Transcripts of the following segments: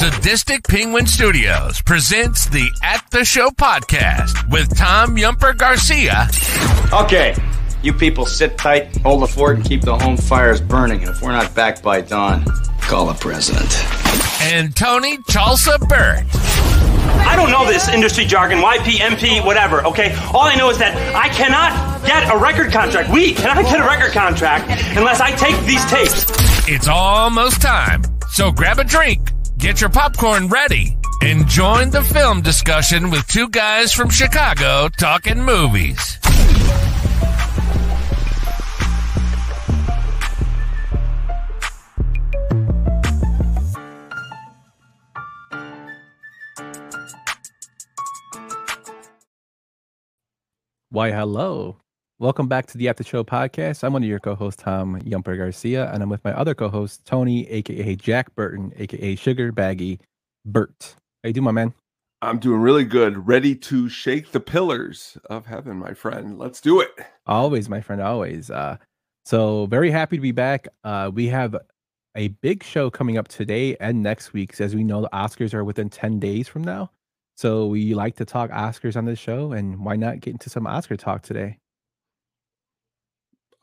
Sadistic Penguin Studios presents the At the Show podcast with Tom Yumper Garcia. Okay, you people sit tight, hold the fort, and keep the home fires burning. And if we're not back by dawn, call the president. And Tony Chalsa Burt. I don't know this industry jargon, YP, MP, whatever, okay? All I know is that I cannot get a record contract. We cannot get a record contract unless I take these tapes. It's almost time. So grab a drink, get your popcorn ready, and join the film discussion with two guys from Chicago talking movies. Why, hello. Welcome back to the After Show podcast. I'm one of your co-hosts, Tom Yumper Garcia, and I'm with my other co-host, Tony, aka Jack Burton, aka Sugar Baggy Burt. How you doing, my man? I'm doing really good. Ready to shake the pillars of heaven, my friend. Let's do it. Always, my friend, always. Uh, so very happy to be back. Uh, we have a big show coming up today and next week. As we know, the Oscars are within 10 days from now. So we like to talk Oscars on this show, and why not get into some Oscar talk today?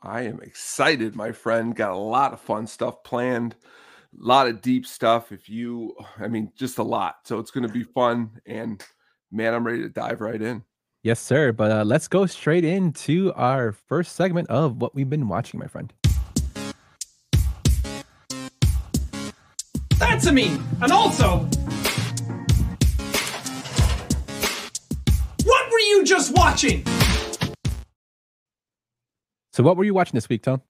I am excited, my friend. Got a lot of fun stuff planned, a lot of deep stuff. If you, I mean, just a lot. So it's going to be fun. And man, I'm ready to dive right in. Yes, sir. But uh, let's go straight into our first segment of what we've been watching, my friend. That's a me. And also, what were you just watching? So, what were you watching this week, Tom?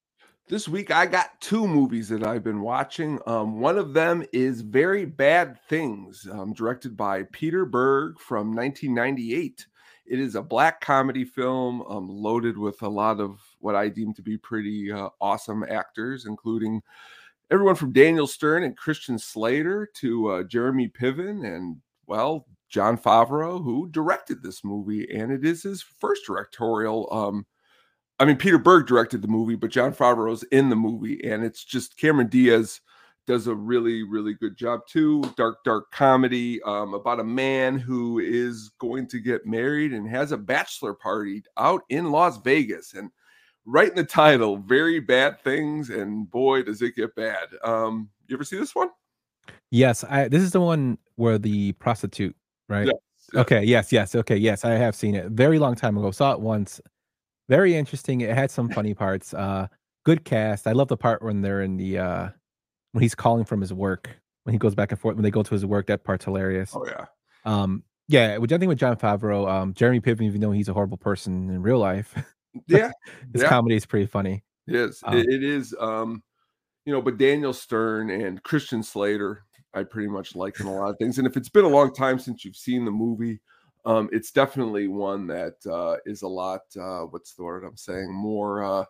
This week, I got two movies that I've been watching. Um, one of them is Very Bad Things, um, directed by Peter Berg from 1998. It is a black comedy film um, loaded with a lot of what I deem to be pretty uh, awesome actors, including everyone from Daniel Stern and Christian Slater to uh, Jeremy Piven and, well, Jon Favreau, who directed this movie. And it is his first directorial um, I mean, Peter Berg directed the movie, but Jon Favreau's in the movie, and it's just Cameron Diaz does a really, really good job too. Dark, dark comedy um, about a man who is going to get married and has a bachelor party out in Las Vegas, and right in the title, very bad things, and boy, does it get bad. Um, you ever see this one? Yes, I. This is the one where the prostitute, right? Yes, yes. Okay. Yes. Yes. Okay. Yes, I have seen it. Very long time ago. Saw it once very interesting. It had some funny parts. Uh, good cast. I love the part when they're in the uh, when he's calling from his work when he goes back and forth when they go to his work. That part's hilarious. Oh yeah. Um, yeah. Which I think with Jon Favreau, um, Jeremy Piven, even though he's a horrible person in real life, Yeah, his yeah. comedy is pretty funny. Yes, Um, it, it is. Um, you know, but Daniel Stern and Christian Slater, I pretty much like in a lot of things. And if it's been a long time since you've seen the movie, um, it's definitely one that uh, is a lot. Uh, what's the word I'm saying? More. Uh,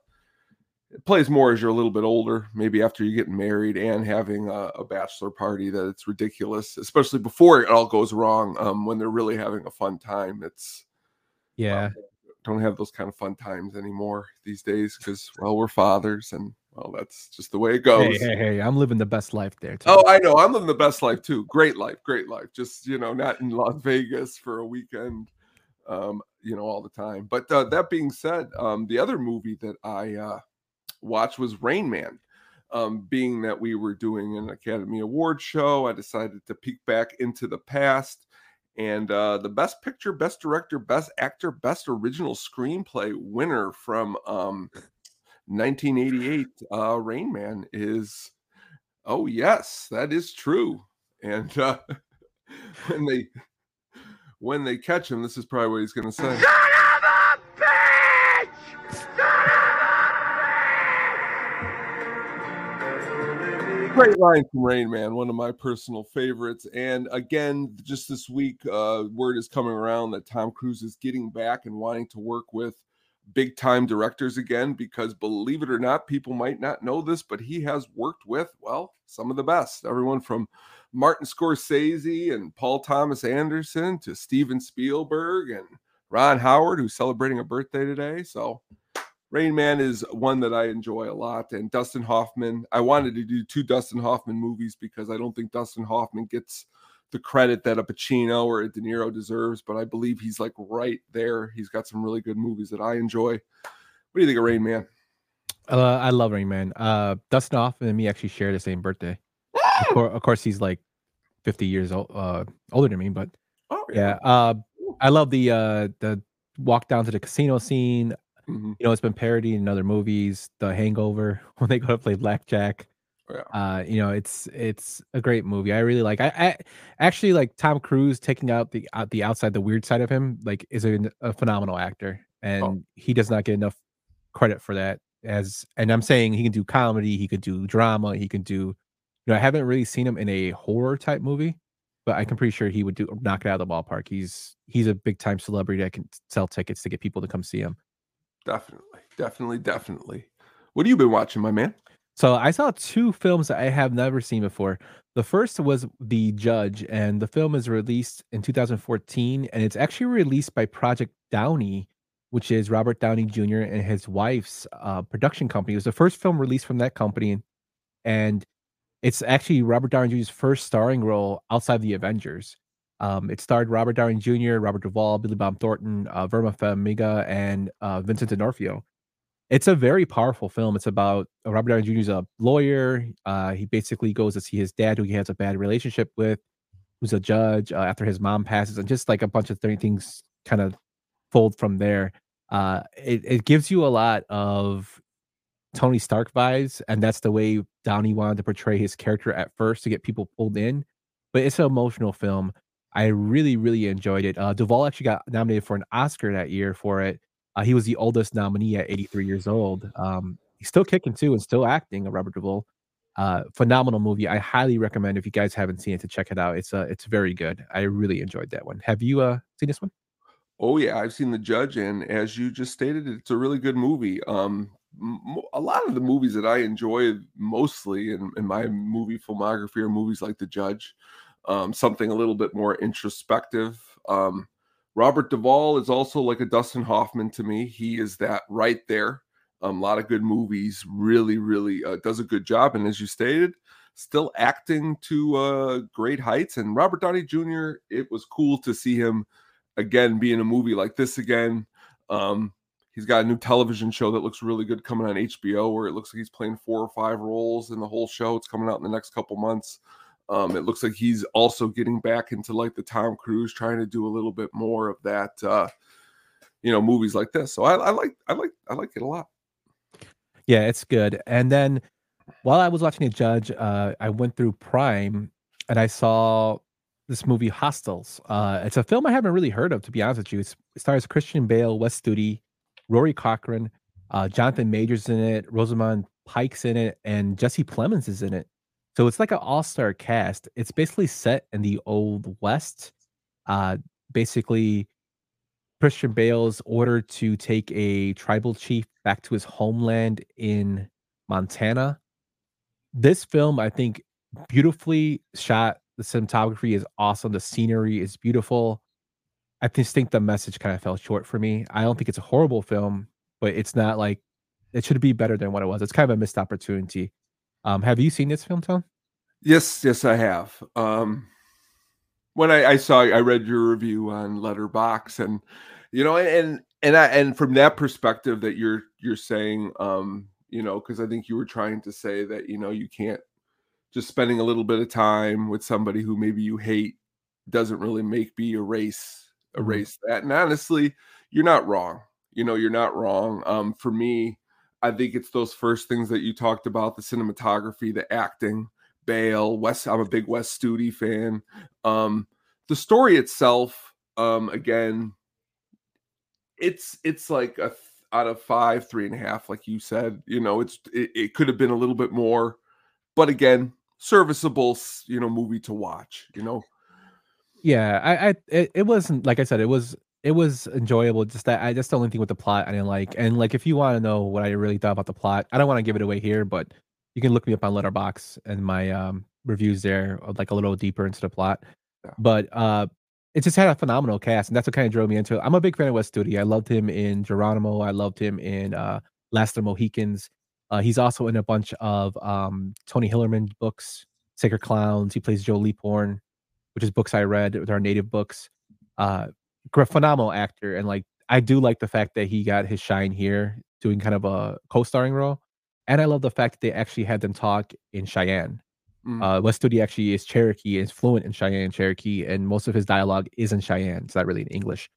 it plays more as you're a little bit older, maybe after you get married and having a, a bachelor party. That it's ridiculous, especially before it all goes wrong. Um, when they're really having a fun time, it's Yeah. don't have those kind of fun times anymore these days because well we're fathers and well that's just the way it goes Hey, hey, hey! I'm living the best life there. Too. oh i know i'm living the best life too great life great life just you know not in las vegas for a weekend um you know all the time but uh, that being said um the other movie that i uh watched was rain man um being that we were doing an academy award show i decided to peek back into the past and uh, the best picture, best director, best actor, best original screenplay winner from um, 1988, uh, Rain Man is. Oh yes, that is true. And uh, when they when they catch him, this is probably what he's going to say. Great line from Rain Man, one of my personal favorites. And again, just this week, uh, word is coming around that Tom Cruise is getting back and wanting to work with big time directors again because believe it or not, people might not know this, but he has worked with, well, some of the best. Everyone from Martin Scorsese and Paul Thomas Anderson to Steven Spielberg and Ron Howard, who's celebrating a birthday today. So Rain Man is one that I enjoy a lot, and Dustin Hoffman. I wanted to do two Dustin Hoffman movies because I don't think Dustin Hoffman gets the credit that a Pacino or a De Niro deserves, but I believe he's like right there. He's got some really good movies that I enjoy. What do you think of Rain Man? Uh, I love Rain Man. Uh, Dustin Hoffman and me actually share the same birthday. of, course, of course, he's like 50 years old, uh, older than me, but Oh yeah. Uh, I love the uh, the walk down to the casino scene. Mhm. You know, it's been parodied in other movies. The Hangover when they go to play blackjack. Yeah. Uh, you know, it's it's a great movie. I really like. I, I actually like Tom Cruise taking out the out the outside the weird side of him. Like, is a, a phenomenal actor, and Oh. he does not get enough credit for that. As and I'm saying he can do comedy, he could do drama, he can do. You know, I haven't really seen him in a horror type movie, but I'm pretty sure he would do knock it out of the ballpark. He's he's a big time celebrity that can sell tickets to get people to come see him. Definitely, definitely, definitely. What have you been watching, my man? So I saw two films that I have never seen before. The first was The Judge, and the film is released in 2014, and it's actually released by Project Downey, which is Robert Downey Jr. and his wife's uh, production company. It was the first film released from that company, and it's actually Robert Downey Jr.'s first starring role outside the Avengers. Um, it starred Robert Downey Jr., Robert Duvall, Billy Bob Thornton, uh, Vera Farmiga, and uh, Vincent D'Onofrio it's a very powerful film. It's about uh, Robert Downey Jr. is a lawyer. Uh, he basically goes to see his dad, who he has a bad relationship with, who's a judge uh, after his mom passes, and just like a bunch of th- things kind of fold from there. Uh, it, it gives you a lot of Tony Stark vibes, and that's the way Downey wanted to portray his character at first to get people pulled in. But it's an emotional film. I really, really enjoyed it. Uh, Duvall actually got nominated for an Oscar that year for it. Uh, he was the oldest nominee at 83 years old. Um, he's still kicking too and still acting. A Robert Duvall, uh, phenomenal movie. I highly recommend if you guys haven't seen it to check it out. It's uh, it's very good. I really enjoyed that one. Have you uh seen this one? Oh yeah, I've seen The Judge, and as you just stated, it's a really good movie. Um, a lot of the movies that I enjoy mostly in, in my movie filmography are movies like The Judge, um, something a little bit more introspective. Um, Robert Duvall is also like a Dustin Hoffman to me. He is that right there. Um, a lot of good movies. Really, really uh, does a good job. And as you stated, still acting to uh, great heights. And Robert Downey Jr. It was cool to see him again be in a movie like this again. Um, he's got a new television show that looks really good coming on HBO, where it looks like he's playing four or five roles in the whole show. It's coming out in the next couple months. Um, it looks like he's also getting back into like the Tom Cruise, trying to do a little bit more of that, uh, you know, movies like this. So I, I like, I like, I like it a lot. Yeah, it's good. And then while I was watching a Judge, uh, I went through Prime and I saw this movie Hostiles. Uh, it's a film I haven't really heard of, to be honest with you. It's, it stars Christian Bale, Wes Studi, Rory Cochrane, uh, Jonathan Majors in it, Rosamund Pike's in it, and Jesse Plemons is in it. So it's like an all-star cast. It's basically set in the old west. Uh, basically, Christian Bale's ordered to take a tribal chief back to his homeland in Montana. This film, I think, beautifully shot. The cinematography is awesome. The scenery is beautiful. I just think the message kind of fell short for me. I don't think it's a horrible film, but it's not like it should be better than what it was. It's kind of a missed opportunity. Um, have you seen this film, Tom? Yes, yes, I have. Um, when I, I saw, I read your review on Letterboxd, and you know, and and I and from that perspective that you're you're saying, um, you know, because I think you were trying to say that you know you can't just spending a little bit of time with somebody who maybe you hate doesn't really make me erase Mhm. erase that. And honestly, you're not wrong. You know, you're not wrong. Um, for me, I think it's those first things that you talked about: the cinematography, the acting. Bale, Wes. I'm a big Wes Studi fan. Um, the story itself, um, again, it's it's like a th- out of five, three and a half, like you said. You know, it's it, it could have been a little bit more, but again, serviceable, you know, movie to watch. You know, Yeah, I, I it, it wasn't like I said, it was it was enjoyable. Just that I just the only thing with the plot I didn't like. And like if you want to know what I really thought about the plot, I don't want to give it away here, but you can look me up on Letterboxd and my um reviews there, uh, like a little deeper into the plot. Yeah. But uh it just had a phenomenal cast, and that's what kind of drove me into it. I'm a big fan of Wes Studi. I loved him in Geronimo. I loved him in uh Last of the Mohicans. Uh, he's also in a bunch of um, Tony Hillerman books, Sacred Clowns. He plays Joe Leaphorn, which is books I read with our native books. Uh, phenomenal actor, and like I do like the fact that he got his shine here, doing kind of a co-starring role. And I love the fact that they actually had them talk in Cheyenne. Mm. Uh, Wes Studi actually is Cherokee, is fluent in Cheyenne and Cherokee, and most of his dialogue is in Cheyenne. It's not really in English,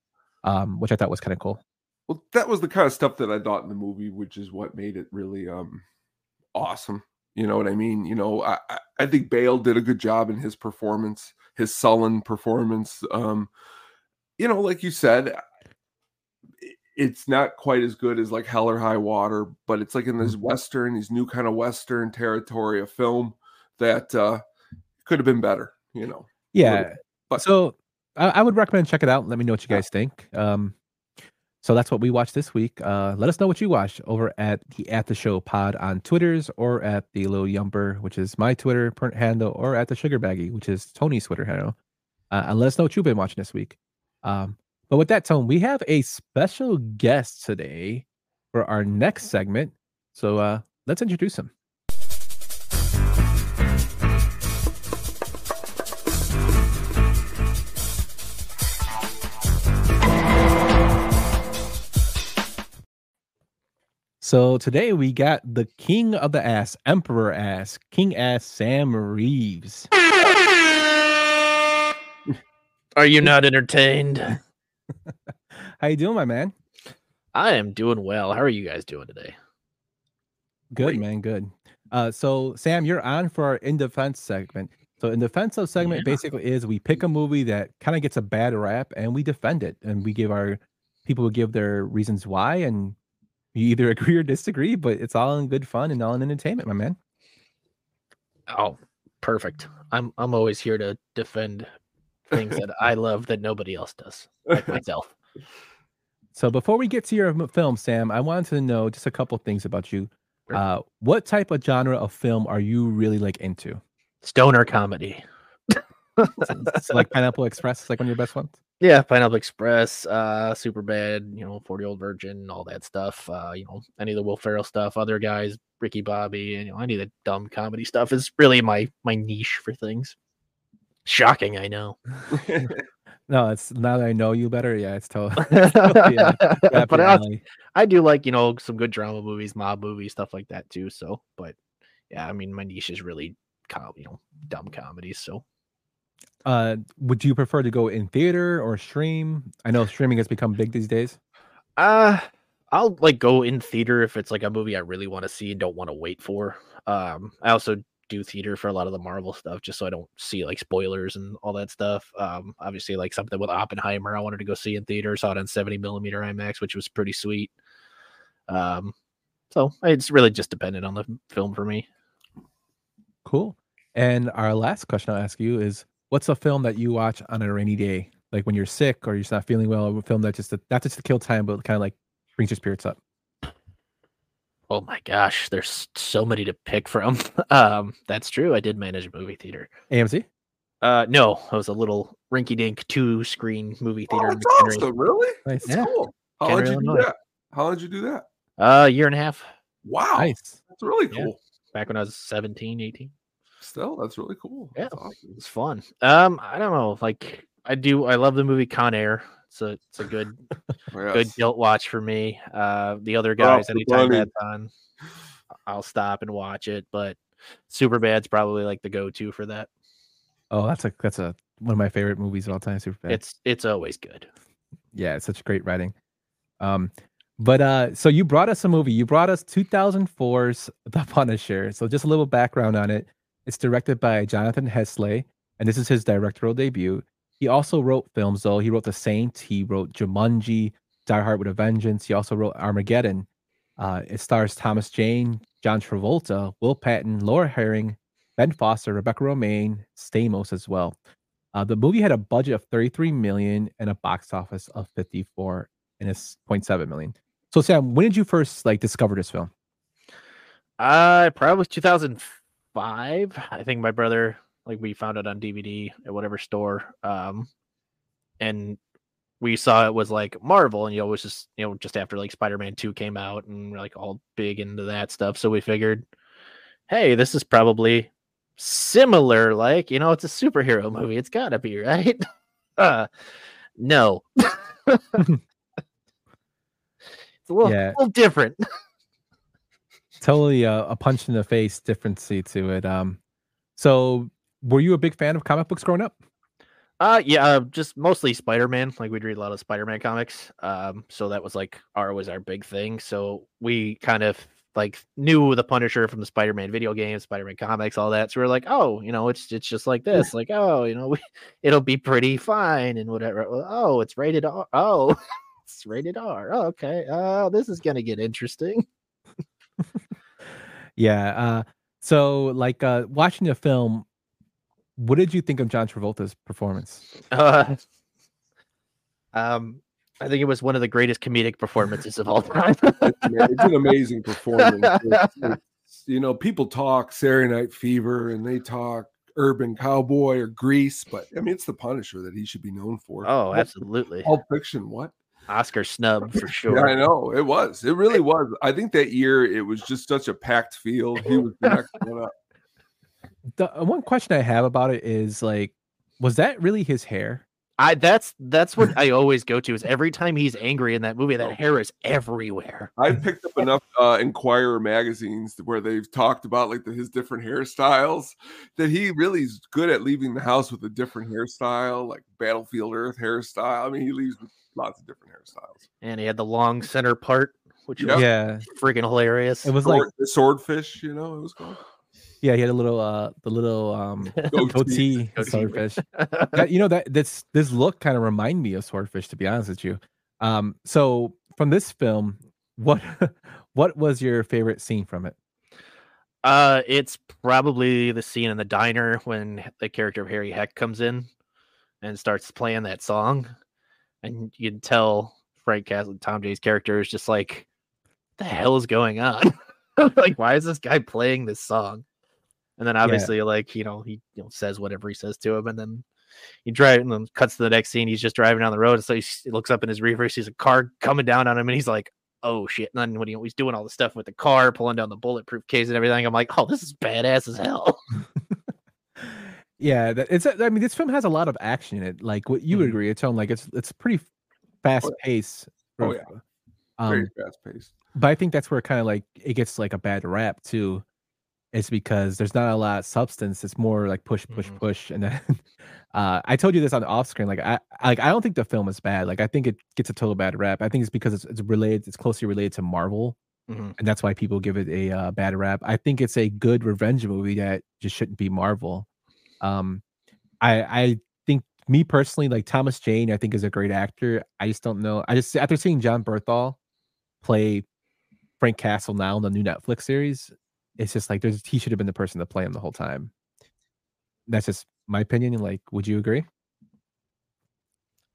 um, which I thought was kind of cool. Well, that was the kind of stuff that I thought in the movie, which is what made it really um awesome. You know what I mean? You know, I I- I think Bale did a good job in his performance, his sullen performance. Um, you know, like you said, it's not quite as good as like Hell or High Water, but it's like in this western, these new kind of western territory of film that uh could have been better. You know, Yeah. but- so I, I would recommend check it out. Let me know what you Yeah. guys think. Um, so that's what we watched this week. Uh, let us know what you watched over at the At the Show Pod on Twitters or at the Little Yumper, which is my Twitter handle, or at the Sugar Baggy, which is Tony's Twitter handle. Uh, and let us know what you've been watching this week. Um, but with that, Tone, we have a special guest today for our next segment. So uh, let's introduce him. So today we got the king of the ass, emperor ass, king ass Sam Reeves. Are you not entertained? How you doing, my man? I am doing well. How are you guys doing today? Good, Great. man. Good. Uh, so Sam, you're on for our in defense segment. So in defense of segment Yeah. basically is we pick a movie that kind of gets a bad rap and we defend it, and we give our people will give their reasons why, and you either agree or disagree, but it's all in good fun and all in entertainment, my man. Oh, perfect. I'm I'm always here to defend things that I love that nobody else does, like myself. So before we get to your film, Sam, I wanted to know just a couple things about you. Sure. Uh, what type of genre of film are you really like into? Stoner comedy. so like Pineapple Express is like one of your best ones. Yeah, Pineapple Express, uh, Super Bad, you know, 40 Year Old Virgin, all that stuff. Uh, you know, any of the Will Ferrell stuff, other guys, Ricky Bobby, and you know, any of the dumb comedy stuff is really my my niche for things. Shocking, I know. No, it's now that I know you better. Yeah, it's totally. yeah, yeah, but I, also- I do like, you know, some good drama movies, mob movies, stuff like that too. So, but yeah, I mean, my niche is really, com- you know, dumb comedies. So, Uh, would you prefer to go in theater or stream? I know streaming has become big these days. uh, I'll like go in theater if it's like a movie I really want to see and don't want to wait for. Um, I also do theater for a lot of the Marvel stuff just so I don't see like spoilers and all that stuff. Um, obviously, like something with Oppenheimer, I wanted to go see in theater, saw it on 70 millimeter IMAX, which was pretty sweet. Um, so it's really just dependent on the film for me. Cool. And our last question I'll ask you is, what's a film that you watch on a rainy day, like when you're sick or you're just not feeling well? A film that just not just to kill time, but kind of like brings your spirits up. Oh my gosh, there's so many to pick from. Um, that's true. I did manage a movie theater. AMC. Uh, no, it was a little rinky-dink two-screen movie Oh, theater. in that's awesome. Really? Nice. Yeah. Cool. How Kenner, did you do that? How did you do that? Uh, a year and a half Wow. Nice. That's really Yeah. cool. back when I was 17, 18. Still, that's really cool. Yeah. That's awesome. It was fun. Um, I don't know. Like I do, I love the movie Con Air. It's a it's a good good guilt watch for me. Uh, the other Oh, guys, the anytime bunny. that's on, I'll stop and watch it. But Super Bad's probably like the go-to for that. Oh, that's a that's a one of my favorite movies of all time. Super bad. It's it's always good. yeah, it's such great writing. Um, but uh, so you brought us a movie. You brought us 2004's The Punisher. So just a little background on it. It's directed by Jonathan Hensleigh, and this is his directorial debut. He also wrote films, though. He wrote The Saint. He wrote Jumanji, Die Hard with a Vengeance. He also wrote Armageddon. Uh, it stars Thomas Jane, John Travolta, Will Patton, Laura Harring, Ben Foster, Rebecca Romijn, Stamos as well. Uh, the movie had a budget of 33 million and a box office of 54 and it's 0.7 million. So Sam, when did you first like discover this film? Uh, probably 2005. I think my brother, like, we found it on DVD at whatever store. Um, and we saw it was like Marvel, and you know, it was just you know just after like Spider Man Two came out, and we're like all big into that stuff. So we figured, hey, this is probably similar. Like you know, it's a superhero movie. It's gotta be right. uh, no, it's a little, Yeah. little different. totally uh, a punch in the face difference to it. Um, so were you a big fan of comic books growing up? Uh yeah, uh, just mostly Spider-Man. Like we'd read a lot of Spider-Man comics. Um, so that was like our was our big thing. So we kind of like knew the Punisher from the Spider-Man video games, Spider-Man comics, all that. So we are like, oh, you know, it's it's just like this. Like, oh, you know, we, it'll be pretty fine and whatever. Oh, it's rated R. Oh, it's rated R. Oh, okay. Oh, this is gonna get interesting. Yeah. Uh, so like uh, watching the film, what did you think of John Travolta's performance? Uh, um, I think it was one of the greatest comedic performances of all time. it's, it's an amazing performance. It's- it's- you know, people talk Saturday Night Fever and they talk Urban Cowboy or Grease, but I mean, it's the Punisher that he should be known for. oh, absolutely. Pulp Fiction, what? Oscar snub for Yeah, sure. I know it was. It really was. I think that year it was just such a packed field. He was the next one up. The uh, one question I have about it is like, was that really his hair? I that's that's what I always go to is every time he's angry in that movie, Oh. that hair is everywhere. I picked up enough uh, Enquirer magazines where they've talked about like the, his different hairstyles that he really is good at leaving the house with a different hairstyle, like Battlefield Earth hairstyle. I mean, he leaves with lots of different hairstyles. And he had the long center part, which Yep. was Yeah. freaking hilarious. It was like, Sword, the swordfish, you know, it was called. Yeah, he had a little, uh, the little um, Goatee. goatee swordfish. that, you know that this this look kind of remind me of swordfish to be honest with you um so from this film what what was your favorite scene from it uh it's probably the scene in the diner when the character of Harry Heck comes in and starts playing that song. And you can tell Frank Castle, Tom J's character is just like, the hell is going on? like, why is this guy playing this song? And then obviously, like, you know, he you know, says whatever he says to him, and then he drives and then cuts to the next scene. He's just driving down the road, and so he, he looks up in his rear, sees a car coming down on him, and he's like, "Oh shit!" And then when he, he's doing all the stuff with the car, pulling down the bulletproof case and everything, I'm like, "Oh, this is badass as hell." yeah that, it's i mean this film has a lot of action in it like what you would Mhm. agree it's on like it's it's pretty fast pace. Oh, yeah. Very um fast paced. but i think that's where kind of like it gets like a bad rap too it's because there's not a lot of substance it's more like push push Mhm. push and then uh i told you this on the off screen like i like i don't think the film is bad like i think it gets a total bad rap i think it's because it's, it's related it's closely related to marvel Mhm. and that's why people give it a uh, bad rap i think it's a good revenge movie that just shouldn't be marvel um i i think me personally like thomas jane i think is a great actor i just don't know i just after seeing jon bernthal play frank castle now in the new netflix series it's just like there's he should have been the person to play him the whole time that's just my opinion like would you agree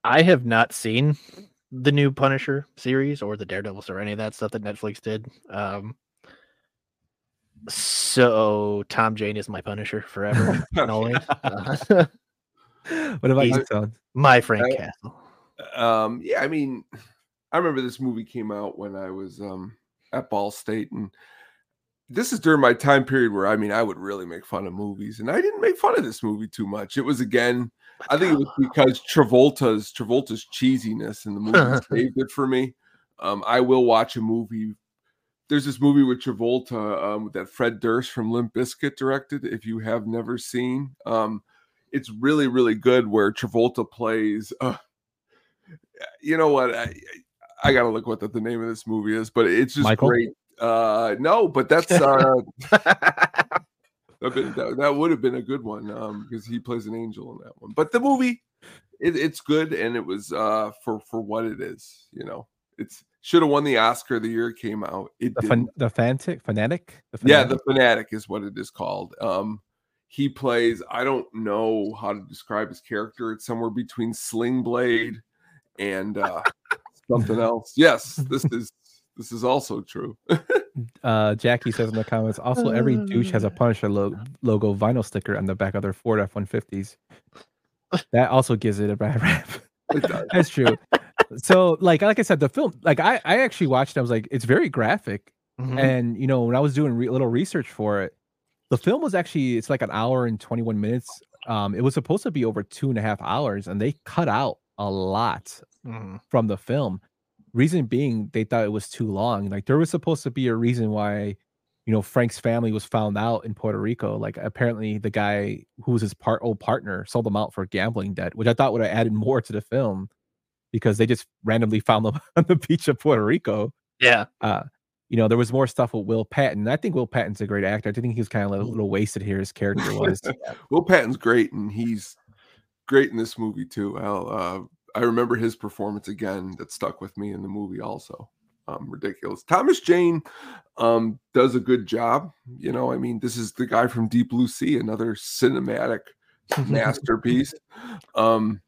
I have not seen the new Punisher series or the Daredevils or any of that stuff that Netflix did. Um, so Tom Jane is my Punisher forever and always. Uh, what about you He's- Tone? my Frank I- Castle. um yeah i mean i remember this movie came out when i was um at ball state and this is during my time period where i mean i would really make fun of movies and i didn't make fun of this movie too much it was again i think it was because travolta's travolta's cheesiness in the movie saved it for me um i will watch a movie there's this movie with Travolta um, that Fred Durst from Limp Bizkit directed. If you have never seen, um, it's really really good. Where Travolta plays, uh, you know what? I, I gotta look what the, the name of this movie is, but it's just Michael? great. Uh, no, but that's uh, that, that would have been a good one um, because he plays an angel in that one. But the movie, it, it's good, and it was uh, for for what it is. You know, it's should have won the Oscar the year it came out. It the fan, the fanatic fanatic the Yeah, the fanatic is what it is called. Um, he plays. I don't know how to describe his character. It's somewhere between Sling Blade and uh, something else. Yes, this is this is also true. Uh, Jackie says in the comments. Also, every douche has a Punisher lo- logo vinyl sticker on the back of their Ford F one fifties. That also gives it a bad rap. That's true. so like like I said, the film like I I actually watched. it, I was like, it's very graphic, Mhm. and you know when I was doing re- a little research for it, the film was actually it's like an hour and twenty one minutes. Um, it was supposed to be over two and a half hours, and they cut out a lot Mhm. from the film. Reason being, they thought it was too long. Like there was supposed to be a reason why, you know, Frank's family was found out in Puerto Rico. Like apparently, the guy who was his part old partner sold them out for gambling debt, which I thought would have added more to the film because they just randomly found them on the beach of Puerto Rico. Yeah. Uh, you know, there was more stuff with Will Patton. I think Will Patton's a great actor. I think he was kind of a little, little wasted here. His character was. Will Patton's great, and he's great in this movie too. I'll, uh, I remember his performance again that stuck with me in the movie also. Um, ridiculous. Thomas Jane um, does a good job. You know, I mean, this is the guy from Deep Blue Sea, another cinematic masterpiece. Um,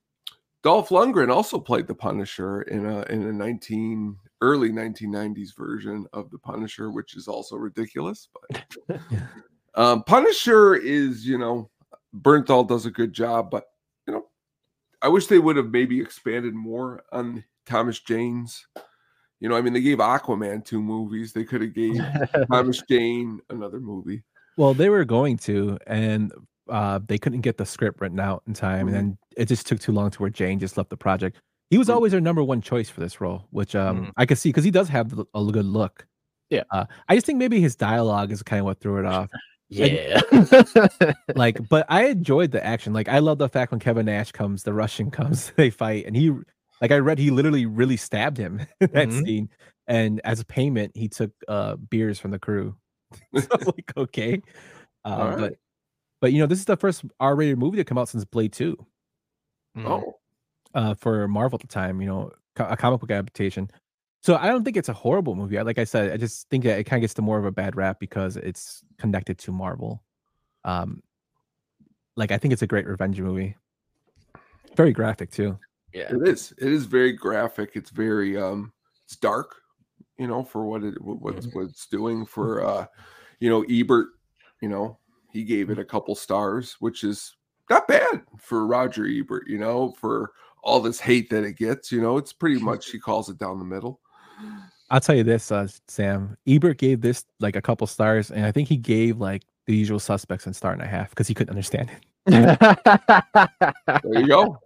Dolph Lundgren also played the Punisher in a in a 19 early 1990s version of the Punisher, which is also ridiculous. But um, Punisher is, you know, Bernthal does a good job, but I wish they would have maybe expanded more on Thomas Jane's. You know, I mean, they gave Aquaman two movies. They could have gave Thomas Jane another movie. Well, they were going to, and uh, they couldn't get the script written out in time, Mhm. and then it just took too long to where Jane just left the project. He was Mhm. always their number one choice for this role, which um, Mhm. I could see because he does have a good look. Yeah. uh, I just think maybe his dialogue is kind of what threw it off. Yeah. like, but I enjoyed the action. Like, I love the fact when Kevin Nash comes, the Russian comes, they fight, and he, like, I read he literally really stabbed him that Mhm. scene, and as a payment, he took uh beers from the crew. so I was like, okay, All right. but but you know, this is the first R-rated movie to come out since Blade Two. Oh, uh, for Marvel at the time. You know, a comic book adaptation. So I don't think it's a horrible movie. Like I said, I just think that it kind of gets to more of a bad rap because it's connected to Marvel. Um, like I think it's a great revenge movie. Very graphic too. Yeah. it is. It is very graphic. It's very um, it's dark. You know, for what it what what's Mm-hmm. what it's doing for uh, you know, Ebert. You know, he gave it a couple stars, which is not bad for Roger Ebert. You know, for all this hate that it gets. You know, it's pretty much he calls it down the middle. I'll tell you this, uh, Sam. Ebert gave this like a couple stars, and I think he gave like the usual suspects a star and a half because he couldn't understand it. There you go.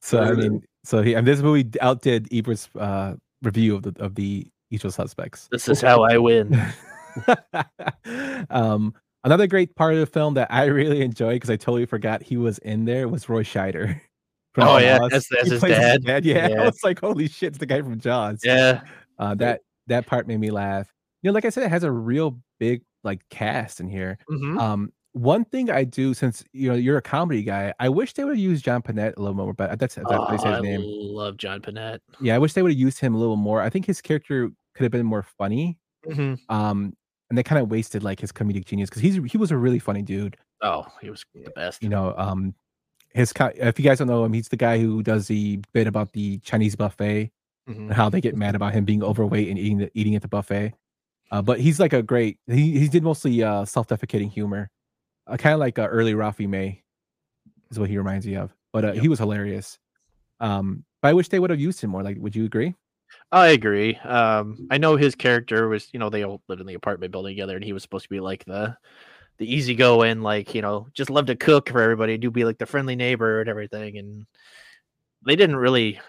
So I There it mean, so he and this movie outdid Ebert's uh, review of the of the usual suspects. this is how I win. um, another great part of the film that I really enjoyed because I totally forgot he was in there was Roy Scheider. Oh, yeah, Jaws. that's- that's He his dad. Yeah, I was like, holy shit, it's the guy from Jaws. Yeah. Uh, that that part made me laugh. You know, like I said, it has a real big like cast in here. Mhm. Um, one thing I do since you know you're a comedy guy, I wish they would have used John Pinette a little more. But that's that's how Oh, they I his name. love John Pinette. Yeah, I wish they would have used him a little more. I think his character could have been more funny. Mhm. Um, and they kind of wasted like his comedic genius because he's he was a really funny dude. Oh, he was the best. You know, um, his if you guys don't know him, he's the guy who does the bit about the Chinese buffet Mhm. and how they get mad about him being overweight and eating the, eating at the buffet. Uh, but he's like a great. He he did mostly uh self-defecating humor, uh, kind of like uh, early Ralphie May, is what he reminds me of. But uh, Yep. he was hilarious. Um, but I wish they would have used him more. Like, would you agree? I agree. Um, I know his character was, you know, they all lived in the apartment building together, and he was supposed to be like the, the easygoing, like you know, just love to cook for everybody, do be like the friendly neighbor and everything. And they didn't really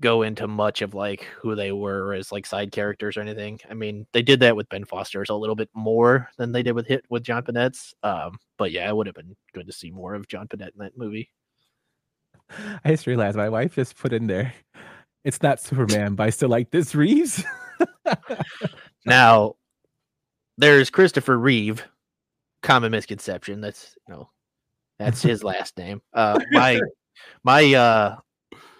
go into much of like who they were as like side characters or anything. I mean, they did that with Ben Foster's a little bit more than they did with Hit with John Pinette's. Um, but yeah, it would have been good to see more of John Pinette in that movie. I just realized my wife just put in there. It's not Superman, but I still like this Reeves. Now, there's Christopher Reeve. Common misconception. That's you know, that's his last name. Uh, my my uh,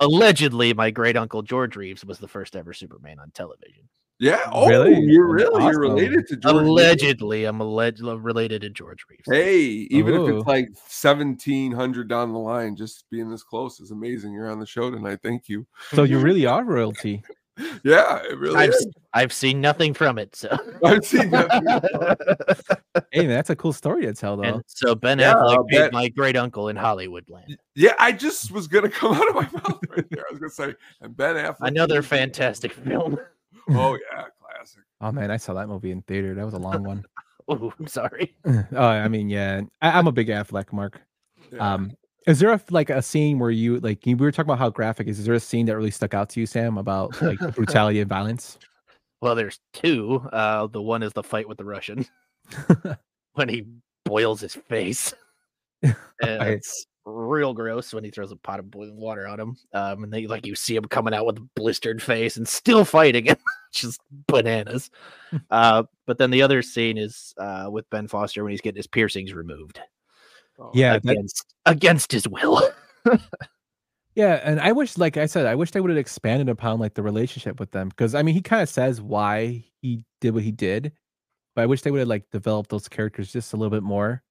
allegedly my great uncle George Reeves was the first ever Superman on television. Yeah. Oh, Really? you're That's really you're related to George. Reeves. Allegedly, I'm alleged related to George Reeves. Hey, even if Oh. it's like seventeen hundred down the line, just being this close is amazing. You're on the show tonight. Thank you. so you really are royalty. Yeah, it really I've is. I've seen nothing from it. So I've seen that. Hey, man, that's a cool story to tell, though. and so Ben Yeah, Affleck I'll my great uncle in Hollywood land. yeah, I just was gonna come out of my mouth right there. I was gonna say, and Ben Affleck. Another is- fantastic film. Oh yeah, classic. oh man, I saw that movie in theater. That was a long one. Oh, I'm sorry. oh, I mean, yeah, I, I'm a big Affleck mark. Yeah. Um, is there a, like a scene where you like we were talking about how graphic is? Is there a scene that really stuck out to you, Sam, about like brutality and violence? Well, there's two. Uh, the one is the fight with the Russian when he boils his face. and it's real gross when he throws a pot of boiling water on him. Um, and then like you see him coming out with a blistered face and still fighting him, just bananas. uh, but then the other scene is uh, with Ben Foster when he's getting his piercings removed Yeah, that, against against his will. yeah, and I wish, like I said, I wish they would have expanded upon like the relationship with them because I mean, he kind of says why he did what he did, but I wish they would have like developed those characters just a little bit more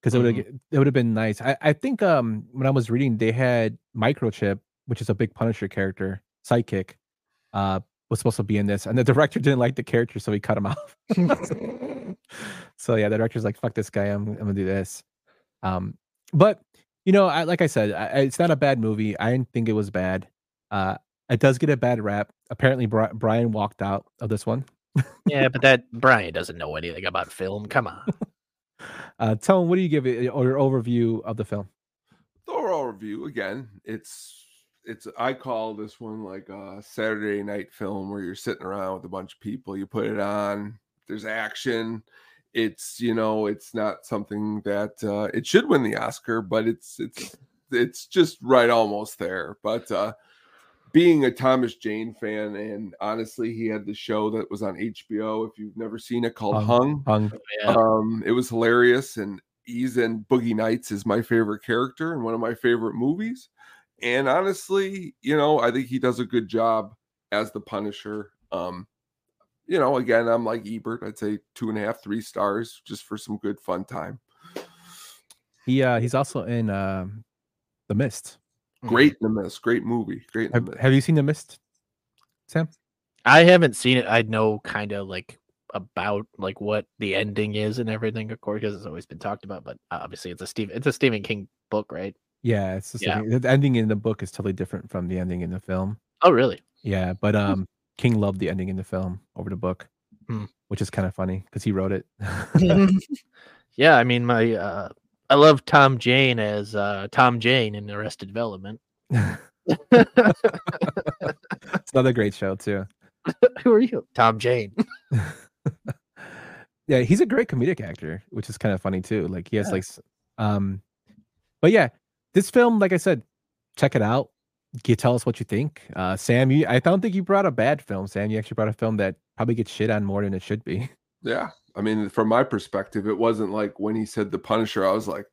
because it would have it would have been nice. I I think um when I was reading, they had Microchip, which is a big Punisher character, sidekick, uh, was supposed to be in this, and the director didn't like the character, so he cut him off. so yeah, the director's like, "Fuck this guy, I'm, I'm gonna do this." Um, but you know, I, like I said, I, I- it's not a bad movie. I didn't think it was bad. Uh, it does get a bad rap. Apparently, Bri- Brian walked out of this one. yeah, but that Brian doesn't know anything about film. Come on. Uh, tell him what do you give it or your overview of the film? Thorough overall review again it's it's i call this one like a saturday night film where you're sitting around with a bunch of people you put it on there's action it's you know it's not something that uh it should win the oscar but it's it's it's just right almost there but uh being a thomas jane fan and honestly he had the show that was on hbo if you've never seen it called Hung. hung Hung. Um, it was hilarious, and he's in Boogie Nights is my favorite character and one of my favorite movies. And honestly, you know, I think he does a good job as the Punisher. Um, you know, again, I'm like Ebert. I'd say two and a half, three stars, just for some good fun time. He uh, he's also in um, The Mist. Great in the mist, great movie, great Have, mist. have you seen The Mist, Sam? I haven't seen it. I know kind of like about like what the ending is and everything, of course, because it's always been talked about. But obviously, it's a Steve, it's a Stephen King book, right? Yeah, it's just Yeah. the ending in the book is totally different from the ending in the film. Oh, really? Yeah, but um, King loved the ending in the film over the book, Hmm. which is kind of funny because he wrote it. yeah, I mean, my uh, I love Tom Jane as uh, Tom Jane in Arrested Development. it's another great show too. Who are you, Tom Jane? Yeah, he's a great comedic actor, which is kind of funny too. Like he has Yeah. like, um, but yeah, this film, like I said, check it out. Can you tell us what you think, uh, Sam? You, I don't think you brought a bad film, Sam. You actually brought a film that probably gets shit on more than it should be. Yeah. I mean, from my perspective, it wasn't like when he said the Punisher, I was like,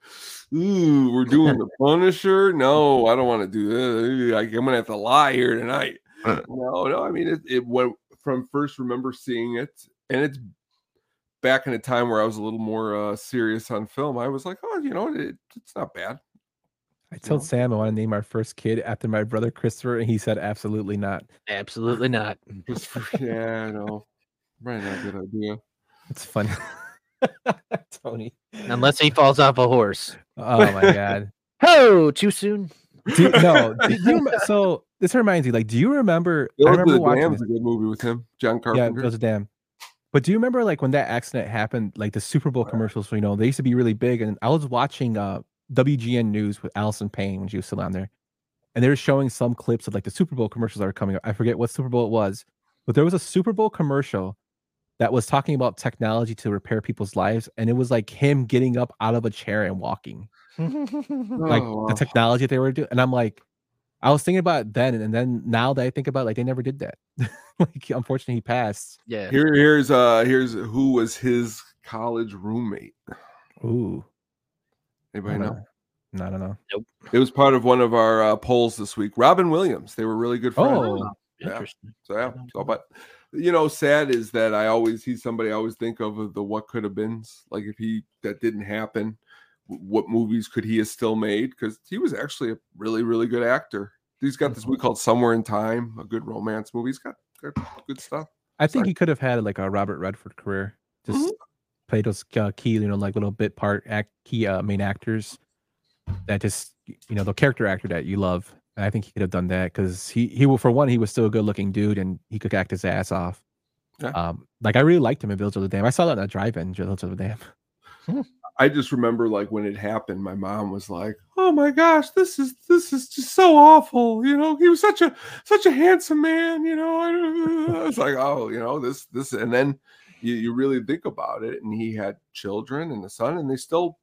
ooh, we're doing the Punisher. No, I don't want to do this. Like, I'm gonna have to lie here tonight. No, no, I mean it, it went from first remember seeing it, and it's back in a time where I was a little more uh serious on film. I was like, oh, you know, it, it's not bad. I told Yeah. Sam I want to name our first kid after my brother Christopher, and he said absolutely not. Absolutely not. Yeah, I know. Right, not a good idea. It's funny, Tony. Unless he falls off a horse. Oh my god. Oh, too soon. Do you- no, do you so this reminds me. Like, do you remember? I remember the watching. Dam's This. a good movie with him, John Yeah, Carpenter. Bills of Dam. But do you remember like when that accident happened? Like the Super Bowl commercials, you know, they used to be really big. And I was watching uh WGN News with Allison Payne when she was still on there, and they were showing some clips of like the Super Bowl commercials that were coming up. I forget what Super Bowl it was, but there was a Super Bowl commercial that was talking about technology to repair people's lives, and it was like him getting up out of a chair and walking, like Oh, wow. the technology that they were doing. And I'm like, I was thinking about it then, and then now that I think about, it, like they never did that. like unfortunately, he passed. Yeah. Here, here's uh, here's who was his college roommate. Ooh, Anybody I know? don't know. No, no, no. It was part of one of our uh, polls this week. Robin Williams. They were really good friends. Oh, Yeah. Interesting. So yeah. So, but you know, sad is that I always he's somebody I always think of of the what could have been. Like if he that didn't happen, what movies could he have still made? Because he was actually a really really good actor. He's got this movie called Somewhere in Time, a good romance movie. He's got good, good stuff. I think Sorry. he could have had like a Robert Redford career. Just Mhm. Play those uh, key, you know, like little bit part act key uh, main actors that just you know the character actor that you love. And I think he could have done that because he he will for one he was still a good looking dude and he could act his ass off. Yeah. Um, like I really liked him in Village of the Damned. I saw that in a drive-in Village of the Damned. I just remember like when it happened, my mom was like, "Oh my gosh, this is this is just so awful." You know, he was such a such a handsome man. You know, I, I was like, "Oh, you know, this this," and then you, you really think about it, and he had children and a son, and they still,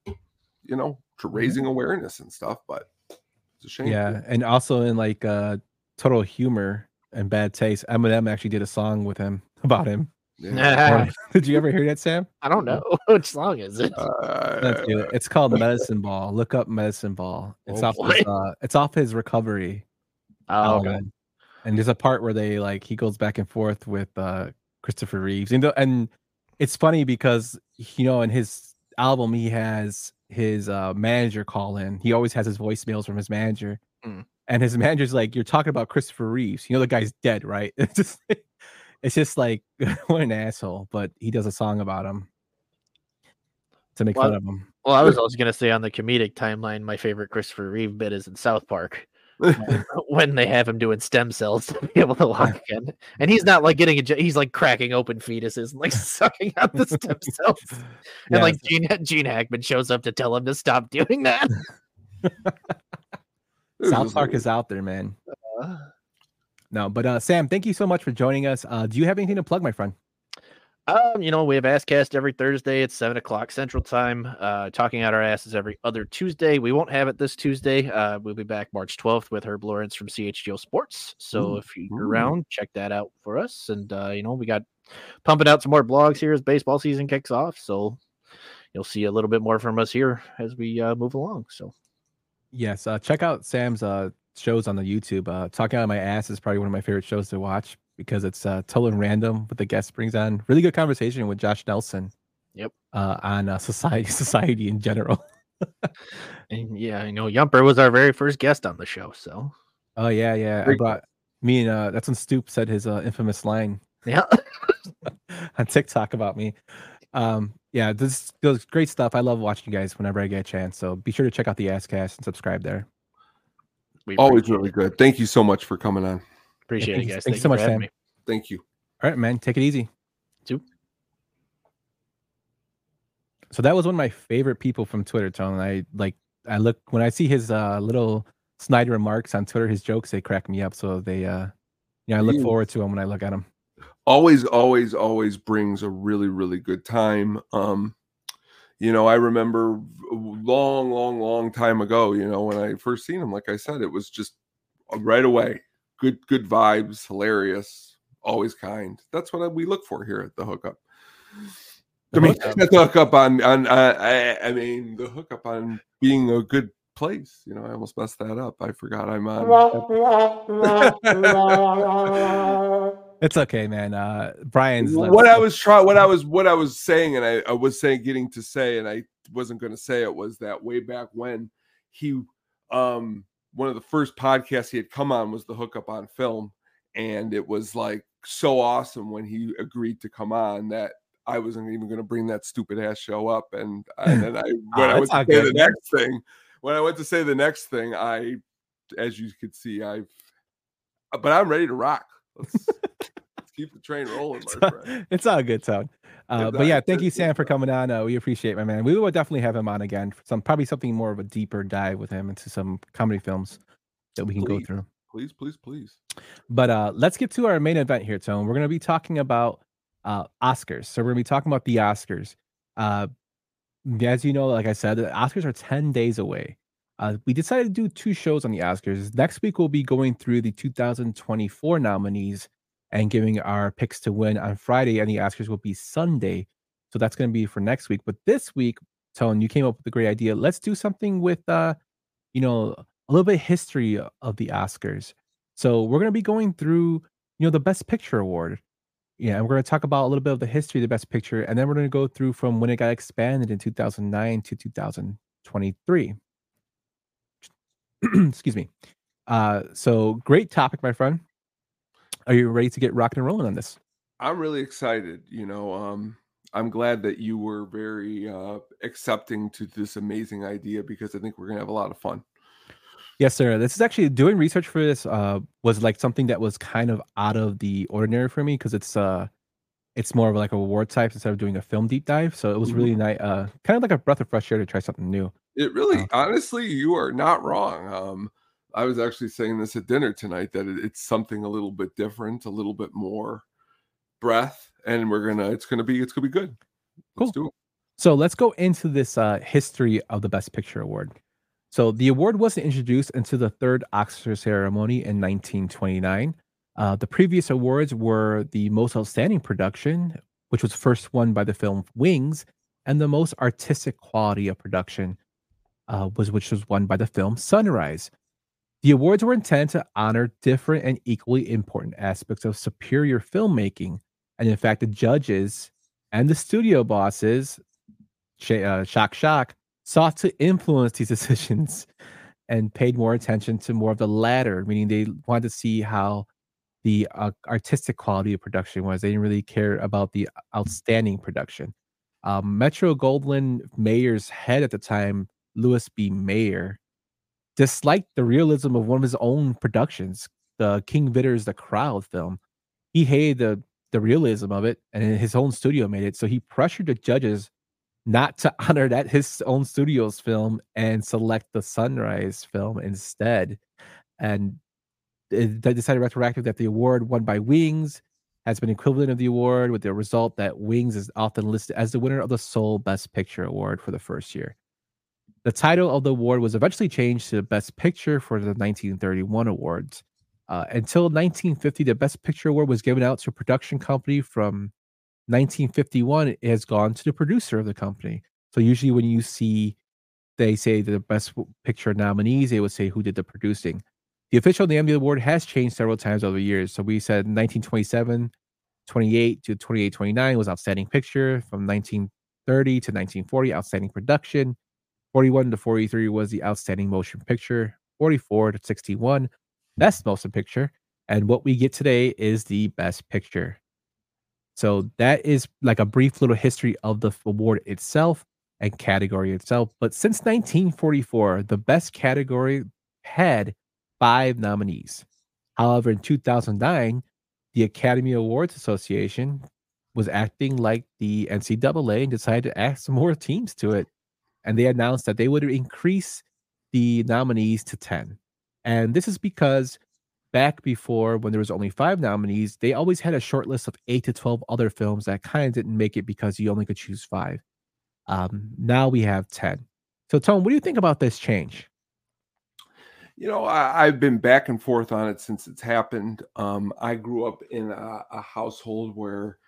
you know, tr- raising awareness and stuff. But it's a shame. Yeah, and also in like uh Total Humor and Bad Taste, Eminem actually did a song with him about him. Yeah. did you ever hear that, Sam? I don't know which song is it. Let's Uh, do it. It's called Medicine Ball. Look up Medicine Ball. It's Oh, off. His, uh, it's off his recovery Oh, okay. And there's a part where they like he goes back and forth with uh Christopher Reeves. And, the, and it's funny because you know in his album he has his uh manager call in. He always has his voicemails from his manager. Mm. And his manager's like, You're talking about Christopher Reeves. You know the guy's dead, right? It's just it's just like what an asshole, but he does a song about him to make Well, fun of him. Well, I was also gonna say on the comedic timeline, my favorite Christopher Reeve bit is in South Park when- they have him doing stem cells to be able to walk again, and he's not like getting a he's like cracking open fetuses and like sucking out the stem cells, and Yeah, like Gene Gene Hackman shows up to tell him to stop doing that. South Park is out there, man. No, but uh Sam, thank you so much for joining us. Uh do you have anything to plug, my friend? Um, you know, we have Asscast every Thursday at seven o'clock Central Time. Uh, talking out our asses every other Tuesday. We won't have it this Tuesday. Uh, we'll be back March twelfth with Herb Lawrence from CHGO Sports. So Ooh, if you're around, check that out for us. And uh, you know, we got pumping out some more blogs here as baseball season kicks off. So you'll see a little bit more from us here as we uh, move along. So Yes, uh check out Sam's uh shows on the YouTube. Uh Talking Out of My Ass is probably one of my favorite shows to watch because it's uh totally random what the guest brings on. Really good conversation with Josh Nelson. Yep. Uh on uh, society society in general. and yeah, you know, Yumper was our very first guest on the show. So Oh yeah, yeah. I brought me and uh that's when Stoop said his uh, infamous line yeah. on TikTok about me. Um, yeah, this goes great stuff. I love watching you guys whenever I get a chance. So be sure to check out the Asscast and subscribe there. we Always really it. good. Thank you so much for coming on. Appreciate thank it, you- guys. thank you Thank so much, for Sam. me. Thank you. All right, man, take it easy. Two. So that was one of my favorite people from Twitter, Tone. I like I look when I see his uh little snide remarks on Twitter, his jokes, they crack me up. So they uh yeah, I look He- forward to them when I look at them. always always always brings a really really good time um you know i remember long long long time ago you know when i first seen him like i said it was just right away good good vibes hilarious always kind that's what we look for here at the hookup i mean hookup. the hookup on on uh, I, I mean the hookup on being a good place you know i almost messed that up i forgot i'm on It's okay, man. Uh Brian's what I was trying, what I was, what I was saying, and I, I was saying, getting to say, and I wasn't going to say it was that way back when he, um, one of the first podcasts he had come on was the hookup on film, and it was like so awesome when he agreed to come on that I wasn't even going to bring that stupid ass show up, and and then I when Ah, I went to say the next thing, when I went to say the next thing, I, as you could see, I've, but I'm ready to rock. Let's, let's keep the train rolling, my friend. it's all good, Tone. Uh, but yeah, thank you, Sam, for coming on. Uh, we appreciate, it, my man. We will definitely have him on again for some probably something more of a deeper dive with him into some comedy films that we can go through. Please, please, please. But uh, let's get to our main event here, Tone. We're going to be talking about uh, Oscars. So we're going to be talking about the Oscars. Uh, as you know, like I said, the Oscars are 10 days away. Uh, we decided to do two shows on the Oscars. Next week, we'll be going through the 2024 nominees and giving our picks to win on Friday, and the Oscars will be Sunday. So that's going to be for next week. But this week, Tone, you came up with a great idea. Let's do something with, uh, you know, a little bit history of the Oscars. So we're going to be going through, you know, the Best Picture award. Yeah, and we're going to talk about a little bit of the history of the Best Picture, and then we're going to go through from when it got expanded in 2009 to 2023. Excuse me. Uh, so great topic, my friend. Are you ready to get rocking and rolling on this? I'm really excited. You know, um, I'm glad that you were very uh, accepting to this amazing idea because I think we're gonna have a lot of fun. Yes, sir. This is actually doing research for this uh was like something that was kind of out of the ordinary for me because it's uh it's more of like a reward type instead of doing a film deep dive. So it was really nice, uh kind of like a breath of fresh air to try something new. It really, Uh. honestly, you are not wrong. Um, I was actually saying this at dinner tonight that it, it's something a little bit different, a little bit more breath, and we're gonna. It's gonna be. It's gonna be good. Let's do it. So let's go into this uh, history of the Best Picture Award. So the award wasn't introduced until the third Oscar ceremony in 1929. Uh, the previous awards were the most outstanding production, which was first won by the film Wings, and the most artistic quality of production, uh, was which was won by the film Sunrise. The awards were intended to honor different and equally important aspects of superior filmmaking, and in fact, the judges and the studio bosses uh, Shock Shock sought to influence these decisions and paid more attention to more of the latter, meaning they wanted to see how the uh, artistic quality of production was. They didn't really care about the outstanding production. Um, Metro Goldwyn Mayer's head at the time, Louis B. Mayer, disliked the realism of one of his own productions, the King Vidor's The Crowd film. He hated the the realism of it, and his own studio made it. So he pressured the judges not to honor that his own studio's film and select the Sunrise film instead. And they decided retroactive that the award won by Wings has been equivalent of the award, with the result that Wings is often listed as the winner of the sole Best Picture award for the first year. The title of the award was eventually changed to the Best Picture for the 1931 awards. Uh, until 1950, the Best Picture award was given out to a production company from 1951 it has gone to the producer of the company. So usually when you see they say the best picture nominees, they would say who did the producing. The official name of the award has changed several times over the years. So we said 1927, 28 to 28, 29 was outstanding picture. From 1930 to 1940, outstanding production. 41 to 43 was the outstanding motion picture. 44 to 61, best motion picture. And what we get today is the best picture. So that is like a brief little history of the award itself and category itself. But since 1944, the best category had five nominees. However, in 2009, the Academy Awards Association was acting like the NCAA and decided to add some more teams to it. And they announced that they would increase the nominees to 10. And this is because back before when there was only five nominees, they always had a short list of eight to 12 other films that kind of didn't make it because you only could choose five. Um, now we have 10. So, Tone, what do you think about this change? You know, I, I've been back and forth on it since it's happened. Um, I grew up in a, a household where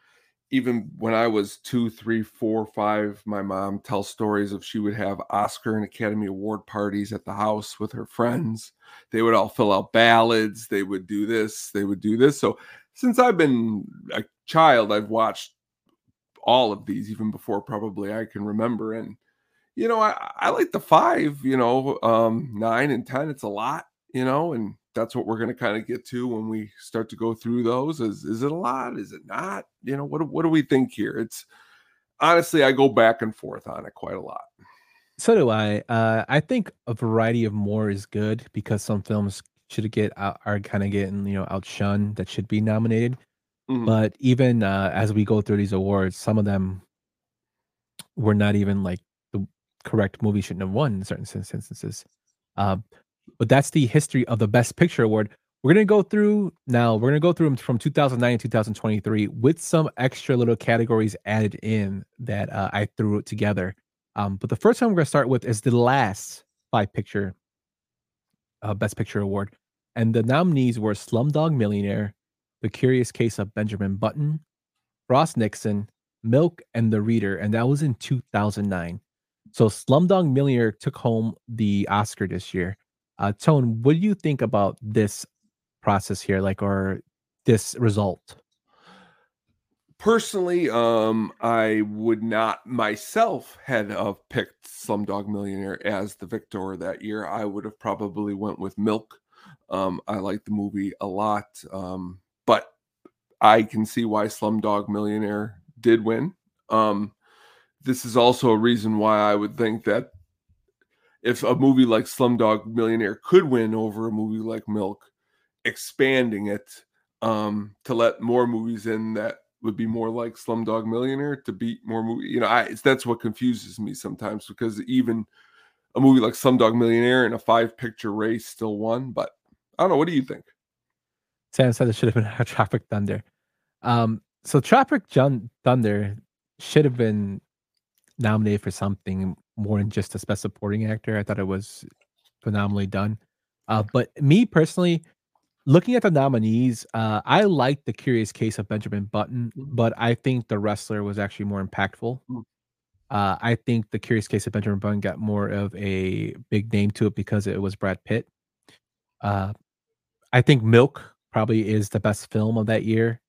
even when I was two, three, four, five, my mom tells stories of she would have Oscar and Academy Award parties at the house with her friends. They would all fill out ballads. They would do this. They would do this. So since I've been a child, I've watched all of these, even before probably I can remember. And you know, I, I like the five, you know, um, nine and 10. It's a lot, you know, and that's what we're going to kind of get to when we start to go through those. Is, is it a lot? Is it not? You know, what, do- what do we think here? It's honestly, I go back and forth on it quite a lot. So do I. Uh, I think a variety of more is good because some films should get out, are kind of getting you know outshunned that should be nominated. Mhm. But even uh, as we go through these awards, some of them were not even like the correct movie shouldn't have won in certain instances. Uh, but that's the history of the Best Picture award. We're gonna go through now. We're gonna go through them from 2009 to 2023 with some extra little categories added in that uh, I threw together. Um, but the first one we're gonna start with is the last five picture uh, Best Picture award, and the nominees were Slumdog Millionaire, The Curious Case of Benjamin Button, Frost/Nixon, Milk, and The Reader, and that was in 2009. So Slumdog Millionaire took home the Oscar this year. Uh, Tone, what do you think about this process here, like, or this result? Personally, um, I would not myself had uh, picked Slumdog Millionaire as the victor that year. I would have probably went with Milk. Um, I like the movie a lot. Um, but I can see why Slumdog Millionaire did win. Um, this is also a reason why I would think that if a movie like Slumdog Millionaire could win over a movie like Milk, expanding it um, to let more movies in that would be more like Slumdog Millionaire to beat more movie. You know, I that's what confuses me sometimes because even a movie like Slumdog Millionaire in a five picture race still won. But I don't know. What do you think? Sam said it should have been Tropic Thunder. Um, so John Thunder should have been nominated for something more than just a best supporting actor. I thought it was phenomenally done. Uh, but me personally, looking at the nominees, uh, I liked the Curious Case of Benjamin Button, Mm-hmm. but I think the wrestler was actually more impactful. Mm. Uh, I think the Curious Case of Benjamin Button got more of a big name to it because it was Brad Pitt. Uh, I think Milk probably is the best film of that year.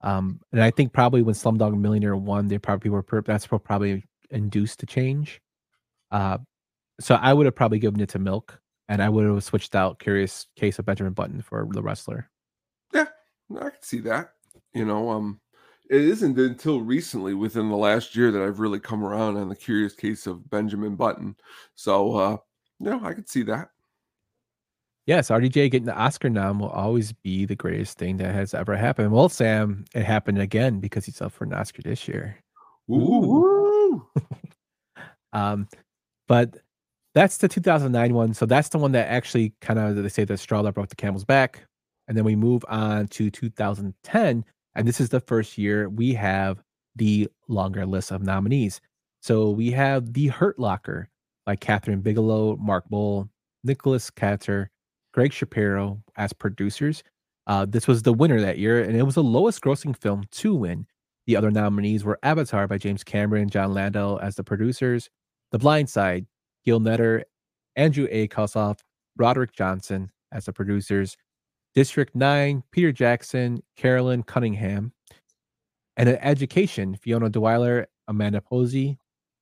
Um, and I think probably when Slumdog Millionaire won, they probably were per- that's probably induced the change. Uh, so I would have probably given it to Milk, and I would have switched out Curious Case of Benjamin Button for the wrestler. Yeah, I can see that. You know, um, it isn't until recently, within the last year, that I've really come around on the curious case of Benjamin Button. So, uh, you know, I could see that. Yes, RDJ getting the Oscar nom will always be the greatest thing that has ever happened. Well, Sam, it happened again because he's up for an Oscar this year. Ooh. Um, but that's the 2009 one. So that's the one that actually kind of they say the straw that broke the camel's back. And then we move on to 2010, and this is the first year we have the longer list of nominees. So we have The Hurt Locker by Kathryn Bigelow, Mark Boal, Nicholas Katzer, Greg Shapiro as producers. Uh, this was the winner that year, and it was the lowest grossing film to win. The other nominees were Avatar by James Cameron, Jon Landau as the producers, The Blind Side, Gil Netter, Andrew A. Kosove, Broderick Johnson as the producers, District 9, Peter Jackson, Carolyn Cunningham, and an education, Finola Dwyer, Amanda Posey,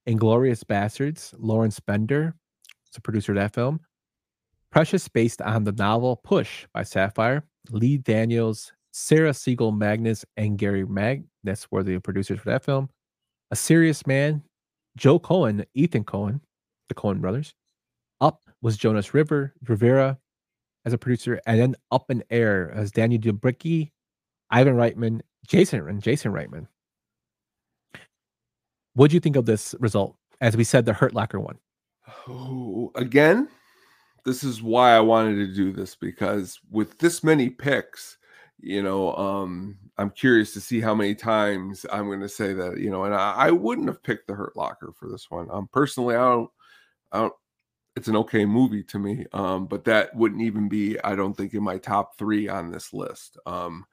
Inglourious Basterds, Lawrence Bender, is the producer of that film. Precious, based on the novel Push by Sapphire, Lee Daniels, Sarah Siegel-Magness, and Gary Mag. That's were the producers for that film. A Serious Man, Joe Coen, Ethan Coen, the Coen brothers. Up was Jonas River, Rivera as a producer, and then Up in Air as Daniel Dubiecki, Ivan Reitman, Jason and Jason Reitman. What do you think of this result? As we said, the Hurt Locker one. Oh, again, this is why I wanted to do this because with this many picks, you know, um, I'm curious to see how many times I'm going to say that, you know, and I, I wouldn't have picked the Hurt Locker for this one. Um, personally, I don't, I don't. It's an okay movie to me, um, but that wouldn't even be, I don't think, in my top three on this list. Um,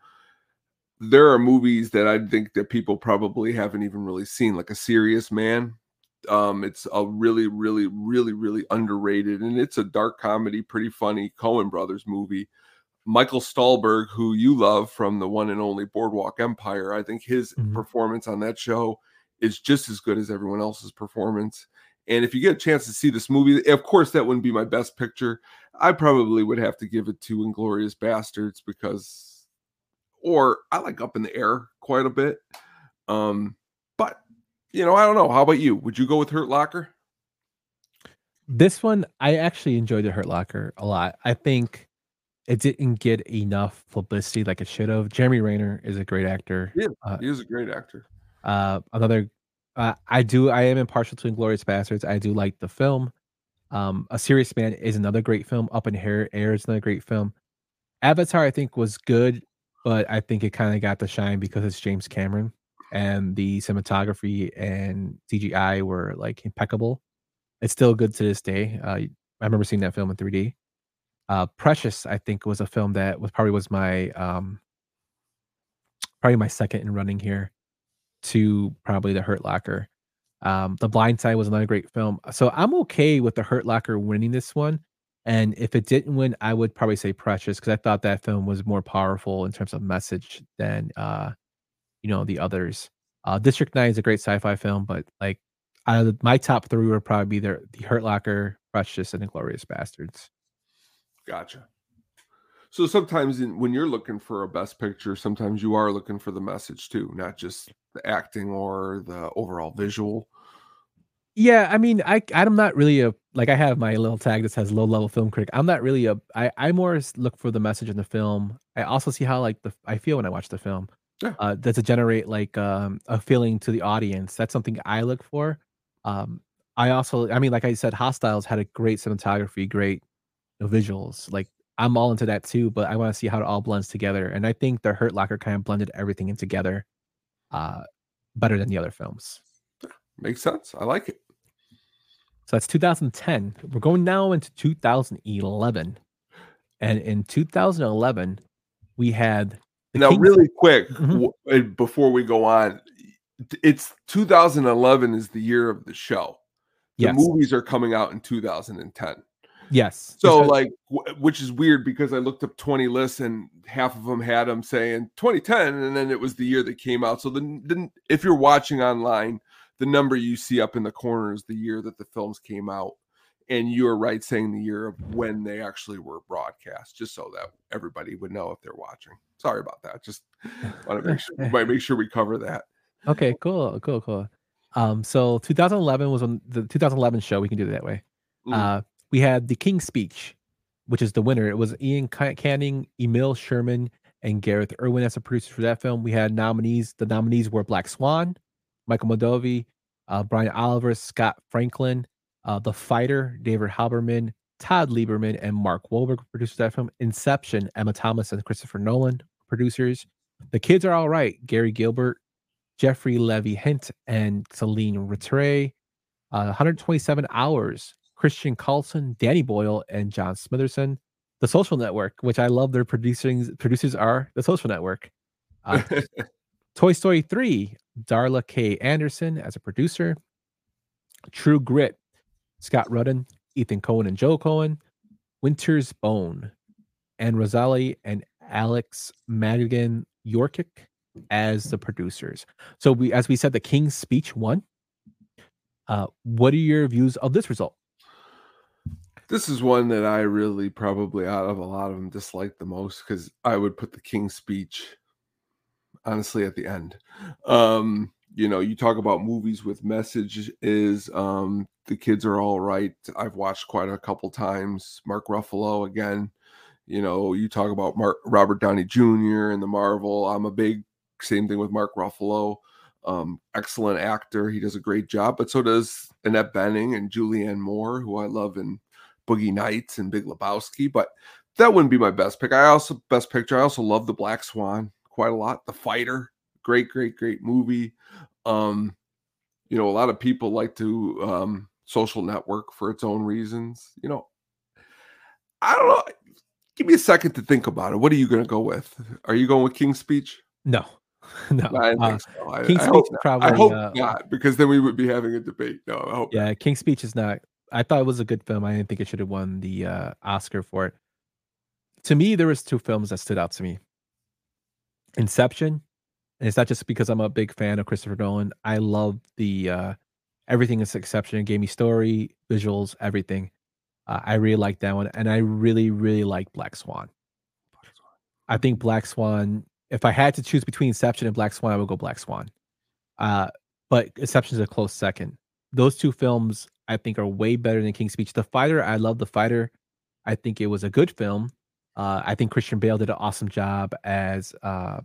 there are movies that I think that people probably haven't even really seen, like A Serious Man. Um, it's a really, really, really, really underrated, and it's a dark comedy, pretty funny Coen Brothers movie. Michael Stuhlbarg, who you love from the one and only Boardwalk Empire, I think his Mhm. performance on that show is just as good as everyone else's performance. And if you get a chance to see this movie, of course, that wouldn't be my best picture. I probably would have to give it to Inglourious Basterds because, or I like Up in the Air quite a bit. Um, but you know, I don't know. How about you? Would you go with Hurt Locker? This one, I actually enjoyed the Hurt Locker a lot. I think it didn't get enough publicity like it should have. Jeremy Renner is a great actor. Yeah, Uh, he is a great actor. Uh, another, uh, I do. I am impartial to Inglourious Basterds. I do like the film. Um, A Serious Man is another great film. Up in Air, Air is another great film. Avatar, I think, was good, but I think it kind of got the shine because it's James Cameron and the cinematography and CGI were like impeccable. It's still good to this day. Uh, I remember seeing that film in 3D. Uh, Precious, I think, was a film that was probably was my um, probably my second in running here to probably the Hurt Locker. Um, the Blind Side was another great film. So I'm okay with the Hurt Locker winning this one. And if it didn't win, I would probably say Precious because I thought that film was more powerful in terms of message than uh, you know, the others. Uh, District 9 is a great sci-fi film, but like out of the, my top three would probably be the, the Hurt Locker, Precious, and Inglourious Basterds. Gotcha. So sometimes in, when you're looking for a best picture, sometimes you are looking for the message too, not just the acting or the overall visual. Yeah, I mean, I I'm not really a like I have my little tag that says low level film critic. I'm not really a I I more look for the message in the film. I also see how like the I feel when I watch the film. Yeah. Uh, does it generate like um a feeling to the audience? That's something I look for. Um, I also I mean, like I said, Hostiles had a great cinematography, great visuals. Like I'm all into that too, but I want to see how it all blends together. And I think the Hurt Locker kind of blended everything in together, uh, better than the other films. Makes sense. I like it. So that's 2010. We're going now into 2011. And in 2011, we had now, King's- really quick Mhm. w- before we go on, it's 2011 is the year of the show. The Yes. movies are coming out in 2010. Yes. So, because- like, w- which is weird because I looked up 20 lists and half of them had them saying 2010, and then it was the year that came out. So, then, then if you're watching online, the number you see up in the corner is the year that the films came out. And you're right saying the year of when they actually were broadcast, just so that everybody would know if they're watching. Sorry about that. Just want to make sure, might make sure we cover that. okay, cool, cool, cool. Um, so 2011 was on the 2011 show. We can do it that way. Mm. Uh, we had the King's Speech, which is the winner. It was Iain Canning, Emile Sherman, and Gareth Unwin as the producers for that film. We had nominees. The nominees were Black Swan, Michael Moldovi, uh, Brian Oliver, Scott Franklin, uh, The Fighter, David Hoberman, Todd Lieberman, and Mark Wahlberg producers that film. Inception, Emma Thomas and Christopher Nolan producers. The Kids Are All Right, Gary Gilbert, Jeffrey Levy-Hinte, and Celine Rattray. Uh, 127 Hours, Christian Colson, Danny Boyle, and John Smitherson. The Social Network, which I love their producing producers are the Social Network. Uh, Toy Story 3, Darla K. Anderson as a producer. True Grit, Scott Rudin, Ethan Coen and Joe Coen. Winter's Bone, and Rosalie and Alex Madigan Yorkic as the producers. So we as we said, the King's Speech won. Uh, what are your views of this result? This is one that I really probably out of a lot of them dislike the most because I would put the King's speech honestly at the end. Um, you know, you talk about movies with message is um the kids are all right. I've watched quite a couple times. Mark Ruffalo again. You know, you talk about Mark Robert Downey Jr. and the Marvel. I'm a big same thing with Mark Ruffalo. Um, excellent actor. He does a great job, but so does Annette Bening and Julianne Moore, who I love in Boogie Nights and Big Lebowski. But that wouldn't be my best pick. I also best picture. I also love The Black Swan quite a lot. The Fighter, great, great, great movie. Um, you know, a lot of people like to um social network for its own reasons. You know, I don't know. Give me a second to think about it. What are you going to go with? Are you going with King's Speech? No, no. I uh, think so. I, King's I Speech hope, not. probably, I hope uh, not, because then we would be having a debate. No, I hope. not. Yeah, King's Speech is not. I thought it was a good film. I didn't think it should have won the uh, Oscar for it. To me, there was two films that stood out to me. Inception, and it's not just because I'm a big fan of Christopher Nolan. I love the uh, everything is Inception. It gave me story, visuals, everything. Uh, I really like that one, and I really, really like Black Swan. I think Black Swan. If I had to choose between Inception and Black Swan, I would go Black Swan. Uh, but Inception is a close second. Those two films, I think, are way better than King's Speech. The Fighter, I love The Fighter. I think it was a good film. Uh, I think Christian Bale did an awesome job as uh,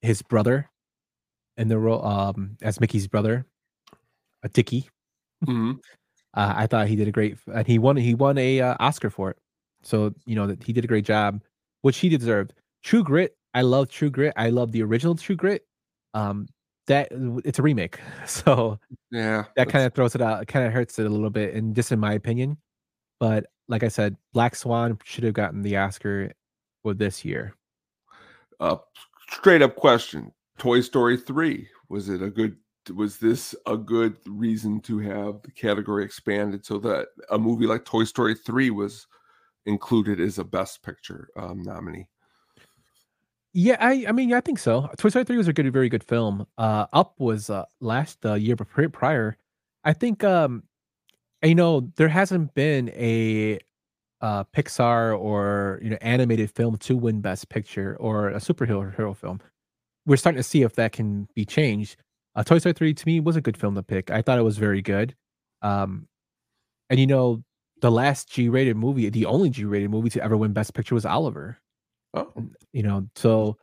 his brother in the role um, as Mickey's brother, a Dickie. Mhm. Uh, I thought he did a great, and he won. He won a uh, Oscar for it. So you know that he did a great job, which he deserved. True Grit, I love True Grit. I love the original True Grit. Um, that it's a remake, so Yeah. that kind of throws it out. It kind of hurts it a little bit, and just in my opinion. But like I said, Black Swan should have gotten the Oscar for this year. uh straight up question toy story 3 was it a good was this a good reason to have the category expanded so that a movie like toy story 3 was included as a best picture um, nominee Yeah, I I mean I think so. Toy Story 3 was a good very good film. Uh Up was uh last uh, year pri- prior. I think um you know there hasn't been a uh, Pixar or you know animated film to win Best Picture or a superhero hero film. We're starting to see if that can be changed. Uh, Toy Story 3 to me was a good film to pick. I thought it was very good. Um, and you know, the last G-rated movie, the only G-rated movie to ever win Best Picture was Oliver. Oh, You know, so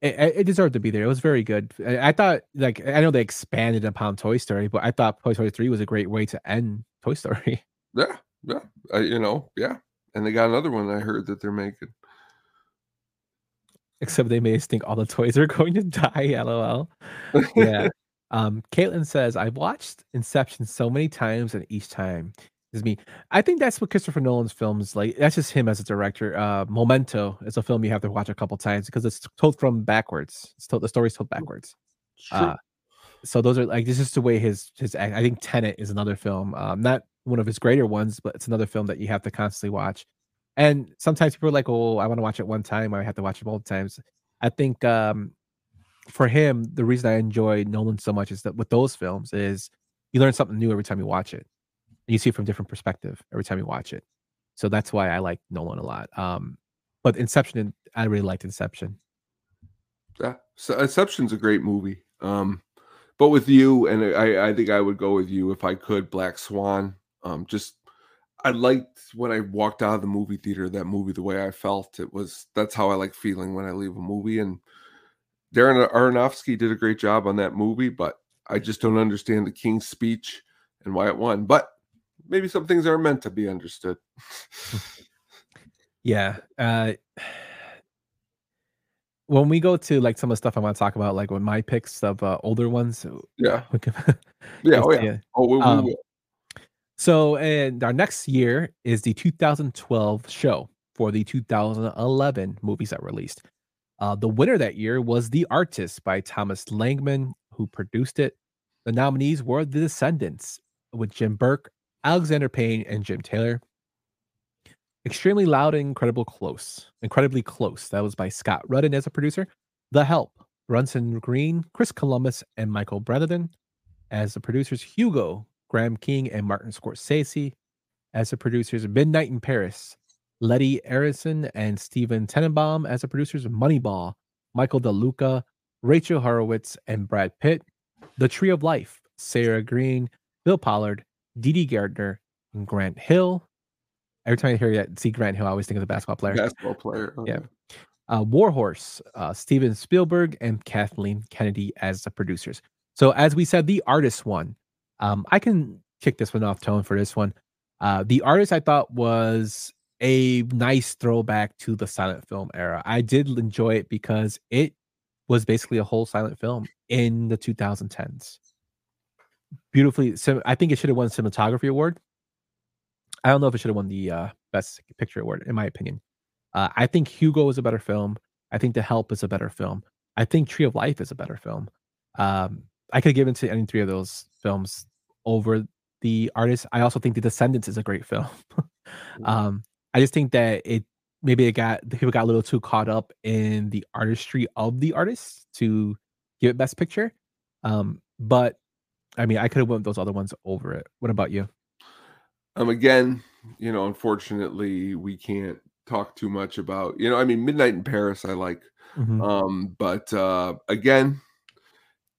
it, it deserved to be there. It was very good. I, I thought, like, I know they expanded upon Toy Story, but I thought Toy Story 3 was a great way to end Toy Story. yeah, yeah. I, you know, yeah. And they got another one I heard that they're making. Except they made us think all the toys are going to die. LOL. Yeah. um, Caitlin says, I've watched Inception so many times, and each time is me. I think that's what Christopher Nolan's films like. That's just him as a director. Uh, Memento is a film you have to watch a couple times because it's told from backwards. It's told the story's told backwards. True. Uh, so those are like this is the way his his I think Tenet is another film, um, not one of his greater ones, but it's another film that you have to constantly watch. And sometimes people are like, "Oh, I want to watch it one time. I have to watch it multiple times." I think um, for him, the reason I enjoy Nolan so much is that with those films is you learn something new every time you watch it. You see it from different perspective every time you watch it. So that's why I like Nolan a lot. Um, but Inception, I really liked Inception. Yeah, so Inception's a great movie. Um, but with you, and I, I think I would go with you if I could. Black Swan. Um, just I liked when I walked out of the movie theater. That movie, the way I felt, it was that's how I like feeling when I leave a movie. And Darren Aronofsky did a great job on that movie, but I just don't understand the King's speech and why it won. But maybe some things are meant to be understood. Yeah. Uh, when we go to like some of the stuff I want to talk about, like with my picks of uh, older ones, Yeah, can- yeah, oh yeah. Oh, we, we Um, will. So, and our next year is the 2012 show for the 2011 movies that released. Uh, the winner that year was The Artist by Thomas Langmann, who produced it. The nominees were The Descendants with Jim Burke, Alexander Payne, and Jim Taylor. Extremely Loud and Incredible Close. Incredibly Close. That was by Scott Rudin as a producer. The Help, Brunson Green, Chris Columbus, and Michael Brennan. As the producers, Hugo, Graham King, and Martin Scorsese. As the producers, Midnight in Paris, Letty Aronson and Steven Tenenbaum. As the producers, Moneyball, Michael DeLuca, Rachel Horowitz, and Brad Pitt. The Tree of Life, Sarah Green, Bill Pohlad, Dede Gardner, and Grant Hill. Every time I hear that, see Grant Hill, I always think of the basketball player. Basketball player. Yeah. okay. Uh, Warhorse, uh, Steven Spielberg, and Kathleen Kennedy as the producers. So, as we said, the artist one. Um, I can kick this one off tone for this one. Uh, the artist I thought was a nice throwback to the silent film era. I did enjoy it because it was basically a whole silent film in the 2010s. Beautifully, so I think it should have won cinematography award. I don't know if it should have won the uh, best picture award, in my opinion. Uh, I think Hugo is a better film. I think The Help is a better film. I think Tree of Life is a better film. Um, I could give into any three of those films over the artist. I also think The Descendants is a great film. um, I just think that it maybe it got the people got a little too caught up in the artistry of the artist to give it best picture. Um, but I mean, I could have went with those other ones over it. What about you? Um, again, you know, unfortunately, we can't talk too much about. You know, I mean, Midnight in Paris, I like. Mhm. Um, but uh, again,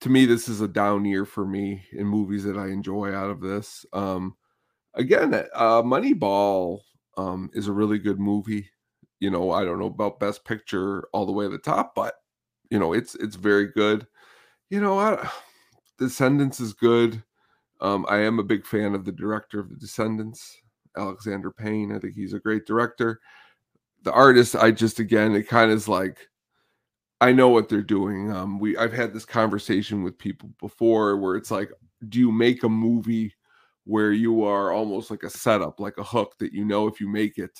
to me, this is a down year for me in movies that I enjoy out of this. Um, again, uh, Moneyball um, is a really good movie. You know, I don't know about Best Picture all the way to the top, but you know, it's it's very good. You know, I, Descendants is good. Um, I am a big fan of the director of The Descendants, Alexander Payne. I think he's a great director. The artist, I just again, it kind of is like I know what they're doing. Um, we I've had this conversation with people before where it's like, do you make a movie where you are almost like a setup, like a hook that you know if you make it,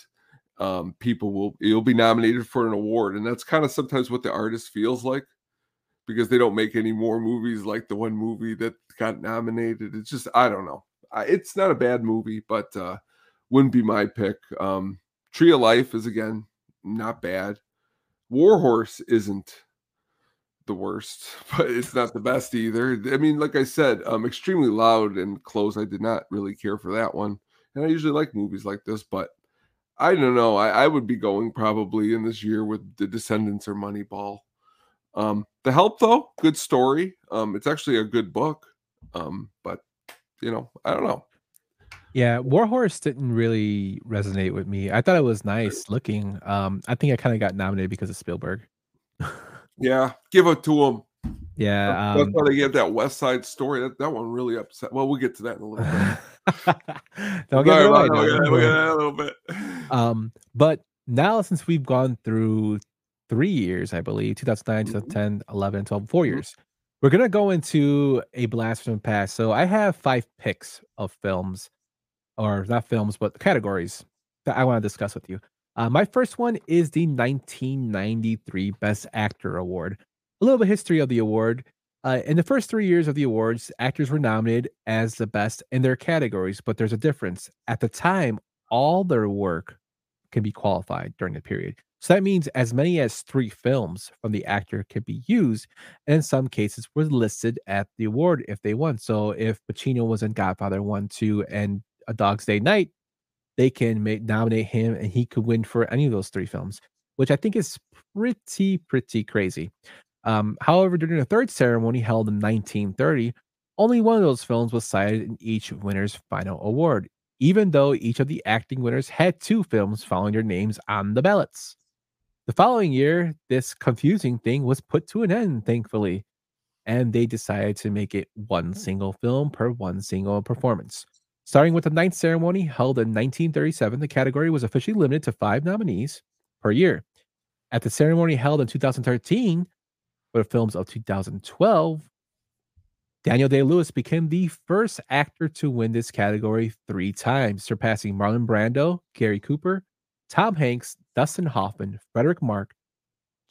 um, people will you'll be nominated for an award, and that's kind of sometimes what the artist feels like because they don't make any more movies like the one movie that got nominated. It's just I don't know. It's not a bad movie, but uh, wouldn't be my pick. Um, Tree of Life is again not bad. Warhorse isn't the worst, but it's not the best either. I mean, like I said, um, extremely loud and close. I did not really care for that one, and I usually like movies like this, but I don't know. I, I would be going probably in this year with the Descendants or Moneyball. Um, the Help though, good story. Um, it's actually a good book. Um, but you know, I don't know. Yeah, Warhorse didn't really resonate with me. I thought it was nice looking. Um, I think I kind of got nominated because of Spielberg. Yeah, give it to him. Yeah, That's um, why they get that West Side Story. That, that one really upset. Well, we'll get to that in a little bit. don't get Sorry me about wrong. that. We'll get- now. we'll get that a little bit. Um, but now since we've gone through three years, I believe 2009, Mhm. 2010, 11, 12, 4 Mhm. years, we're gonna go into a blast from the past. So I have five picks of films, or not films, but categories that I want to discuss with you. Uh, my first one is the 1993 Best Actor Award. A little bit of history of the award. Uh, in the first three years of the awards, actors were nominated as the best in their categories, but there's a difference. At the time, all their work can be qualified during the period. So that means as many as three films from the actor could be used, and in some cases were listed at the award if they won. So if Pacino was in Godfather 1, 2, and A Dog's Day Night, they can make, nominate him and he could win for any of those three films, which I think is pretty, pretty crazy. Um, however, during the third ceremony held in 1930, only one of those films was cited in each winner's final award, even though each of the acting winners had two films following their names on the ballots. The following year, this confusing thing was put to an end, thankfully, and they decided to make it one hmm. single film per one single performance. Starting with the ninth ceremony held in 1937, the category was officially limited to five nominees per year. At the ceremony held in 2013, for the films of 2012, Daniel Day Lewis became the first actor to win this category three times, surpassing Marlon Brando, Gary Cooper, Tom Hanks, Dustin Hoffman, Fredric March,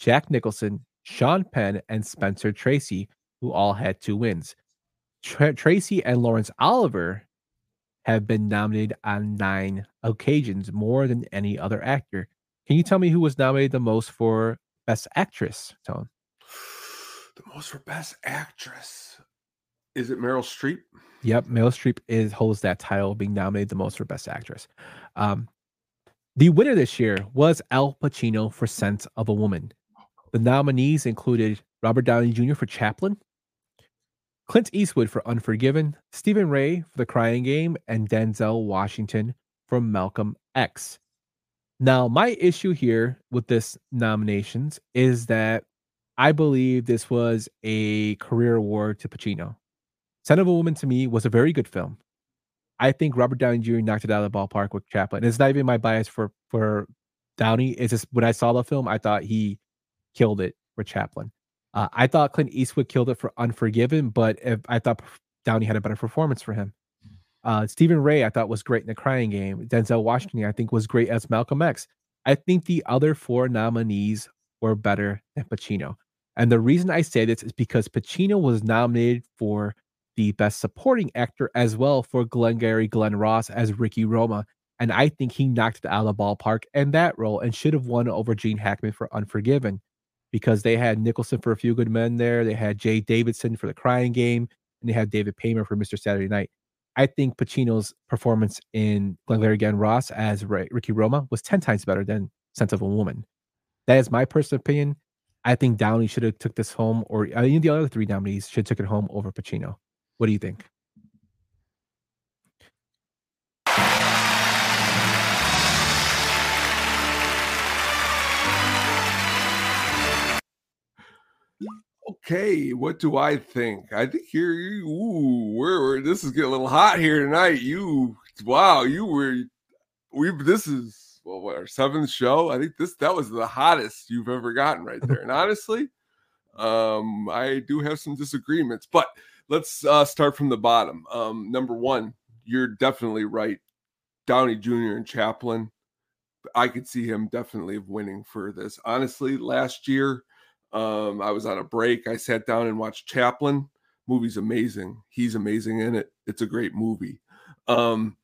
Jack Nicholson, Sean Penn, and Spencer Tracy, who all had two wins. Tra- Tracy and Laurence Olivier have been nominated on nine occasions, more than any other actor. Can you tell me who was nominated the most for Best Actress, Tone? The most for Best Actress. Is it Meryl Streep? Yep, Meryl Streep is holds that title, being nominated the most for Best Actress. Um, the winner this year was Al Pacino for Scent of a Woman. The nominees included Robert Downey Jr. for Chaplin, Clint Eastwood for Unforgiven, Stephen Rea for The Crying Game, and Denzel Washington for Malcolm X. Now, my issue here with this nominations is that I believe this was a career award to Pacino. Son of a Woman to me was a very good film. I think Robert Downey Jr. knocked it out of the ballpark with Chaplin. It's not even my bias for for Downey. It's just when I saw the film, I thought he killed it for Chaplin. Uh, I thought Clint Eastwood killed it for Unforgiven, but if, I thought Downey had a better performance for him. Uh, Stephen Rea, I thought was great in The Crying Game. Denzel Washington, I think, was great as Malcolm X. I think the other four nominees were better than Pacino. And the reason I say this is because Pacino was nominated for the Best Supporting Actor as well for Glengarry Glen Ross as Ricky Roma. And I think he knocked it out of the ballpark in that role and should have won over Gene Hackman for Unforgiven because they had Nicholson for A Few Good Men there. They had Jaye Davidson for The Crying Game, and they had David Paymer for Mr. Saturday Night. I think Pacino's performance in Glengarry Glen Ross as Ricky Roma was 10 times better than Scent of a Woman. That is my personal opinion. I think Downey should have took this home, or uh, any of the other three nominees should have took it home over Pacino. What do you think? Okay, what do I think? I think you're you, ooh, we're, we're this is getting a little hot here tonight. You wow, you were we this is well what our seventh show. I think this that was the hottest you've ever gotten right there. And honestly, um, I do have some disagreements, but let's uh start from the bottom. Um, number one, you're definitely right. Downey Jr. and Chaplin. I could see him definitely winning for this. Honestly, last year um, I was on a break. I sat down and watched Chaplin. Movie's amazing. He's amazing in it. It's a great movie. Um,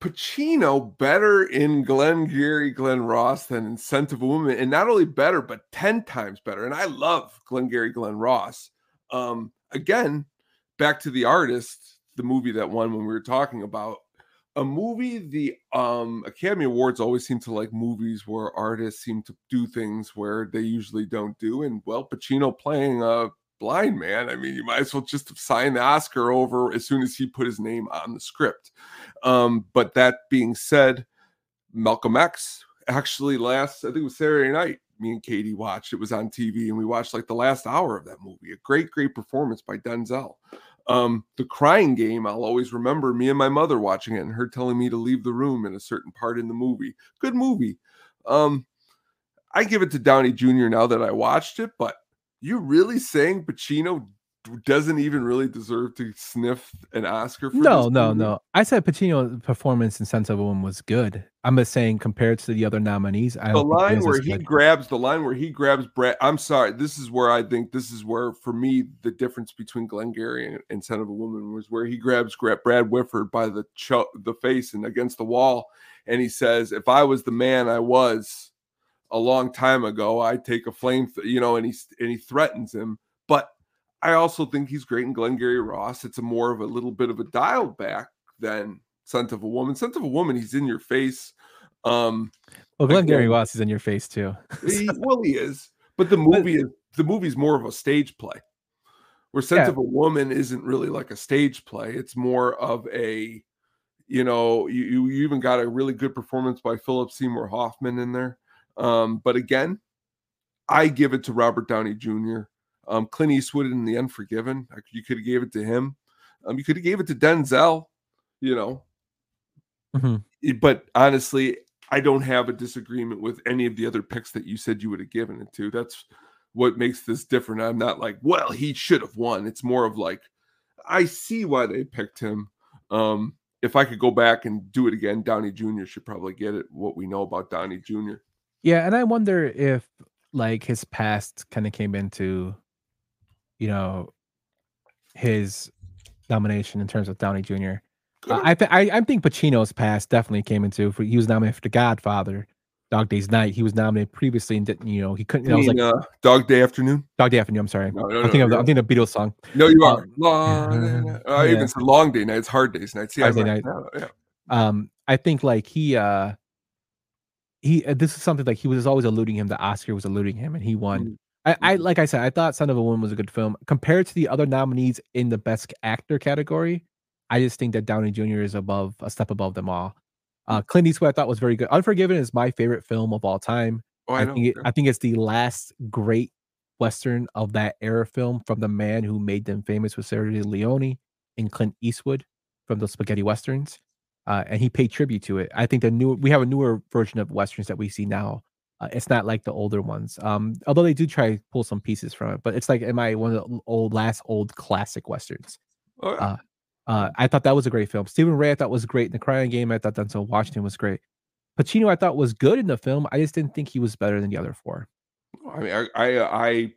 Pacino better in Glenn Gary, Glen Ross than in Scent of a Woman, and not only better, but ten times better. And I love Glenn Gary, Glen Ross. Um, again, back to the artist, the movie that won when we were talking about. a movie the um academy awards always seem to like movies where artists seem to do things where they usually don't do and well pacino playing a blind man i mean you might as well just sign the oscar over as soon as he put his name on the script um but that being said malcolm x actually last i think it was saturday night me and katie watched it was on tv and we watched like the last hour of that movie a great great performance by denzel um, the crying game, I'll always remember me and my mother watching it and her telling me to leave the room in a certain part in the movie. Good movie. Um, I give it to Downey Jr. now that I watched it, but you really saying Pacino doesn't even really deserve to sniff an Oscar for no, no, movie? no. I said Pacino's performance in Scent of a Woman was good. I'm just saying compared to the other nominees, I the line where he good. grabs the line where he grabs Brad. I'm sorry, this is where I think this is where for me the difference between Glengarry and, and Son of a Woman was where he grabs Brad Whitford by the cho- the face and against the wall, and he says, "If I was the man I was." A long time ago, I'd take a flame, th- you know, and he and he threatens him. But I also think he's great in Glengarry Ross. It's a more of a little bit of a dial back than Scent of a Woman. Scent of a Woman, he's in your face. Um Well, Glengarry again, Ross is in your face too. he, well, he is. But the movie is the movie's more of a stage play. Where Scent yeah. of a Woman isn't really like a stage play. It's more of a, you know, you, you even got a really good performance by Philip Seymour Hoffman in there. Um, but again, I give it to Robert Downey Jr. Um, Clint Eastwood in The Unforgiven, you could have gave it to him. Um, you could have gave it to Denzel, you know. Mm-hmm. But honestly, I don't have a disagreement with any of the other picks that you said you would have given it to. That's what makes this different. I'm not like, well, he should have won. It's more of like, I see why they picked him. Um, if I could go back and do it again, Downey Jr. should probably get it. What we know about Downey Jr. Yeah, and I wonder if like his past kind of came into you know, his nomination in terms of Downey Jr. Uh, I, th- I I think Pacino's past definitely came into. For, he was nominated for The Godfather, Dog Days Night. He was nominated previously and didn't. You know, he couldn't. You know, I was like uh, Dog Day Afternoon. Dog Day Afternoon. I'm sorry. No, no, I'm thinking no, of the, I'm thinking of Beatles song. No, you are. Um, long, I yeah. even said Long Day Night. It's Hard Days Night. See, hard day night. Yeah. Um, I think like he uh he uh, this is something like he was always eluding him. The Oscar was eluding him, and he won. Mm. I, I mm-hmm. like I said, I thought Son of a Woman was a good film compared to the other nominees in the Best Actor category. I just think that Downey Jr. is above a step above them all. Uh, Clint Eastwood I thought was very good. Unforgiven is my favorite film of all time. Oh, I, I think it, I think it's the last great western of that era film from the man who made them famous with Sergio Leone and Clint Eastwood from the spaghetti westerns, uh, and he paid tribute to it. I think the new we have a newer version of westerns that we see now uh, it's not like the older ones. Um, although they do try to pull some pieces from it, but it's like am I one of the old last old classic westerns. Oh, yeah. uh, uh, I thought that was a great film. Stephen Rea I thought was great in the Crying Game. I thought Denzel Washington was great. Pacino I thought was good in the film. I just didn't think he was better than the other four. I mean, I, I, I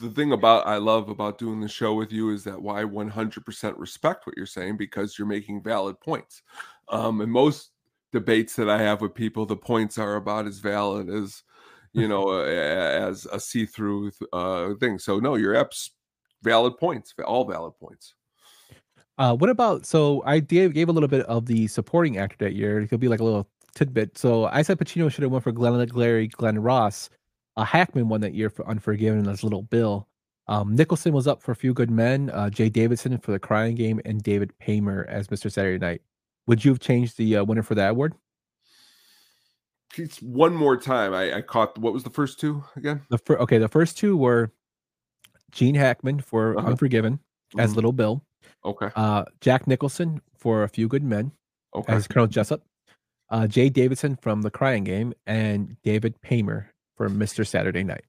the thing about I love about doing the show with you is that why 100% respect what you're saying because you're making valid points. Um, and most debates that I have with people, the points are about as valid as you know as a see-through uh, thing. So no, you're eps valid points, all valid points. Uh, what about so I gave gave a little bit of the supporting actor that year. It could be like a little tidbit. So I said Pacino should have won for Glenn Glary, Glen Ross. Uh, Hackman won that year for Unforgiven as Little Bill. Um, Nicholson was up for A Few Good Men. Uh, Jaye Davidson for The Crying Game, and David Paymer as Mr. Saturday Night. Would you have changed the uh, winner for that award? It's one more time. I, I caught what was the first two again? The fir- okay, the first two were Gene Hackman for uh-huh. Unforgiven mm-hmm. as Little Bill. Okay. Uh, Jack Nicholson for A Few Good Men okay. as Colonel Jessup. Uh, Jaye Davidson from The Crying Game and David Paymer for Mr. Saturday Night.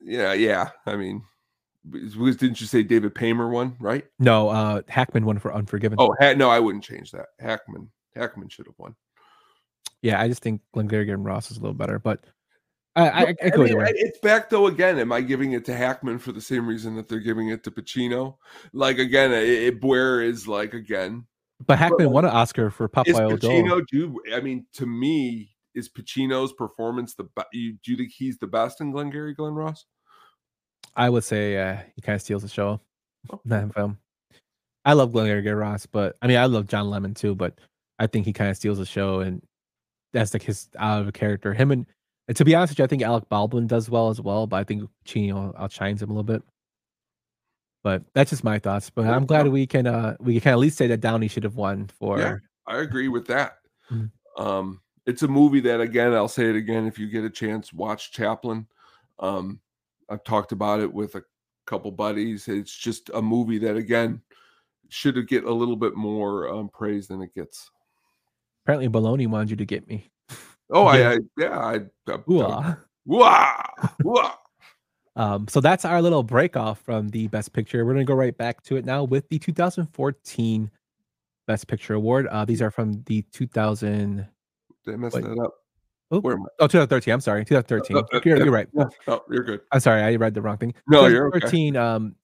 Yeah, yeah. I mean, didn't you say David Paymer won, right? No, uh Hackman won for Unforgiven. Oh, ha- no, I wouldn't change that. Hackman, Hackman should have won. Yeah, I just think Glengarry and Ross is a little better, but I, I, I, I mean, It's back though. Again, am I giving it to Hackman for the same reason that they're giving it to Pacino? Like again, it, it where is like again. But Hackman but, won an Oscar for Popeye Pacino. Do I mean to me is Pacino's performance the? You do you think he's the best in Glengarry Glen Ross? I would say uh, he kind of steals the show. Oh. That film. I love Glengarry Ross, but I mean, I love John Lemmon too. But I think he kind of steals the show, and that's like his out of a character. Him and, and to be honest with you, I think Alec Baldwin does well as well, but I think Chino outshines him a little bit. But that's just my thoughts. But I'm glad we can uh we can at least say that Downey should have won for. Yeah, I agree with that. Mhm. Um, it's a movie that again, I'll say it again. If you get a chance, watch Chaplin. Um, I've talked about it with a couple buddies. It's just a movie that again should get a little bit more um, praise than it gets. Apparently, Baloney wanted you to get me. Oh, Yeah. I, I yeah, I, I, Ooh, I. Um, so that's our little break off from the Best Picture. We're gonna go right back to it now with the 2014 Best Picture Award. Uh, these are from the 2000. Did I mess Wait. that up? Oh, Where am I? oh 2013. I'm sorry, 2013. Uh, uh, you're, you're right. No, oh, you're good. I'm sorry, I read the wrong thing. No, you're okay. 2013 um,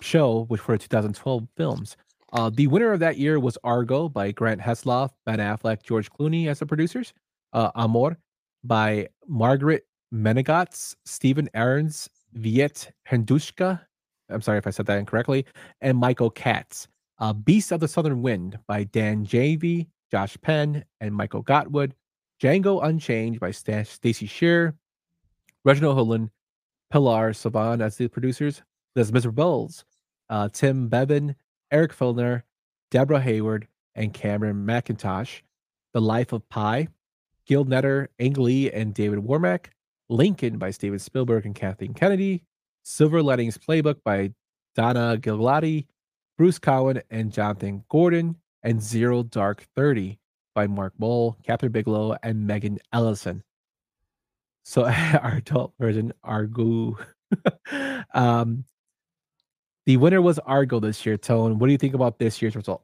show, which were 2012 films. Uh, the winner of that year was Argo by Grant Heslov, Ben Affleck, George Clooney as the producers. Uh, Amour by Margaret Ménégoz, Stephen Aarons, Veit Heiduschka. I'm sorry if I said that incorrectly. And Michael Katz. Uh, Beast of the Southern Wind by Dan Janvey, Josh Penn, and Michael Gottwald. Django Unchained by Sta- Stacey Sher, Reginald Hudlin, Pilar Savone as the producers. There's Mr. Uh, Tim Bevan, Eric Fellner, Deborah Hayward, and Cameron Mackintosh. The Life of Pi, Gil Netter, Ang Lee, and David Womark. Lincoln by Steven Spielberg and Kathleen Kennedy. Silver Linings Playbook by Donna Gigliotti, Bruce Cohen, and Jonathan Gordon. And Zero Dark 30 by Mark Boal, Kathryn Bigelow, and Megan Ellison. So our adult version, Argo. um, the winner was Argo this year. Tone, what do you think about this year's result?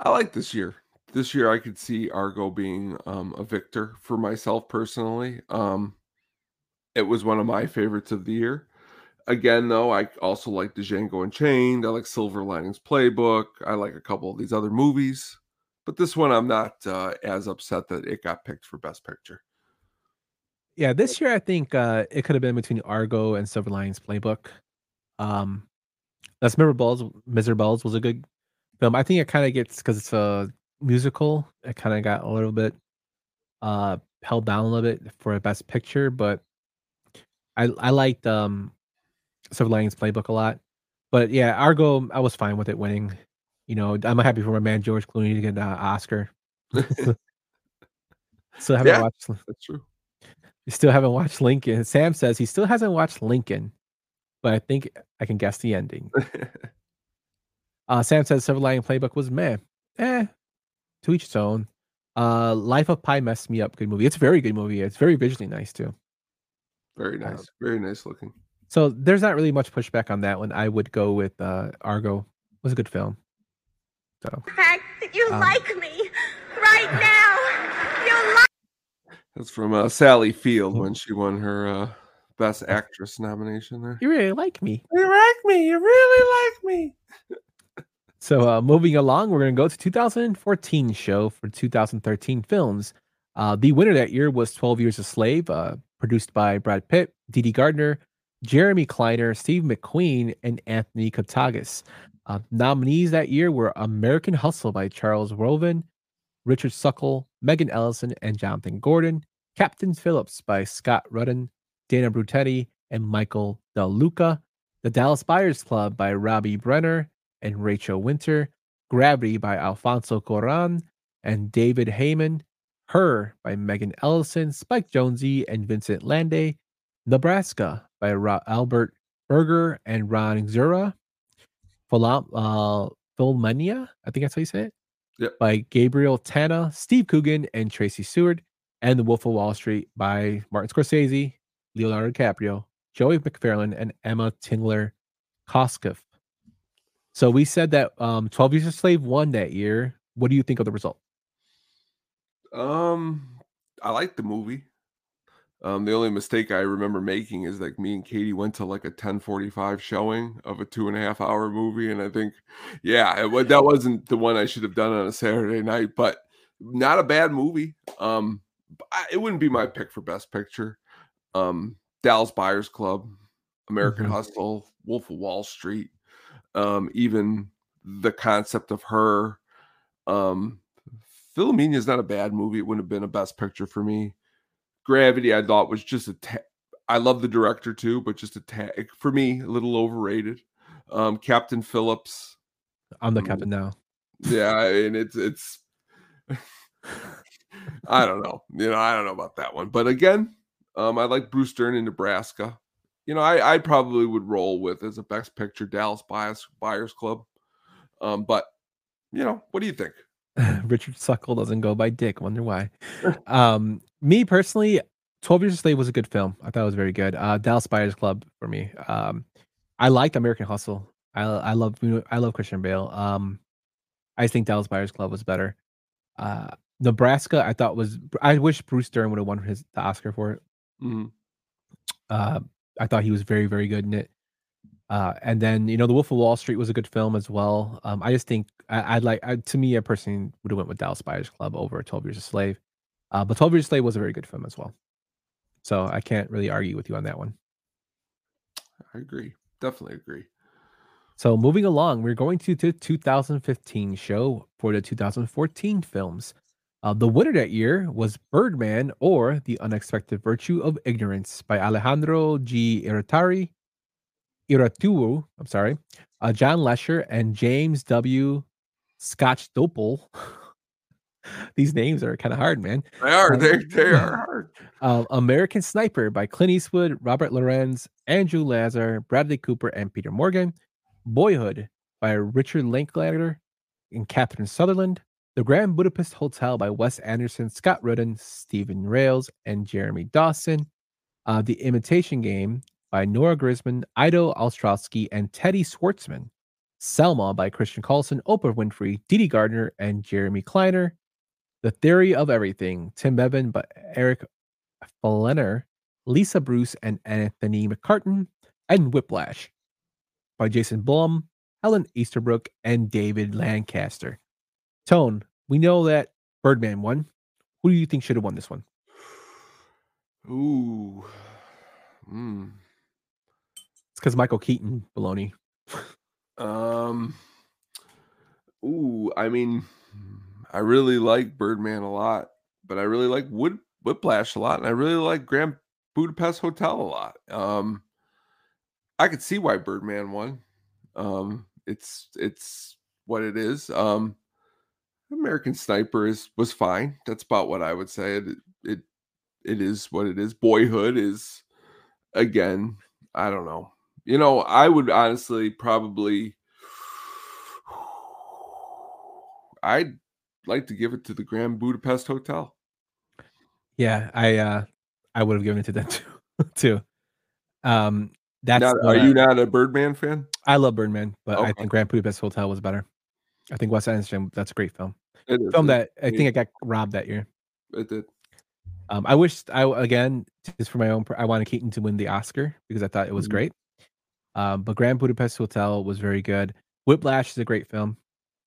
I like this year. This year, I could see Argo being um, a victor for myself personally. Um, it was one of my favorites of the year. Again, though, I also like Django Unchained. I like Silver Linings Playbook. I like a couple of these other movies, but this one I'm not uh, as upset that it got picked for Best Picture. Yeah, this year I think uh, it could have been between Argo and Silver Linings Playbook. Um, that's Miserables. Miserables was a good film. I think it kind of gets because it's a musical. It kind of got a little bit uh held down a little bit for a Best Picture, but I I liked um Silver Linings Playbook a lot. But yeah, Argo, I was fine with it winning. You know, I'm happy for my man George Clooney to get an uh, Oscar. Still haven't Yeah. watched. That's true. You still haven't watched Lincoln. Sam says he still hasn't watched Lincoln, but I think I can guess the ending. Uh, Sam says Silver Lining Playbook was meh. Eh, to each its own. Uh, Life of Pi messed me up. Good movie. It's a very good movie. It's very visually nice too. Very Uh, nice. Very nice looking. So there's not really much pushback on that one. I would go with uh, Argo. It was a good film. So fact that you Um, like me right now. You like That's from uh, Sally Field when she won her uh, Best Actress nomination there. you really like me. You like me. You really like me. So uh, moving along, we're going to go to 2014 show for 2013 films. Uh, the winner that year was 12 Years a Slave, uh, produced by Brad Pitt, Dee Gardner, Jeremy Kleiner, Steve McQueen, and Anthony Katagas. Uh, nominees that year were American Hustle by Charles Roven, Richard Suckle, Megan Ellison, and Jonathan Gordon, Captain Phillips by Scott Rudin, Dana Brunetti, and Michael De Luca, The Dallas Buyers Club by Robbie Brenner and Rachel Winter, Gravity by Alfonso Cuarón and David Heyman, Her by Megan Ellison, Spike Jonze, and Vincent Landay, Nebraska by Albert Berger and Ron Zura, Philam- uh, Philmania, I think that's how you say it, Yep. by Gabriel Tana, Steve Coogan, and Tracey Seaward, and The Wolf of Wall Street by Martin Scorsese, Leonardo DiCaprio, Joey McFarland, and Emma Tillinger Koskoff. So we said that um, 12 Years a Slave won that year. What do you think of the result? Um, I like the movie. Um, the only mistake I remember making is like me and Katie went to like a 1045 showing of a two and a half hour movie. And I think, yeah, it, that wasn't the one I should have done on a Saturday night, but not a bad movie. Um, it wouldn't be my pick for best picture. Um, Dallas Buyers Club, American Mhm. Hustle, Wolf of Wall Street, um, even the concept of her, um, Philomena is not a bad movie. It wouldn't have been a best picture for me. Gravity, I thought was just a. Ta- I love the director too, but just a tag for me, a little overrated. Um, Captain Phillips. I'm the Mm. captain now. Yeah, and it's it's. I don't know. You know, I don't know about that one. But again, um, I like Bruce Dern in Nebraska. You know, I, I probably would roll with as a best picture Dallas Buyers Buyers Club. Um, but you know, what do you think? Richard Suckle doesn't go by Dick. Wonder why. um, me personally, Twelve Years a Slave was a good film. I thought it was very good. Uh, Dallas Buyers Club for me. Um, I liked American Hustle. I I love I love Christian Bale. Um, I think Dallas Buyers Club was better. Uh, Nebraska, I thought was. I wish Bruce Dern would have won his the Oscar for it. Mhm. Uh, I thought he was very very good in it. Uh, and then you know, The Wolf of Wall Street was a good film as well. Um, I just think I, I'd like I, to me, I personally would have went with Dallas Buyers Club over Twelve Years a Slave. Uh, but Twelve Years a Slave was a very good film as well. So I can't really argue with you on that one. I agree. Definitely agree. So moving along, we're going to the 2015 show for the 2014 films. Uh, the winner that year was Birdman or The Unexpected Virtue of Ignorance by Alejandro G. Iratari, Iraturu, I'm sorry, uh, John Lesher, and James W. Skotchdopole. These names are kind of hard, man. They are. Um, They they are hard. Um, American Sniper by Clint Eastwood, Robert Lorenz, Andrew Lazar, Bradley Cooper, and Peter Morgan. Boyhood by Richard Linklater and Cathleen Sutherland. The Grand Budapest Hotel by Wes Anderson, Scott Rudin, Steven Rales, and Jeremy Dawson. Uh, the Imitation Game by Nora Grossman, Ido Ostrowsky, and Teddy Schwartzman. Selma by Christian Colson, Oprah Winfrey, Dee Gardner, and Jeremy Kleiner. The Theory of Everything, Tim Bevan by Eric Fellner, Lisa Bruce, and Anthony McCarten, and Whiplash by Jason Blum, Helen Estabrook, and David Lancaster. Tone, we know that Birdman won. Who do you think should have won this one? Ooh. Mm. It's because Michael Keaton, baloney. Um. Ooh, I mean, I really like Birdman a lot, but I really like Wood Whiplash a lot, and I really like Grand Budapest Hotel a lot. Um, I could see why Birdman won. Um, it's it's what it is. Um, American Sniper is was fine. That's about what I would say. It it it is what it is. Boyhood is again. I don't know. You know, I would honestly probably. I'd like to give it to the Grand Budapest Hotel. Yeah, I uh I would have given it to them too. too. Um that's Now, are you not a Birdman fan? I love Birdman, but I think Grand Budapest Hotel was better. I think Wes Anderson, that's a great film. It is. Film It- that I think it got robbed that year. it did. Um, I wish I again just for my own. I wanted Keaton to win the Oscar because I thought it was Mhm. great. Um, but Grand Budapest Hotel was very good. Whiplash is a great film.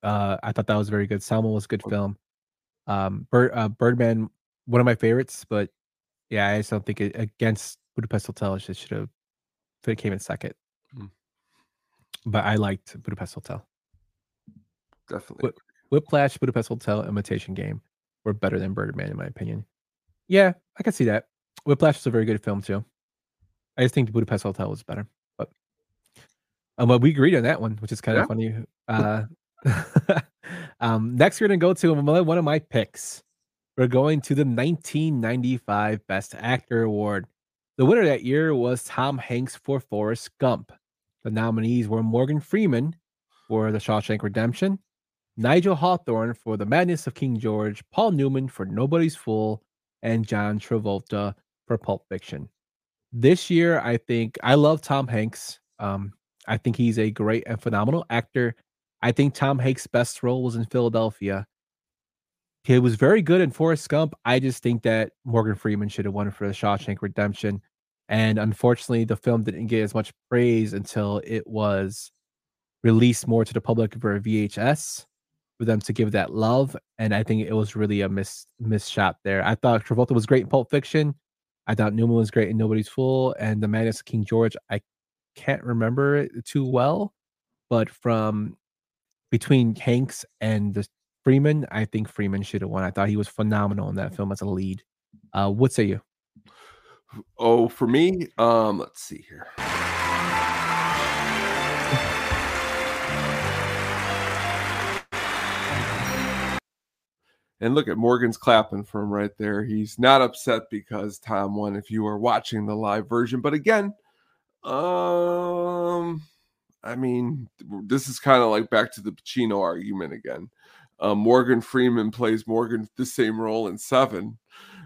Uh, I thought that was very good. Selma was a good film. Um, Bird, uh, Birdman, one of my favorites, but yeah, I just don't think it against Budapest Hotel. It should have. It came in second. Mm. But I liked Budapest Hotel. Definitely. Whip- Whiplash, Budapest Hotel, Imitation Game were better than Birdman, in my opinion. Yeah, I can see that. Whiplash is a very good film too. I just think the Budapest Hotel was better, but um, but we agreed on that one, which is kind Yeah. of funny. Uh, um, next, we're gonna go to one of my picks. We're going to the 1995 Best Actor Award. The winner that year was Tom Hanks for Forrest Gump. The nominees were Morgan Freeman for The Shawshank Redemption, Nigel Hawthorne for The Madness of King George, Paul Newman for Nobody's Fool, and John Travolta for Pulp Fiction. This year, I think I love Tom Hanks. Um, I think he's a great and phenomenal actor. I think Tom Hanks' best role was in Philadelphia. He was very good in Forrest Gump. I just think that Morgan Freeman should have won for The Shawshank Redemption. And unfortunately, the film didn't get as much praise until it was released more to the public for VHS for them to give that love. And I think it was really a miss miss shot there. I thought Travolta was great in Pulp Fiction. I thought Newman was great in Nobody's Fool and The Madness of King George. I can't remember it too well, but from between Hanks and the Freeman, I think Freeman should have won. I thought he was phenomenal in that film as a lead. Uh, what say you? Oh, for me, um, let's see here. And look at Morgan's clapping for him right there. He's not upset because Tom won if you are watching the live version. But again, um, I mean, this is kind of like back to the Pacino argument again. Uh, Morgan Freeman plays Morgan the same role in Seven.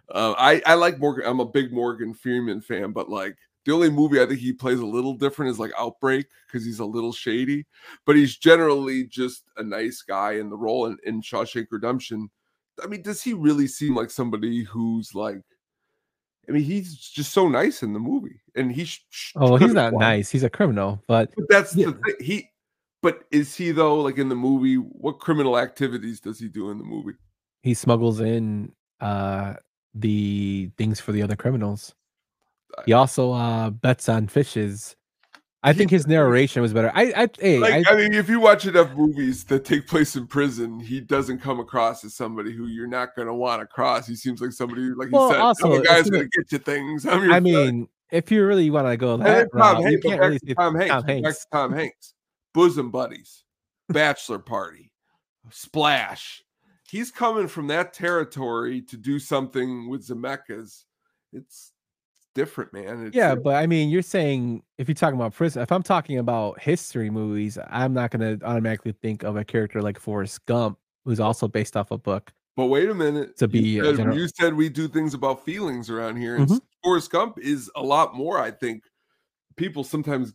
Uh, I I like Morgan. I'm a big Morgan Freeman fan, but like the only movie I think he plays a little different is like Outbreak because he's a little shady, but he's generally just a nice guy in the role. in, in Shawshank Redemption, I mean, does he really seem like somebody who's like? I mean, he's just so nice in the movie, and he. Sh- sh- Oh, he's not won. nice. He's a criminal, but But that's Yeah. the thing. He, but is he though? Like in the movie, what criminal activities does he do in the movie? he smuggles in uh the things for the other criminals. He also uh bets on fishes. I think his narration was better. I I hey, Like, I, I, mean, if you watch enough movies that take place in prison, he doesn't come across as somebody who you're not going to want to cross. He seems like somebody, who, like he Well, said, also, I'm guy's going to get you things. I friend." mean, if you really want to go that Tom route, you Hanks, really to Tom Hanks, Tom Hanks. Tom Hanks, bosom buddies, bachelor party, splash. He's coming from that territory to do something with Zemeckis. It's different, man. It's, Yeah, but I mean, you're saying if you're talking about prison, if I'm talking about history movies, I'm not going to automatically think of a character like Forrest Gump, who's also based off a book. But wait a minute. To be you said, general- you said we do things about feelings around here, and Mhm. Forrest Gump is a lot more. I think people sometimes,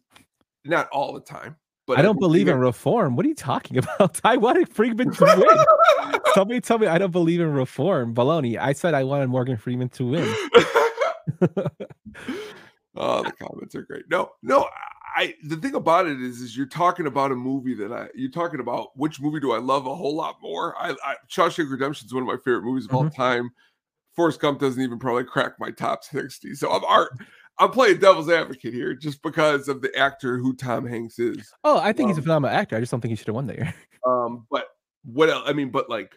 not all the time, but I don't believe in reform. What are you talking about? I wanted Freeman to win. Somebody tell me I don't believe in reform. Baloney. I said I wanted Morgan Freeman to win. oh, the comments are great. No, no. I the thing about it is, is you're talking about a movie that I you're talking about which movie do I love a whole lot more. I, I Shawshank Redemption is one of my favorite movies of all Mm-hmm. time. Forrest Gump doesn't even probably crack my top sixty. So I'm art. I'm playing devil's advocate here just because of the actor who Tom Hanks is. Oh, I think he's a Um, phenomenal actor. I just don't think he should have won there. Um, but what else? I mean, but like,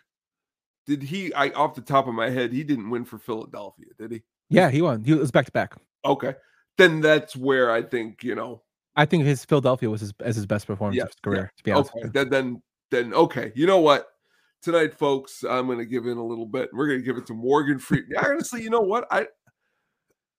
did he? I off the top of my head, he didn't win for Philadelphia, did he? Yeah, he won. He was back to back. Okay, then that's where I think you know. I think his Philadelphia was his as his best performance Yeah, of his career. To be honest, Okay, then then then okay. You know what? Tonight, folks, I'm going to give in a little bit. We're going to give it to Morgan Freeman. Honestly, you know what? I,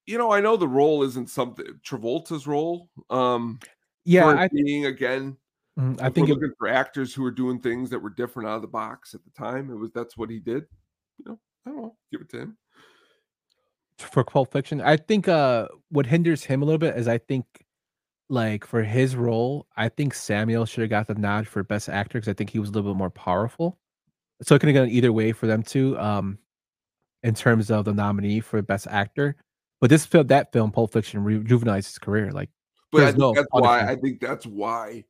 you know, I know the role isn't something Travolta's role. Um, yeah, I, being again mm, I think it, looking for actors who are doing things that were different out of the box at the time. It was that's what he did. You know, I don't know. Give it to him. For Pulp Fiction. I think uh what hinders him a little bit is I think like for his role, I think Samuel should have got the nod for best actor because I think he was a little bit more powerful. So it could have gone either way for them too, um, in terms of the nominee for best actor. But this film, that film, Pulp Fiction, rejuvenized his career. Like, But I think no that's why. I think that's why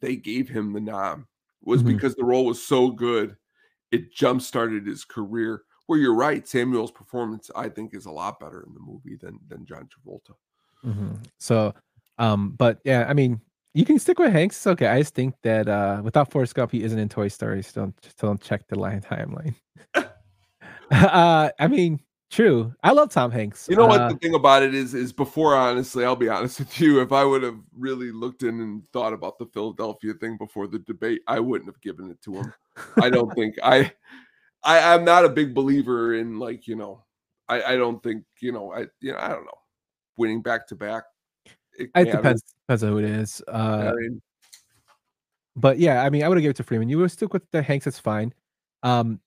they gave him the nom was Mhm. because the role was so good, it jump started his career. Where you're right, Samuel's performance I think is a lot better in the movie than than John Travolta. Mhm. So, um, but yeah, I mean, you can stick with Hanks. It's okay. I just think that uh, without Forrest Gump, he isn't in Toy Story. So don't, just don't check the line timeline. uh, I mean, true. I love Tom Hanks. You know what Uh, the thing about it is is before honestly, I'll be honest with you, if I would have really looked in and thought about the Philadelphia thing before the debate, I wouldn't have given it to him. I don't think I I I'm not a big believer in like, you know, I I don't think, you know, I you know, I don't know. Winning back to back. It It depends depends on who it is. I Uh, mean, but yeah, I mean, I would have given it to Freeman. You would stick with the Hanks. It's fine. Um,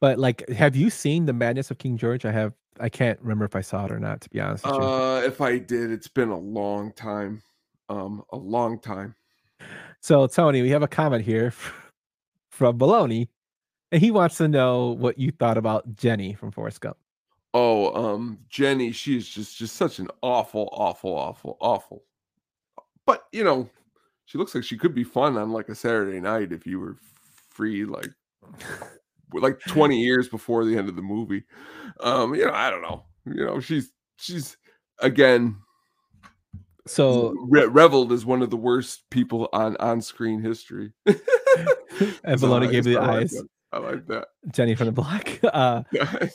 but like, have you seen the Madness of King George? I have. I can't remember if I saw it or not. To be honest with you. uh if I did, it's been a long time. Um, a long time. So Tony, we have a comment here from Baloney, and he wants to know what you thought about Jenny from Forrest Gump. Oh, um, Jenny, she's just just such an awful, awful, awful, awful. But you know, she looks like she could be fun on like a Saturday night if you were free, like like 20 years before the end of the movie. Um, you know, I don't know. You know, she's she's again So re- reveled as one of the worst people on on screen history. and Bologna gave the like eyes. I like that. Jenny from the block. Uh,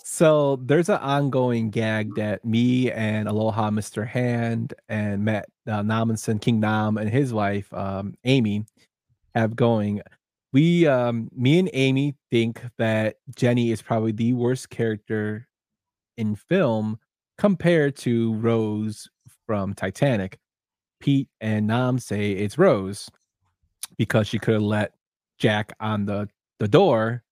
so there's an ongoing gag that me and Aloha Mr. Hand and Matt uh, Namanson, King Nam, and his wife um, Amy have going. We, um, me and Amy, think that Jenny is probably the worst character in film compared to Rose from Titanic. Pete and Nam say it's Rose because she could have let Jack on the the door.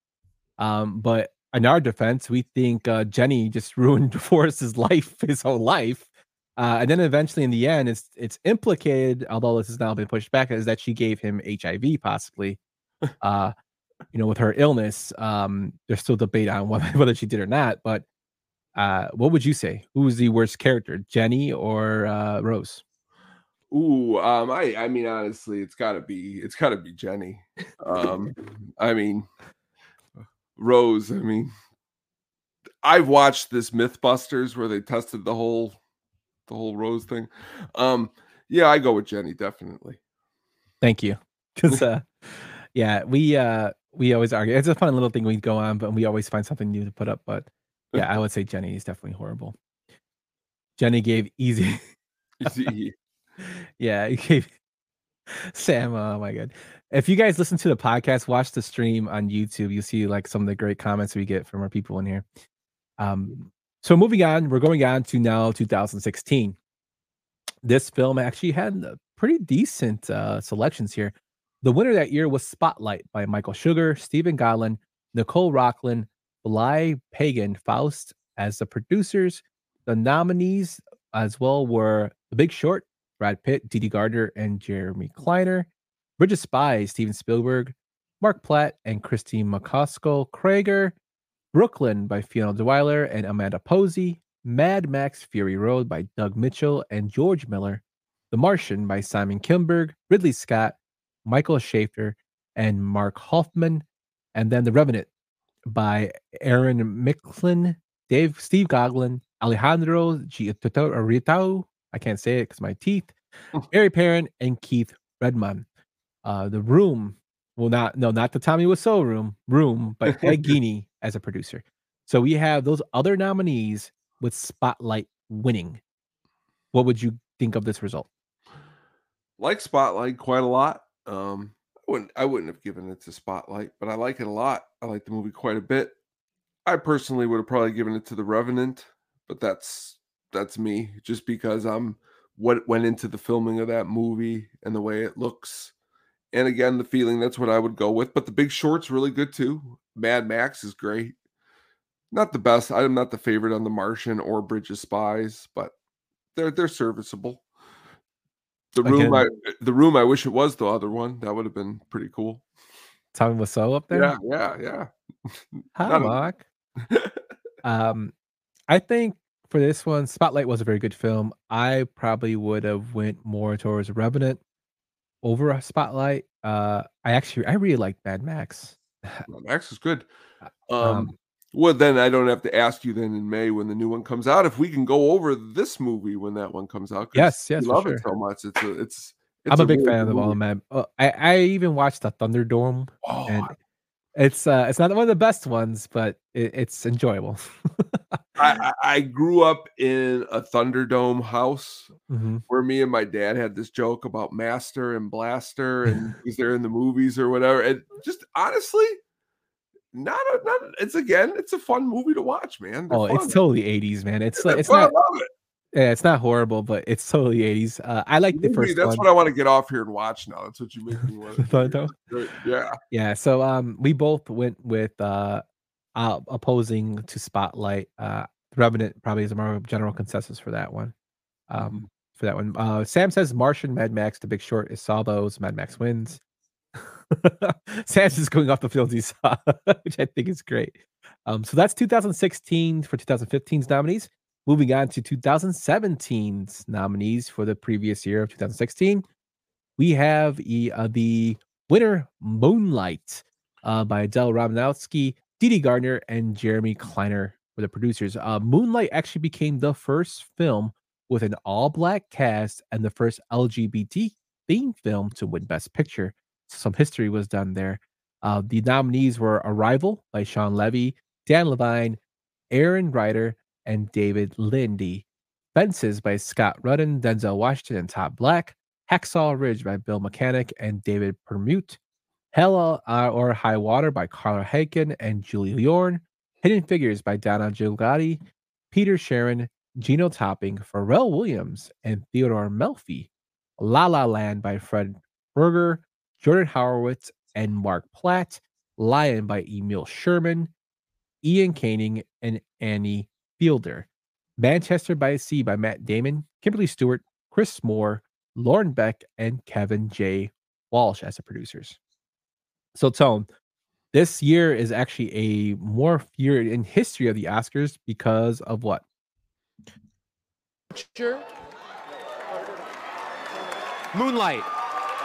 Um, but in our defense, we think uh, Jenny just ruined Forrest's life, his whole life. Uh, and then eventually, in the end, it's it's implicated, although this has now been pushed back, is that she gave him HIV, possibly. uh, you know, with her illness. Um, there's still debate on whether, whether she did or not. But uh, what would you say? Who was the worst character, Jenny or uh, Rose? Ooh, um, I I mean honestly, it's gotta be it's gotta be Jenny. Um, I mean Rose, I mean I've watched this Mythbusters where they tested the whole the whole Rose thing. Um, yeah, I go with Jenny, definitely. Thank you. Because uh yeah, we uh we always argue. It's a fun little thing we go on, but we always find something new to put up. But yeah, I would say Jenny is definitely horrible. Jenny gave easy. Easy. yeah, he gave Sam. Oh my god! If you guys listen to the podcast, watch the stream on YouTube. You'll see like some of the great comments we get from our people in here. Um, so moving on, we're going on to now 2016. This film actually had pretty decent uh, selections here. The winner that year was Spotlight by Michael Sugar, Steve Golin, Nicole Rocklin, Blye Pagon, Faust as the producers. The nominees as well were The Big Short, Brad Pitt, Dede Gardner, and Jeremy Kleiner. Bridge of Spies, Steven Spielberg, Mark Platt, and Kristie Macosko Krieger. Brooklyn by Finola Dwyer and Amanda Posey. Mad Max Fury Road by Doug Mitchell and George Miller. The Martian by Simon Kimberg, Ridley Scott, Michael Schaefer, and Mark Huffam. And then The Revenant by Arnon Milchan, Dave Steve Golin, Alejandro Giotto I can't say it because my teeth. Barry Perrin and Keith Redmon. Uh, the Room, well, not no, not the Tommy Wiseau Room, Room, but Ed Geiny as a producer. So we have those other nominees with Spotlight winning. What would you think of this result? like Spotlight quite a lot. Um, I wouldn't I wouldn't have given it to Spotlight, but I like it a lot. I like the movie quite a bit. I personally would have probably given it to The Revenant, but that's that's me just because I'm what went into the filming of that movie and the way it looks. And again, the feeling that's what I would go with. But the big short's really good too. Mad Max is great. Not the best. I'm not the favorite on The Martian or Bridge of Spies, but they're they're serviceable. The room, Again- I the room. I wish it was the other one. That would have been pretty cool. Tommy Wiseau up there? Yeah, yeah, yeah. Hi, Mark. um, I think for this one, Spotlight was a very good film. I probably would have went more towards Revenant over a Spotlight. Uh, I actually I really like Mad Max. Max is good. Um, Um, well, then I don't have to ask you then in May when the new one comes out if we can go over this movie when that one comes out. Yes, yes, love sure. it so much. It's a, it's. I'm it's a big fan good of all movie. Mad. Uh, I I even watched the Thunderdome, Oh, and it's uh it's not one of the best ones, but it, it's enjoyable. I, I grew up in a Thunderdome house Mhm. where me and my dad had this joke about Master and Blaster and is there in the movies or whatever. And just honestly, not a not. a- It's again, it's a fun movie to watch, man. They're Oh, fun. it's totally 80s, man. It's like it's not love it. yeah, it's not horrible, but it's totally 80s. Uh, I like the Movie, first that's one. what I want to get off here and watch now. That's what you make me want. Yeah. Yeah, so um we both went with uh, uh opposing to Spotlight. Uh Revenant probably is a more general consensus for that one. Um for that one. Uh Sam says Martian, Mad Max, The Big Short is saw those, Mad Max wins. Sam's just going off the fields he saw, which I think is great. Um so that's 2016 for 2015's nominees. Moving on to 2017's nominees for the previous year of 2016. We have uh, the winner Moonlight uh, by Adele Romanski, Dede Gardner, and Jeremy Kleiner were the producers. Uh, Moonlight actually became the first film with an all black cast and the first LGBT themed film to win Best Picture. some history was done there. Uh, the nominees were Arrival by Shawn Levy, Dan Levine, Aaron Ryder, and David Linde. Fences by Scott Rudin, Denzel Washington, and Todd Black. Hacksaw Ridge by Bill Mechanic and David Permut. Hell uh, or High Water by Carla Hacken and Julie Yorn. Hidden Figures by Donna Gigliotti, Peter Sharon, Jenno Topping, Pharrell Williams, and Theodore Melfi. La La Land by Fred Berger, Jordan Horowitz, and Mark Platt. Lion by Emile Sherman, Iain Canning, and Angie Fielder. Manchester by the Sea by Matt Damon, Kimberly Stewart, Chris Moore, Lauren Beck, and Kevin J. Walsh as the producers. So, Tone, this year is actually a more year in history of the Oscars because of what? Picture. Moonlight.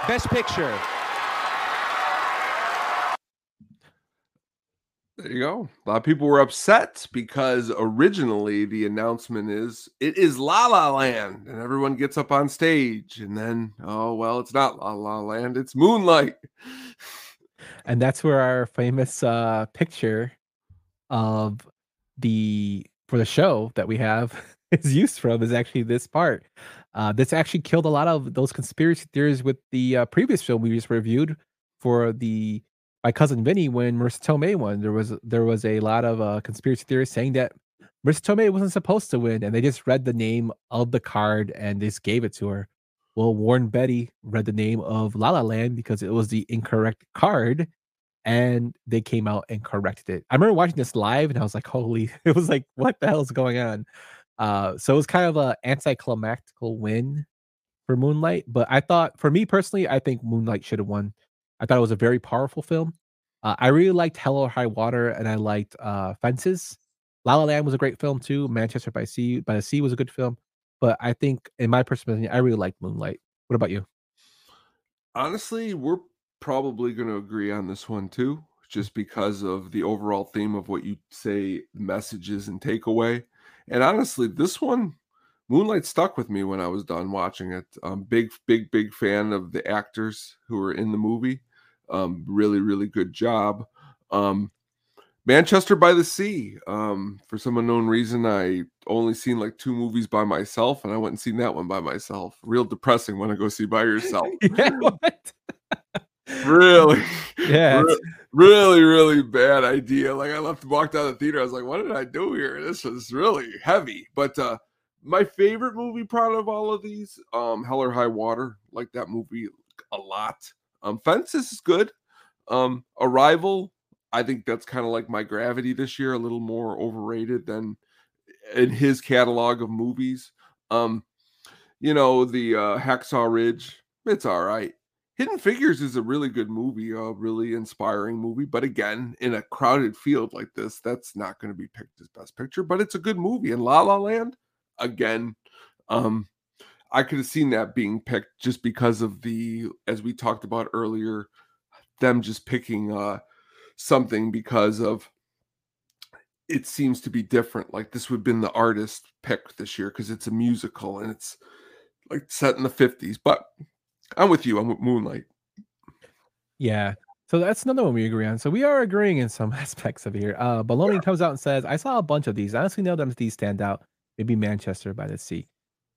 Best picture. There you go. A lot of people were upset because originally the announcement is it is La La Land, and everyone gets up on stage, and then oh well, it's not La La Land, it's Moonlight. And that's where our famous uh, picture of the for the show that we have is used from is actually this part. Uh, this actually killed a lot of those conspiracy theories with the uh, previous film we just reviewed for the my cousin Vinny when Marisa Tomei won. There was there was a lot of uh, conspiracy theories saying that Marisa Tomei wasn't supposed to win, and they just read the name of the card and just gave it to her. Well, Warren Beatty read the name of La La Land because it was the incorrect card, and they came out and corrected it. I remember watching this live, and I was like, "Holy!" It was like, "What the hell is going on?" Uh, so it was kind of a anticlimactical win for Moonlight. But I thought, for me personally, I think Moonlight should have won. I thought it was a very powerful film. Uh, I really liked Hell or High Water, and I liked uh, Fences. La La Land was a great film too. Manchester by Sea by the Sea was a good film. But I think, in my personal opinion, I really like Moonlight. What about you? Honestly, we're probably going to agree on this one too, just because of the overall theme of what you say, messages and takeaway. And honestly, this one, Moonlight stuck with me when I was done watching it. Big, big, big fan of the actors who were in the movie. Um, really, really good job. Um, Manchester by the Sea. Um, for some unknown reason, I only seen like two movies by myself, and I went and seen that one by myself. Real depressing when I go see by yourself. yeah, what? really, Yeah, re- really, really bad idea. Like I left, walked out of the theater. I was like, "What did I do here? This was really heavy." But uh, my favorite movie, proud of all of these, um, Hell or High Water. Like that movie a lot. Um, Fences is good. Um, Arrival, I think that's kind of like my Gravity this year, a little more overrated than in his catalog of movies. Um, you know, the uh, Hacksaw Ridge, it's all right. Hidden Figures is a really good movie, a really inspiring movie. But again, in a crowded field like this, that's not going to be picked as best picture. But it's a good movie. And La La Land, again, um, I could have seen that being picked just because of the, as we talked about earlier, them just picking uh something because of it seems to be different. Like this would have been the artist pick this year because it's a musical and it's like set in the 50s. But I'm with you. I'm with Moonlight. yeah. So that's another one we agree on. So we are agreeing in some aspects of here. Uh, Baloney comes out and says, "I saw a bunch of these. Honestly, none of them these stand out. Maybe Manchester by the Sea.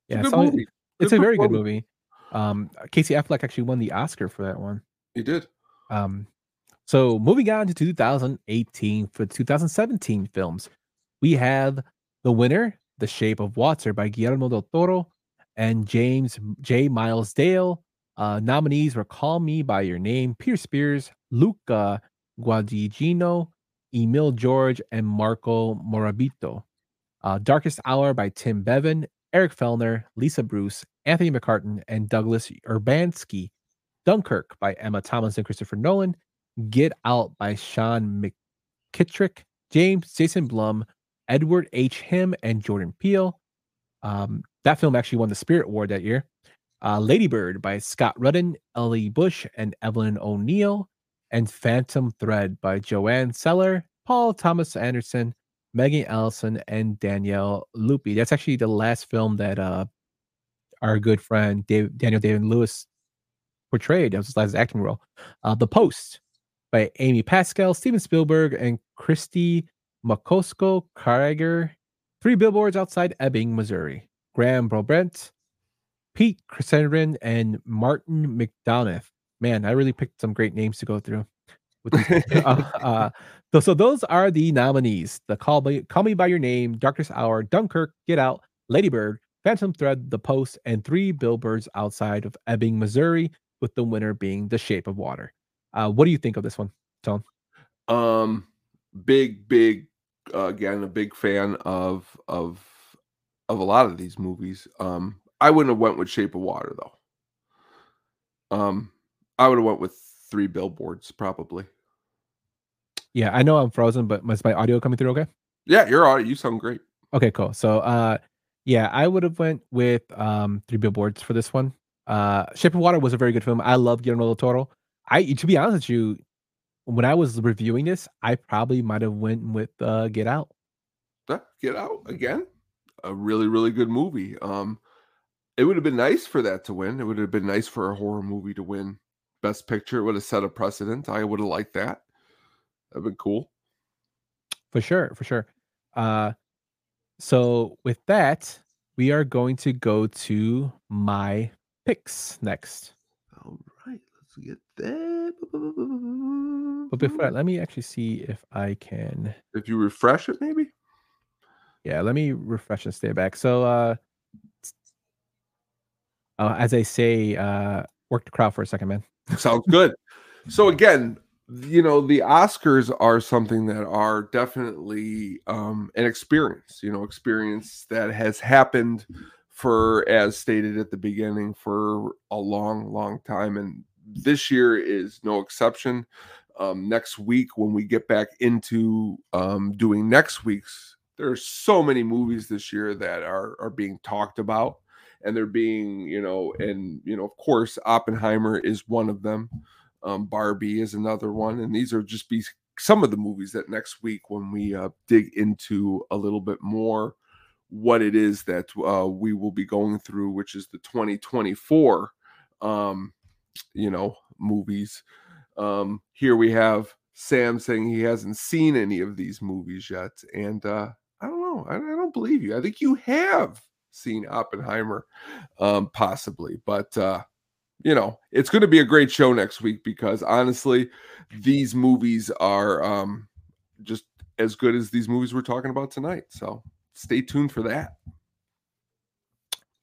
It's a Yeah, so movie. it's Good a very good performance. movie. Um, Casey Affleck actually won the Oscar for that one. He did. Um, so moving on to 2018 for 2017 films, we have the winner, The Shape of Water by Guillermo del Toro and James J. Miles Dale. Uh, nominees were Call Me by Your Name, Pierce Spears, Luca Guadagnino, Emil George, and Marco Morabito. Uh, Darkest Hour by Tim Bevan, Eric Fellner, Lisa Bruce, Anthony McCarten, and Douglas Urbanski. Dunkirk by Emma Thomas and Christopher Nolan. Get Out by Sean McKittrick, James Jason Blum, Edward H. Him, and Jordan Peele. Um, that film actually won the Spirit Award that year. Uh, Ladybird by Scott Rudin, Eli Bush, and Evelyn O'Neill. And Phantom Thread by JoAnne Sellar, Paul Thomas Anderson, Megan Ellison, and Danielle Lupi. That's actually the last film that uh, our good friend Dave, Daniel David Lewis portrayed. That was his last acting role. Uh, the Post by Amy Pascal, Steven Spielberg, and Kristie Macosko Krieger. Three billboards outside Ebbing, Missouri. Graham Broadbent, Pete Crescendon, and Martin McDonagh. Man, I really picked some great names to go through. With uh, uh, so, those are the nominees: the Call Me, Call Me by Your Name, Darkest Hour, Dunkirk, Get Out, Ladybird, Phantom Thread, The Post, and three billboards outside of Ebbing, Missouri, with the winner being The Shape of Water. Uh, what do you think of this one, Tone? Um, big, big, uh, again, a big fan of of of a lot of these movies. Um, I wouldn't have went with Shape of Water though. Um, I would have went with three billboards probably. Yeah, I know I'm frozen, but is my audio coming through okay? Yeah, you're all right. You sound great. Okay, cool. So uh yeah, I would have went with um three billboards for this one. Uh Shape of Water was a very good film. I love Guillermo del Toro. I to be honest with you, when I was reviewing this, I probably might have went with uh Get Out. Yeah, Get Out again. A really, really good movie. Um it would have been nice for that to win. It would have been nice for a horror movie to win Best Picture. It would have set a precedent. I would have liked that. That'd been cool. For sure, for sure. Uh so with that, we are going to go to my picks next. All right, let's get. But before that, let me actually see if I can If you refresh it, maybe. yeah, let me refresh and stay back. So uh uh, as I say, uh work the crowd for a second, man. Sounds good. So again, you know, the Oscars are something that are definitely um an experience, you know, experience that has happened for as stated at the beginning for a long, long time. And this year is no exception. Um, next week, when we get back into um, doing next week's, there are so many movies this year that are are being talked about and they're being, you know, and you know, of course, Oppenheimer is one of them. Um, Barbie is another one, and these are just be some of the movies that next week when we uh, dig into a little bit more what it is that uh, we will be going through, which is the 2024, um, you know, movies. Um, here we have Sam saying he hasn't seen any of these movies yet, and uh, I don't know. I, I don't believe you. I think you have seen Oppenheimer, um, possibly, but uh, you know, it's going to be a great show next week because honestly, these movies are um, just as good as these movies we're talking about tonight. So stay tuned for that.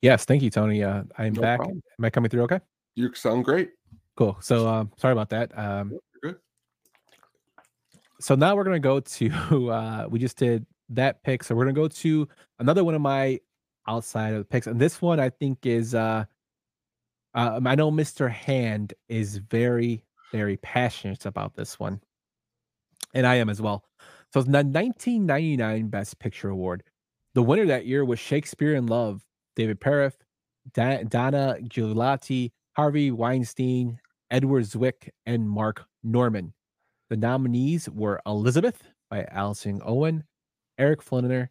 Yes, thank you, Tony. Uh, I'm No back. problem. Am I coming through okay? You sound great. Cool. So um sorry about that. Um good. so now we're gonna go to uh we just did that pick. So we're gonna go to another one of my outside of the picks. And this one I think is uh um, I know Mr. Hand is very, very passionate about this one. And I am as well. So the 1999 Best Picture Award. The winner that year was Shakespeare in Love, David Parfitt, Da- Donna Gigliotti, Harvey Weinstein, Edward Zwick, and Marc Norman. The nominees were Elizabeth by Alison Owen, Eric Fellner,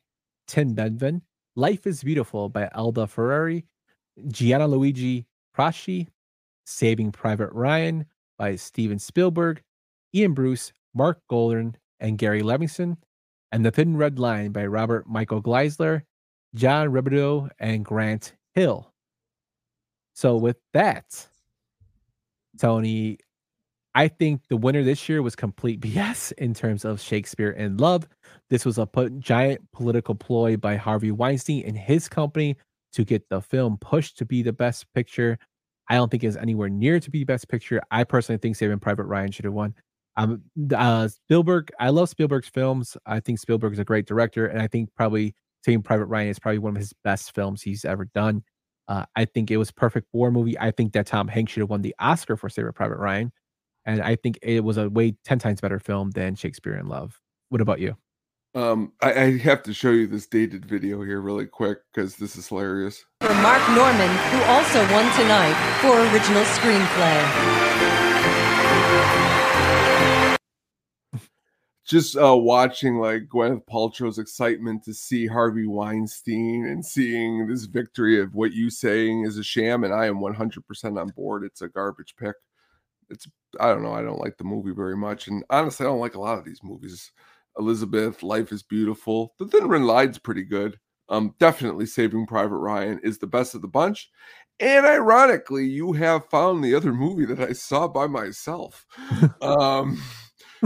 Tim Bevan, Life is Beautiful by Elda Ferri, Gianna Luigi Braschi, Saving Private Ryan by Steven Spielberg, Ian Bryce, Mark Gordon, and Gary Levinsohn, and The Thin Red Line by Robert Michael Geisler, John Roberdeau, and Grant Hill. So with that, Tony, I think the winner this year was complete BS in terms of Shakespeare in Love. This was a giant political ploy by Harvey Weinstein and his company to get the film pushed to be the best picture. I don't think it's anywhere near to be best picture. I personally think Saving Private Ryan should have won. Um, uh, Spielberg, I love Spielberg's films. I think Spielberg is a great director, and I think probably Saving Private Ryan is probably one of his best films he's ever done. Uh, I think it was perfect war movie. I think that Tom Hanks should have won the Oscar for Saving Private Ryan, and I think it was a way ten times better film than Shakespeare in Love. What about you? Um, I, I have to show you this dated video here really quick because this is hilarious. For Marc Norman, who also won tonight for original screenplay. Just uh, watching like Gwyneth Paltrow's excitement to see Harvey Weinstein and seeing this victory of what you saying is a sham, and I am 100% on board. It's a garbage pick. It's I don't know. I don't like the movie very much, and honestly, I don't like a lot of these movies. Elizabeth, Life is Beautiful. The Thin Red Line's pretty good. Um, definitely Saving Private Ryan is the best of the bunch. And ironically, you have found the other movie that I saw by myself. um,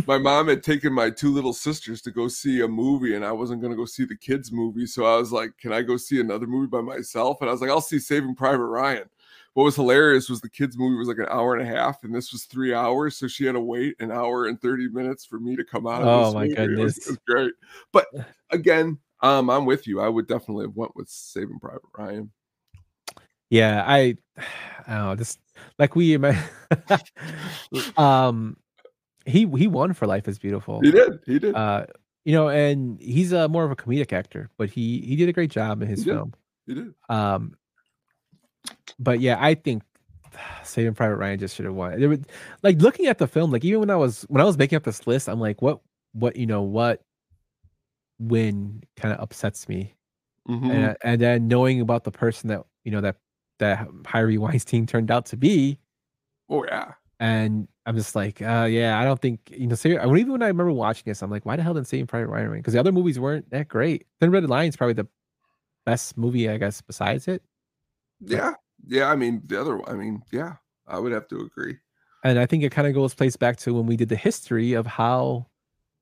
my mom had taken my two little sisters to go see a movie, and I wasn't going to go see the kids' movie. So I was like, Can I go see another movie by myself? And I was like, I'll see Saving Private Ryan. What was hilarious was the kids' movie was like an hour and a half, and this was three hours. So she had to wait an hour and 30 minutes for me to come out. Of Oh this my movie. It was- goodness. It was, great. But again, um, I'm with you. I would definitely have went with Saving Private Ryan. Yeah, I, I don't know, just like we, um, he he won for Life is Beautiful. He did. He did. Uh, you know, and he's a, more of a comedic actor, but he he did a great job in his He film. He did. Um, but yeah, I think Saving Private Ryan just should have won. There would like looking at the film, like even when I was when I was making up this list, I'm like, what what you know what win kind of upsets me, Mhm. and and then knowing about the person that you know that that Harvey Weinstein turned out to be, Oh yeah. And I'm just like, uh, yeah, I don't think you know. Say, even when I remember watching this, I'm like, why the hell didn't Saving Private Ryan win? Because the other movies weren't that great. Thin Red Line's probably the best movie, I guess, besides it. Yeah. Yeah. I mean, the other I mean, yeah, I would have to agree. and I think it kind of goes plays back to when we did the history of how,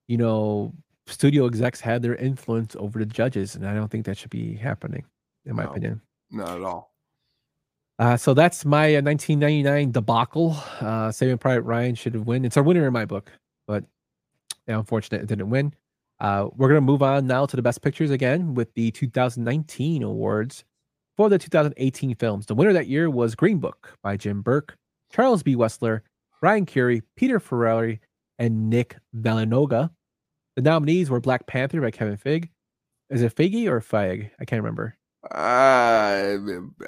you know, studio execs had their influence over the judges, and I don't think that should be happening, in my No. opinion. Not at all. Uh, so that's my uh, 1999 debacle. Uh, Saving Private Ryan should have won. It's a winner in my book, but yeah, unfortunate it didn't win. Uh, we're gonna move on now to the best pictures again with the 2019 awards for the 2018 films. The winner that year was Green Book by Jim Burke, Charles B. Wessler, Ryan Currie, Peter Ferrari, and Nick Vallelonga. The nominees were Black Panther by Kevin Fig. Is it Figgy or Feig? I can't remember. I,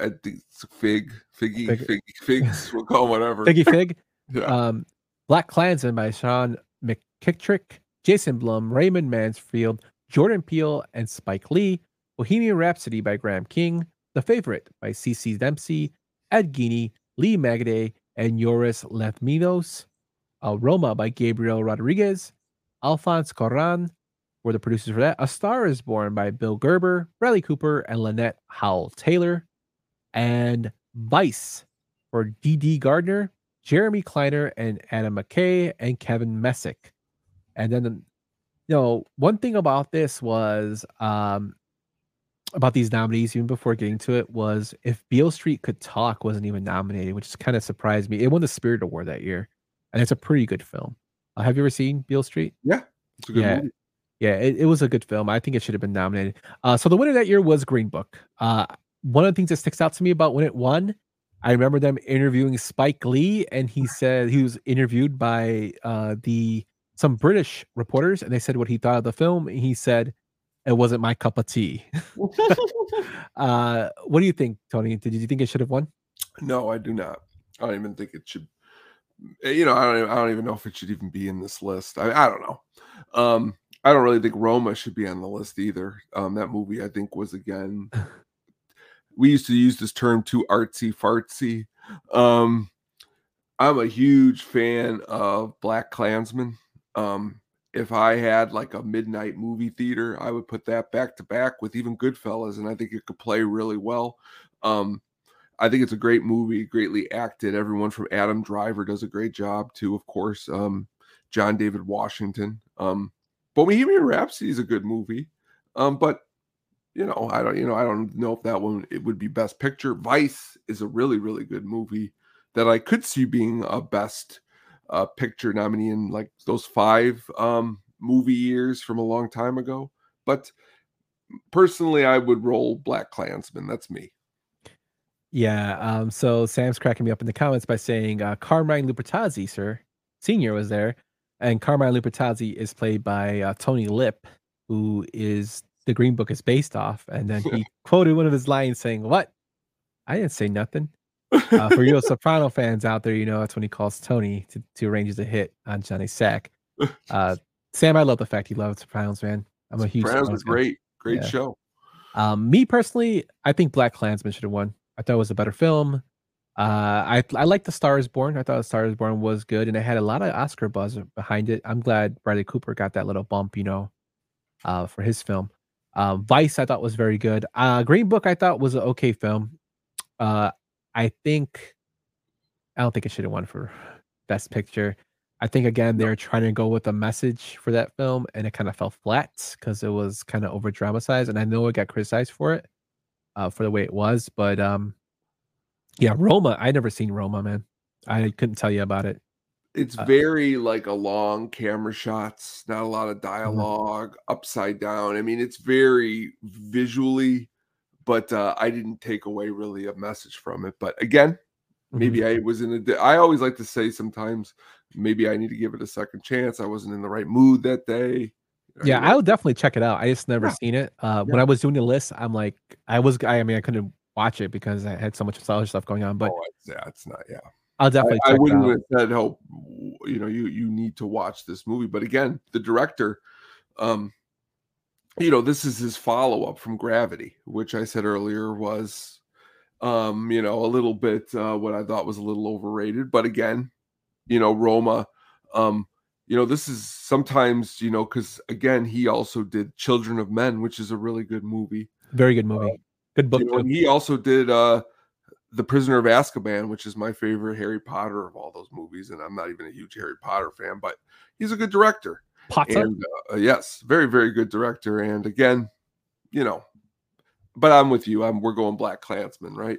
I think fig, figgy, Fig- fig, figs. We'll call whatever. Figgy Fig. Yeah. Um, Black Klansman by Sean McKittrick, Jason Blum, Raymond Mansfield, Jordan Peele, and Spike Lee. Bohemian Rhapsody by Graham King. The Favorite by Ceci Dempsey, Ed Guiney, Lee Magiday, and Yoris. Uh, Roma by Gabriel Rodriguez. Alphonse Cuarón were the producers for that. A Star is Born by Bill Gerber, Bradley Cooper, and Lynette Howell Taylor. And Vice for Dede Gardner, Jeremy Kleiner, and Adam McKay, and Kevin Messick. And then, you know, one thing about this was um, about these nominees, even before getting to it, was if Beale Street Could Talk wasn't even nominated, which kind of surprised me. It won the Spirit Award that year, and it's a pretty good film. Uh, have you ever seen Beale Street? Yeah. It's a good yeah. movie. Yeah, it, it was a good film. I think it should have been nominated. Uh, so the winner that year was Green Book. Uh, one of the things that sticks out to me about when it won, I remember them interviewing Spike Lee, and he said he was interviewed by uh, the some British reporters, and they said what he thought of the film. And he said it wasn't my cup of tea. uh, what do you think, Tony? Did you think it should have won? No, I do not. I don't even think it should. eh, You know, I don't. Even, I don't even know if it should even be in this list. I, I don't know. Um, I don't really think Roma should be on the list either. Um, that movie, I think, was again. we used to use this term too artsy fartsy. Um, I'm a huge fan of Black Klansman. Um, if I had like a midnight movie theater, I would put that back to back with even Goodfellas, and I think it could play really well. Um, I think it's a great movie, greatly acted. Everyone from Adam Driver does a great job too, of course. Um, John David Washington. Um, Bohemian Rhapsody is a good movie. Um, but you know, I don't, you know, I don't know if that one it would be best picture. Vice is a really, really good movie that I could see being a best uh, picture nominee in like those five um, movie years from a long time ago. But personally, I would roll Black Klansman. That's me. Yeah. Um, so Sam's cracking me up in the comments by saying uh, Carmine Lupertazzi, sir, senior was there, and Carmine Lupertazzi is played by uh, Tony Lip, who is the Green Book is based off. And then he quoted one of his lines saying, "What? I didn't say nothing." Uh, for you Soprano fans out there, you know that's when he calls Tony to, to arrange the hit on Johnny Sack. Uh, Sam, I love the fact he loves Sopranos, man. I'm a huge Sopranos was great, great Yeah. show. Um, me personally, I think Black Klansman should have won. I thought it was a better film. Uh, I I like The Star Is Born. I thought The Star Is Born was good, and it had a lot of Oscar buzz behind it. I'm glad Bradley Cooper got that little bump, you know, uh, for his film. Um, Vice, I thought was very good. Uh, Green Book, I thought was an okay film. Uh, I think, I don't think it should have won for Best Picture. I think again they're trying to go with a message for that film, and it kind of fell flat because it was kind of over dramatized. And I know it got criticized for it, uh, for the way it was. But um, yeah, Roma. I never seen Roma, man. I couldn't tell you about it. It's Uh, very like a long camera shots, not a lot Mm-hmm. of dialogue, upside down. I mean, it's very visually, but uh, I didn't take away really a message from it. But again, maybe Mm-hmm. I was in a. di- I always like to say sometimes maybe I need to give it a second chance. I wasn't in the right mood that day. Yeah. I'll definitely check it out. I just never Yeah. seen it. Uh, when I was doing the list, I'm like, I was, I mean, I couldn't watch it because I had so much other stuff going on. But Oh, it's, yeah, it's not. Yeah, I'll definitely I, I wouldn't have said, "Oh, you know, you you need to watch this movie." But again, the director, um, you know, this is his follow up from Gravity, which I said earlier was, um, you know, a little bit uh, what I thought was a little overrated. But again, you know, Roma, um, you know, this is sometimes, you know, because again, he also did Children of Men, which is a really good movie. Very good movie. Good book. You know, he also did uh The Prisoner of Azkaban, which is my favorite Harry Potter of all those movies. And I'm not even a huge Harry Potter fan, but he's a good director. Potter. And uh, yes, very, very good director. And again, you know, but I'm with you. I'm we're going Black Klansman, right?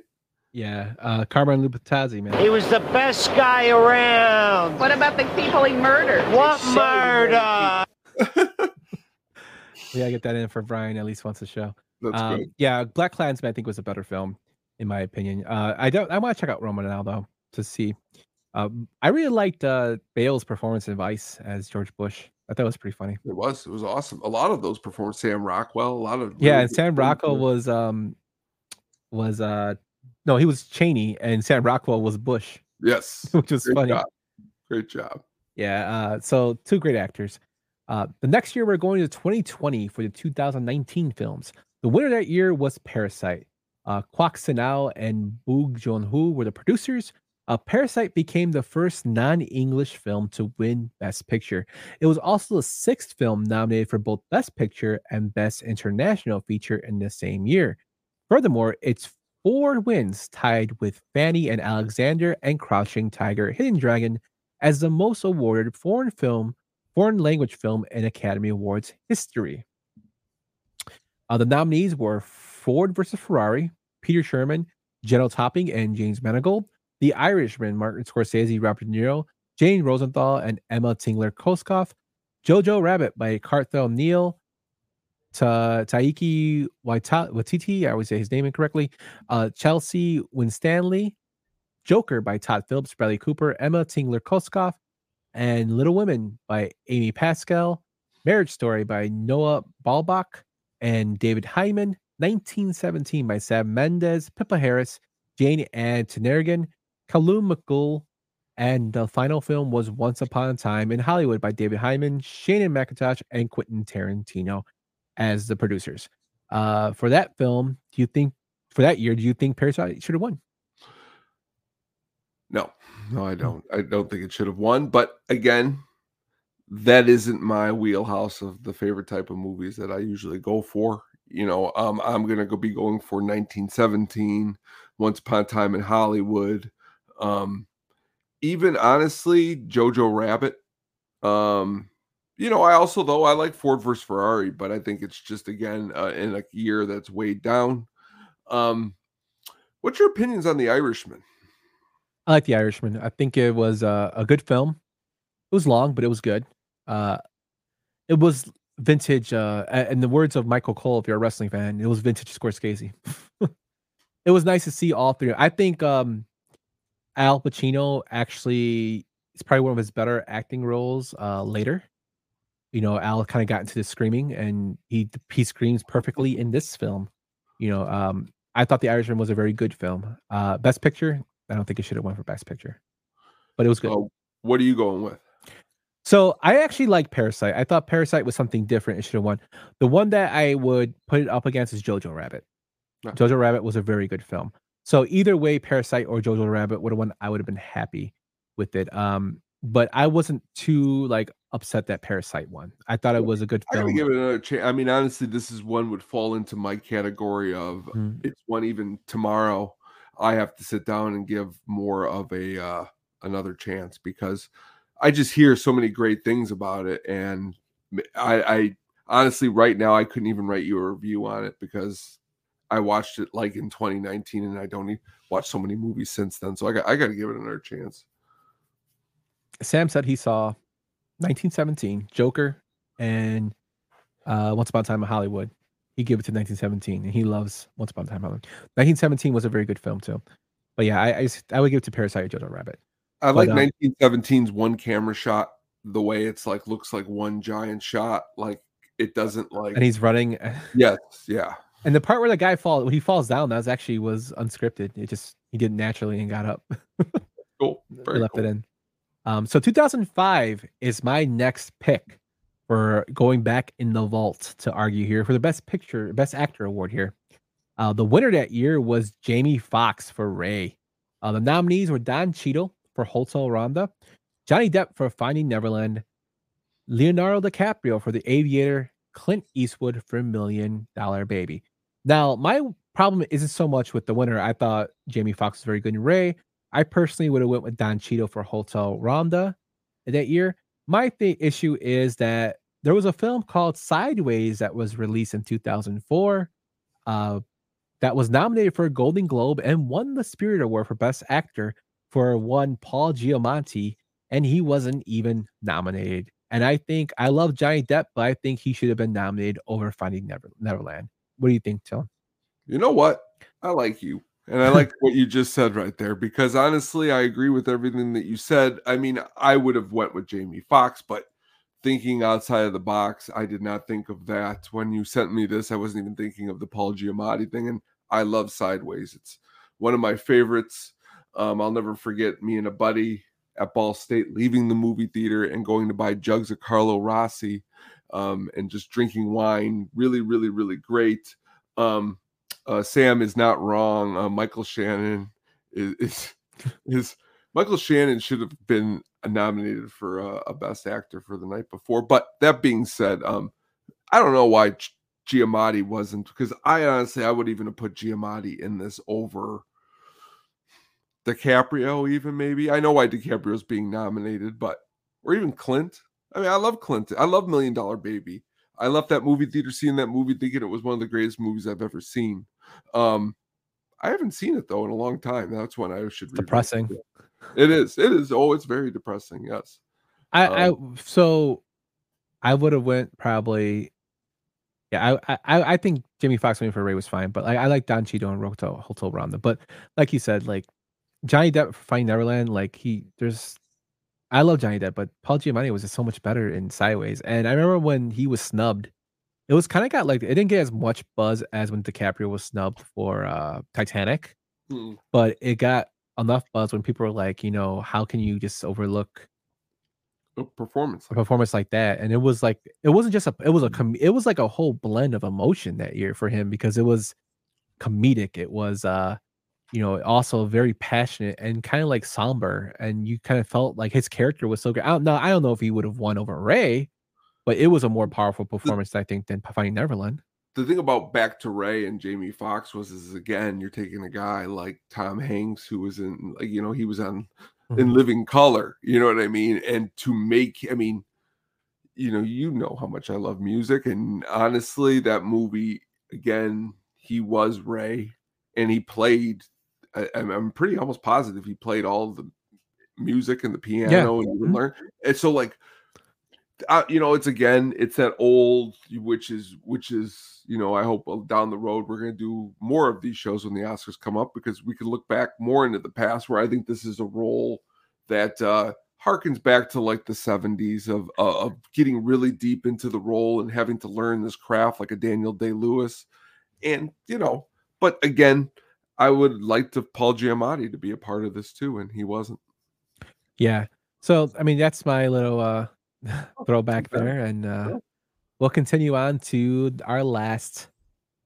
Yeah, uh, Carmine Lupertazzi, man. He was the best guy around. What about the people he murdered? What murder? We gotta get that in for Brian at least once a show. That's Um, good. yeah, Black Klansman I think was a better film in my opinion. Uh, I don't. I want to check out Roma now though to see. Um, I really liked uh, Bale's performance in Vice as George Bush. I thought it was pretty funny. It was. It was awesome. A lot of those performed Sam Rockwell. A lot of Yeah, really and Sam Rockwell was um was uh no he was Cheney and Sam Rockwell was Bush, yes, which was great funny. job. Great job. Yeah. Uh, so two great actors. Uh, the next year we're going to 2020 for the 2019 films. The winner that year was Parasite. Uh, Kwak Sin-ae and Bong Joon Ho were the producers. Uh, Parasite became the first non-English film to win Best Picture. It was also the sixth film nominated for both Best Picture and Best International Feature in the same year. Furthermore, its four wins tied with Fanny and Alexander and Crouching Tiger, Hidden Dragon as the most awarded foreign film, foreign language film in Academy Awards history. Uh, the nominees were Ford versus Ferrari, Peter Sherman, Jenno Topping, and James Mangold. The Irishman, Martin Scorsese, Robert De Niro, Jane Rosenthal, and Emma Tillinger Koskoff. Jojo Rabbit by Carthew Neal. Ta- Taiki Waita- Watiti, I always say his name incorrectly. Uh, Chelsea Winstanley, Joker by Todd Phillips, Bradley Cooper, Emma Tillinger Koskoff, and Little Women by Amy Pascal, Marriage Story by Noah Baumbach and David Heyman, 1917 by Sam Mendes, Pippa Harris, Jane Ann Tinerigan, Callum McDougall, and the final film was Once Upon a Time in Hollywood by David Heyman, Shannon McIntosh, and Quentin Tarantino as the producers. Uh, for that film, do you think for that year, do you think Parasite should have won? No, no, I don't. I don't think it should have won. But again, that isn't my wheelhouse of the favorite type of movies that I usually go for. You know, um, I'm gonna go be going for 1917, Once Upon a Time in Hollywood. Um, even honestly, Jojo Rabbit. Um, you know, I also though I like Ford versus Ferrari, but I think it's just again uh, in a year that's weighed down. Um, what's your opinions on The Irishman? I like The Irishman. I think it was uh, a good film. It was long, but it was good. Uh, it was vintage. Uh, in the words of Michael Cole, if you're a wrestling fan, it was vintage Scorsese. it was nice to see all three. I think um, Al Pacino actually is probably one of his better acting roles uh, later. You know, Al kind of got into the screaming, and he he screams perfectly in this film. You know, um, I thought The Irishman was a very good film. Uh, Best Picture, I don't think it should have won for Best Picture, but it was good. So, what are you going with? So I actually like Parasite. I thought Parasite was something different. It should have won. The one that I would put it up against is Jojo Rabbit. Jojo Rabbit was a very good film. So either way, Parasite or Jojo Rabbit would have won. I would have been happy with it. Um, but I wasn't too like upset that Parasite won. I thought it was a good I gotta film. give it another chance. I mean, honestly, this is one would fall into my category of Mm. it's one even tomorrow. I have to sit down and give more of a uh, another chance because I just hear so many great things about it, and I honestly right now I couldn't even write you a review on it because I watched it like in 2019, and I don't even watch so many movies since then. So I got I got to give it another chance. Sam said he saw 1917, Joker, and uh, Once Upon a Time in Hollywood. He gave it to 1917, and he loves Once Upon a Time in Hollywood. 1917 was a very good film too. But yeah, I I would give it to Parasite or Jojo Rabbit. I like But, uh, 1917's one camera shot, the way it's like looks like one giant shot, like it doesn't like. And he's running. yes, yeah. And the part where the guy falls, when he falls down, that was actually was unscripted. It just he did naturally and got up. Cool. Very left cool. it in. Um, so 2005 is my next pick for going back in the vault to argue here for the best picture, best actor award here. Uh, the winner that year was Jamie Foxx for Ray. Uh, the nominees were Don Cheadle for Hotel Rwanda, Johnny Depp for Finding Neverland, Leonardo DiCaprio for The Aviator, Clint Eastwood for Million Dollar Baby. Now, my problem isn't so much with the winner. I thought Jamie Foxx was very good in Ray. I personally would have went with Don Cheadle for Hotel Rwanda that year. My th- issue is that there was a film called Sideways that was released in 2004 uh, that was nominated for a Golden Globe and won the Spirit Award for Best Actor for one Paul Giamatti, and he wasn't even nominated. And I think I love Johnny Depp, but I think he should have been nominated over Finding Never- Neverland. What do you think, Tim? You know what? I like you. And I like what you just said right there because honestly, I agree with everything that you said. I mean, I would have went with Jamie Foxx, but thinking outside of the box, I did not think of that. When you sent me this, I wasn't even thinking of the Paul Giamatti thing. And I love Sideways. It's one of my favorites. Um, I'll never forget me and a buddy at Ball State leaving the movie theater and going to buy jugs of Carlo Rossi um, and just drinking wine. Really, really, really great. Um, uh, Sam is not wrong. Uh, Michael Shannon is, is is Michael Shannon should have been nominated for uh, a best actor for the night before. But that being said, um, I don't know why G- Giamatti wasn't because I honestly I would even have put Giamatti in this over DiCaprio, even maybe. I know why DiCaprio's being nominated, but or even Clint. I mean, I love Clint. I love Million Dollar Baby. I left that movie theater seeing that movie thinking it was one of the greatest movies I've ever seen. Um, I haven't seen it though in a long time. That's when I should. Depressing. it. It is. It is. Oh, it's very depressing. Yes. I, Um, I so I would have went probably. Yeah, I I, I think Jimmy Fox winning for Ray was fine, but I, I like Don Cheadle and Hotel Hotel Rwanda. But like you said, like Johnny Depp for Finding Neverland, like he there's I love Johnny Depp, but Paul Giamatti was just so much better in Sideways. And I remember when he was snubbed, it was kind of got like it didn't get as much buzz as when DiCaprio was snubbed for uh Titanic, Mm. but it got enough buzz when people were like, you know, how can you just overlook A performance. a performance like that and it was like it wasn't just a it was a com- it was like a whole blend of emotion that year for him because it was comedic it was uh you know also very passionate and kind of like somber and you kind of felt like his character was so good i don't know i don't know if he would have won over ray but it was a more powerful performance i think than finding neverland the thing about Back to Ray and Jamie Foxx was is again you're taking a guy like Tom Hanks who was in like you know he was on in Mhm. Living Color, you know what I mean, and to make I mean, you know you know how much I love music, and honestly that movie again he was Ray and he played. I, I'm I'm pretty almost positive he played all the music and the piano and you would Mhm. learn. And so like uh, you know, it's again, it's that old, which is, which is, you know, I hope down the road we're going to do more of these shows when the Oscars come up because we can look back more into the past where I think this is a role that uh harkens back to like the 70s of uh, of getting really deep into the role and having to learn this craft like a Daniel Day Lewis, and you know, but again, I would like to Paul Giamatti to be a part of this too, and he wasn't. yeah so i mean that's my little uh throwback there, and uh, Yeah. we'll continue on to our last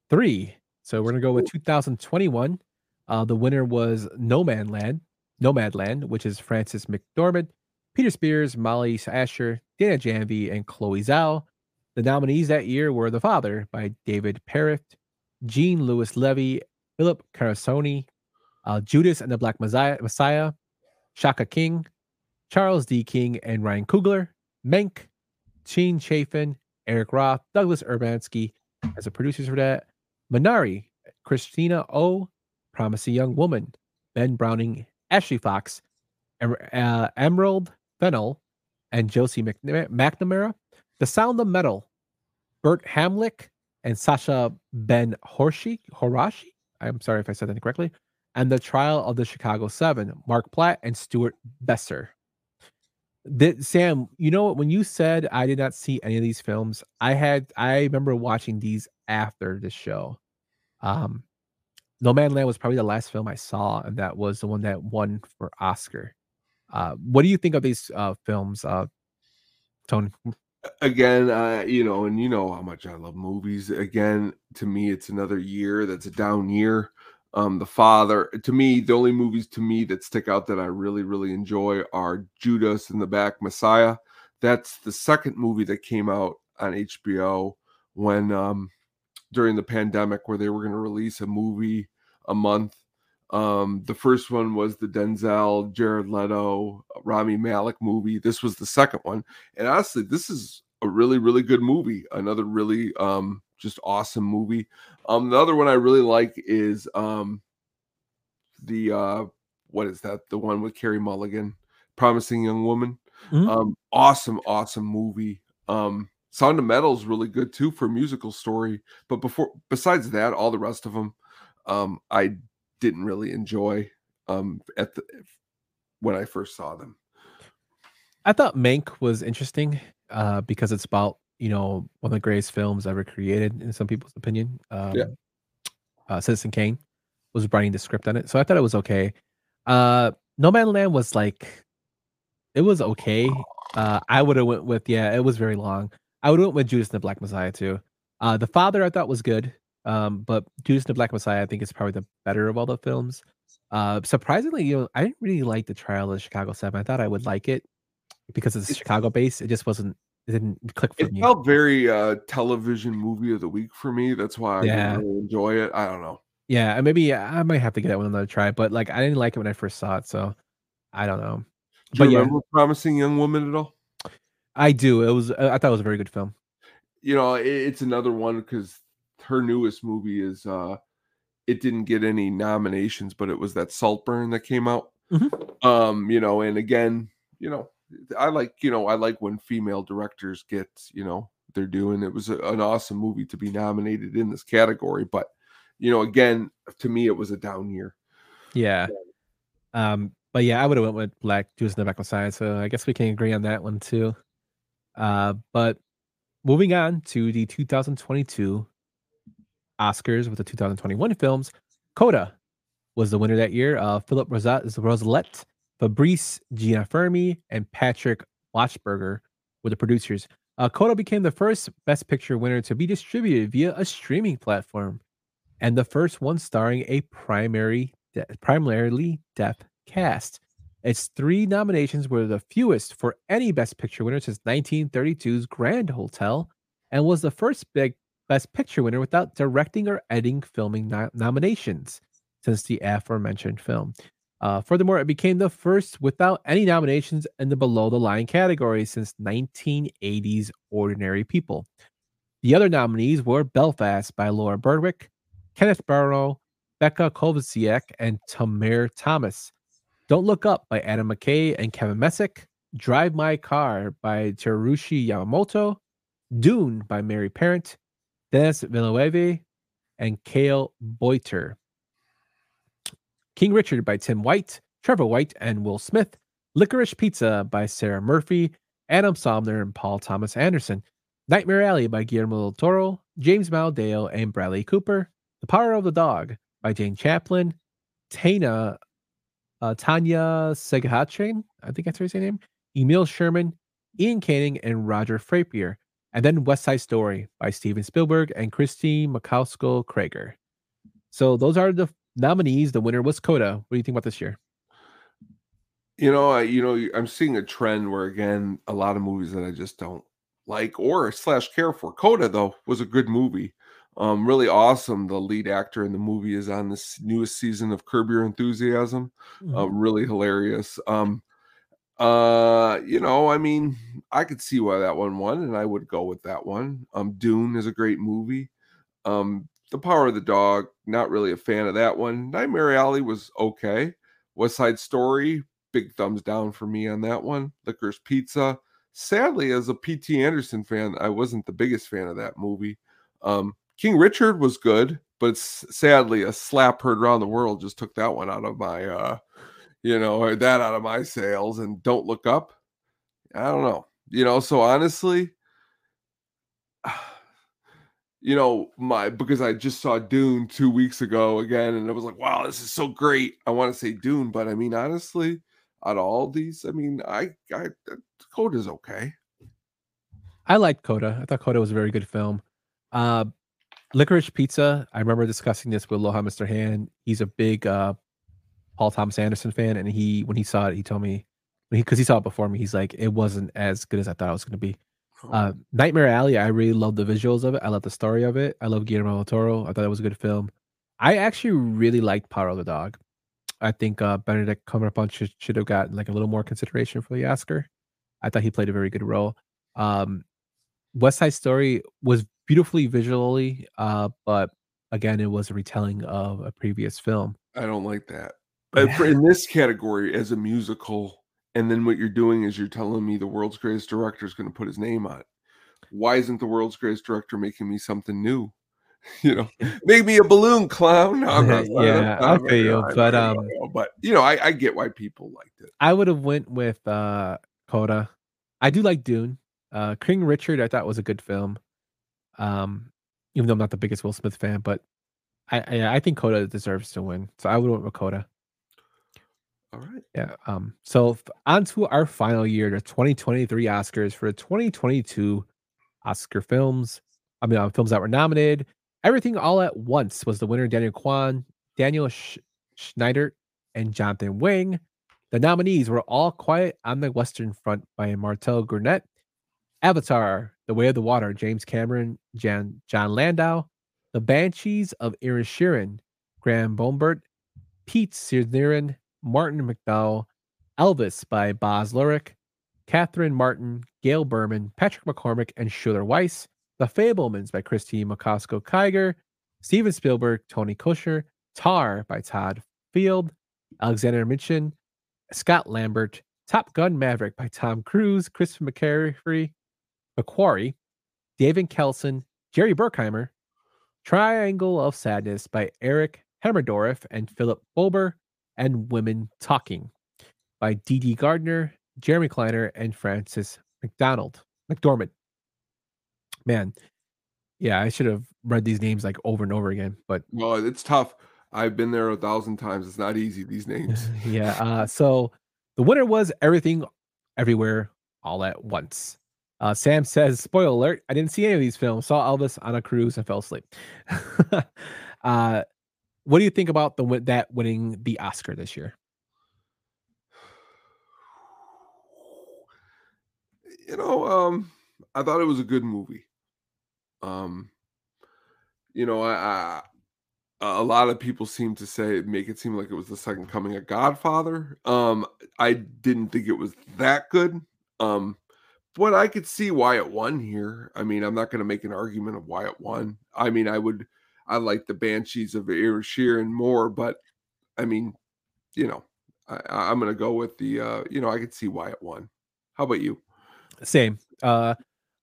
three. So we're gonna go with 2021. Uh, the winner was No Man Land, Nomadland, which is Frances McDormand, Peter Spears, Molly Asher, Dana Janvey, and Chloe Zhao. The nominees that year were The Father by David Parfitt, Jean Louis Livi, Philippe Carcassonne, uh, Judas and the Black Messiah, Messiah, Shaka King, Charles D. King, and Ryan Coogler, Mank, Ceán Chaffin, Eric Roth, Douglas Urbanski as the producers for that, Minari, Christina O, Promising Young Woman, Ben Browning, Ashley Fox, Em- uh, Emerald Fennell, and Josie McNamara, McNamara. The Sound of Metal, Bert Hamelinck, and Sasha Ben Horshi, Horashi. I'm sorry if I said that incorrectly. And The Trial of the Chicago Seven, Mark Platt and Stuart Besser. Sam, you know what? When you said I did not see any of these films, I had I remember watching these after the show. Um, No Man Land was probably the last film I saw, and that was the one that won for Oscar. Uh, what do you think of these uh, films, uh, Tony? Again uh you know and you know how much i love movies again to me it's another year that's a down year. Um the father to me the only movies to me that stick out that i really really enjoy are judas and the Back messiah. That's the second movie that came out on hbo when um during the pandemic where they were going to release a movie a month um the first one was the denzel jared leto rami malek movie. This was the second one. And honestly this is a really really good movie. Another really um just awesome movie. Um the other one i really like is um the uh what is that? The one with Carey mulligan promising young woman. Mhm. um awesome awesome movie. Um sound of metal is really good too for musical story. But before besides that all the rest of them um i didn't really enjoy um at the when i first saw them I thought Mank was interesting uh, because it's about you know one of the greatest films ever created in some people's opinion. Um, uh, Citizen Kane was writing the script on it, so I thought it was okay. Uh, no Man Land was like it was okay. Uh, I would have went with yeah, it was very long. I would have went with Judas and the Black Messiah too. Uh, the Father I thought was good, um, but Judas and the Black Messiah I think is probably the better of all the films. Uh, surprisingly, you know, I didn't really like the Trial of the Chicago Seven. I thought I would like it because it's Chicago based. It just wasn't. It didn't click for it me. It felt very uh television movie of the week for me that's why i Yeah. didn't really enjoy it i don't know Yeah, maybe I might have to get that one another try. But like, I didn't like it when I first saw it, so I don't know. do But you yeah, remember promising young woman at all I do. It was. I thought it was a very good film. you know it, it's another one because her newest movie is uh it didn't get any nominations but it was that saltburn that came out Mhm. um you know and again you know i like you know i like when female directors get you know they're doing it was a, an awesome movie to be nominated in this category but you know again to me it was a down year Yeah. Um. But yeah, I would have went with Black Judas in the Black Messiah. So I guess we can agree on that one too. Uh. But moving on to the 2022 Oscars with the 2021 films, Coda was the winner that year. Uh, Philip Rousselet, Fabrice Gianfermi, and Patrick Wachsberger were the producers. Uh, Coda became the first Best Picture winner to be distributed via a streaming platform, and the first one starring a primary, de- primarily deaf cast. Its three nominations were the fewest for any Best Picture winner since 1932's Grand Hotel, and was the first big Best Picture winner without directing or editing filming no- nominations since the aforementioned film. Uh, furthermore, it became the first without any nominations in the below the line category since 1980's Ordinary People. The other nominees were Belfast by Laura Berwick, Kenneth Barrow, Becca Kovacik, and Tamar Thomas. Don't Look Up by Adam McKay and Kevin Messick, Drive My Car by Teruhisa Yamamoto, Dune by Mary Parent, Denis Villeneuve, and Cale Boyter. King Richard by Tim White, Trevor White, and Will Smith, Licorice Pizza by Sarah Murphy, Adam Somner, and Paul Thomas Anderson, Nightmare Alley by Guillermo del Toro, James Maldeo, and Bradley Cooper, The Power of the Dog by Jane Chaplin, Tana, uh, Tanya Seghatchian, I think that's her name, Emile Sherman, Iain Canning and Roger Frappier, and then West Side Story by Steven Spielberg and Christine Macosko Krieger. So those are the nominees. The winner was Coda. What do you think about this year? You know, I, you know, I'm seeing a trend where again, a lot of movies that I just don't like or slash care for. Coda though was a good movie. Um, really awesome. The lead actor in the movie is on this newest season of Curb Your Enthusiasm. Mm-hmm. Uh, really hilarious. Um, uh, you know, I mean, I could see why that one won, and I would go with that one. Um, Dune is a great movie. Um, The Power of the Dog, not really a fan of that one. Nightmare Alley was okay. West Side Story, big thumbs down for me on that one. Licorice Pizza. Sadly, as a P.T. Anderson fan, I wasn't the biggest fan of that movie. Um, King Richard was good, but sadly, a slap heard around the world just took that one out of my, uh, you know, or that out of my sales. And Don't Look Up, I don't know, you know. So honestly, you know, my because I just saw Dune two weeks ago again, and I was like, wow, this is so great. I want to say Dune, but I mean, honestly, out of all these, I mean, I, I, Coda's okay. I liked Coda. I thought Coda was a very good film. Uh, Licorice Pizza. I remember discussing this with Aloha Mr. Han. He's a big uh, Paul Thomas Anderson fan, and he when he saw it, he told me because he, saw it before me. He's like, it wasn't as good as I thought it was going to be. Uh, Nightmare Alley. I really love the visuals of it. I love the story of it. I love Guillermo del Toro. I thought it was a good film. I actually really liked Power of the Dog. I think uh, Benedict Cumberbatch should, should have gotten like a little more consideration for the Oscar. I thought he played a very good role. Um, West Side Story was beautifully visually, uh, but again, it was a retelling of a previous film. I don't like that. But for, in this category, as a musical, and then what you're doing is you're telling me the world's greatest director is going to put his name on it. Why isn't the world's greatest director making me something new? You know, make me a balloon clown. No, I'm not- yeah, I feel you, but um, but you know, I, I get why people liked it. I would have went with uh Coda. I do like Dune. Uh King Richard I thought was a good film. Um even though I'm not the biggest Will Smith fan, but I I, I think Coda deserves to win. So I would went with Coda. All right. Yeah. Um so on to our final year, the 2023 Oscars for the 2022 Oscar films. I mean uh, films that were nominated. Everything All at Once was the winner Daniel Kwan, Daniel Sch- Schneider, and Jonathan Wang. The nominees were All Quiet on the Western Front by Malte Grunert, Avatar, The Way of the Water, James Cameron, Jan, Jon Landau, The Banshees of Inisherin, Graham Bombert, Pete Czernin, Martin McDonagh, Elvis by Baz Luhrmann, Catherine Martin, Gail Berman, Patrick McCormick, and Schuyler Weiss, The Fabelmans by Christine Macosko Krieger, Steven Spielberg, Tony Kushner, Tar by Todd Field, Alexandra Milchan, Scott Lambert, Top Gun Maverick by Tom Cruise, Christopher McCary, McQuarrie, David Kelson, Jerry Bruckheimer, Triangle of Sadness by Erik Hemmendorff and Philippe Bober, and Women Talking by Dede Gardner, Jeremy Kleiner, and Frances McDonald McDormand. Man, yeah, I should have read these names like over and over again, but Well, it's tough. I've been there a thousand times. It's not easy. These names. yeah. Uh, so the winner was Everything, Everywhere, All at Once. Uh, Sam says, spoiler alert, I didn't see any of these films. Saw Elvis on a cruise and fell asleep. uh, what do you think about the that winning the Oscar this year? you know, um, I thought it was a good movie. Um, you know, I, I a lot of people seem to say make it seem like it was the second coming of Godfather. Um, I didn't think it was that good. Um, but I could see why it won here. I mean, I'm not going to make an argument of why it won. I mean, I would, I like the Banshees of Inisherin more, but I mean, you know, I, I'm going to go with the, uh, you know, I could see why it won. How about you? Same. Uh,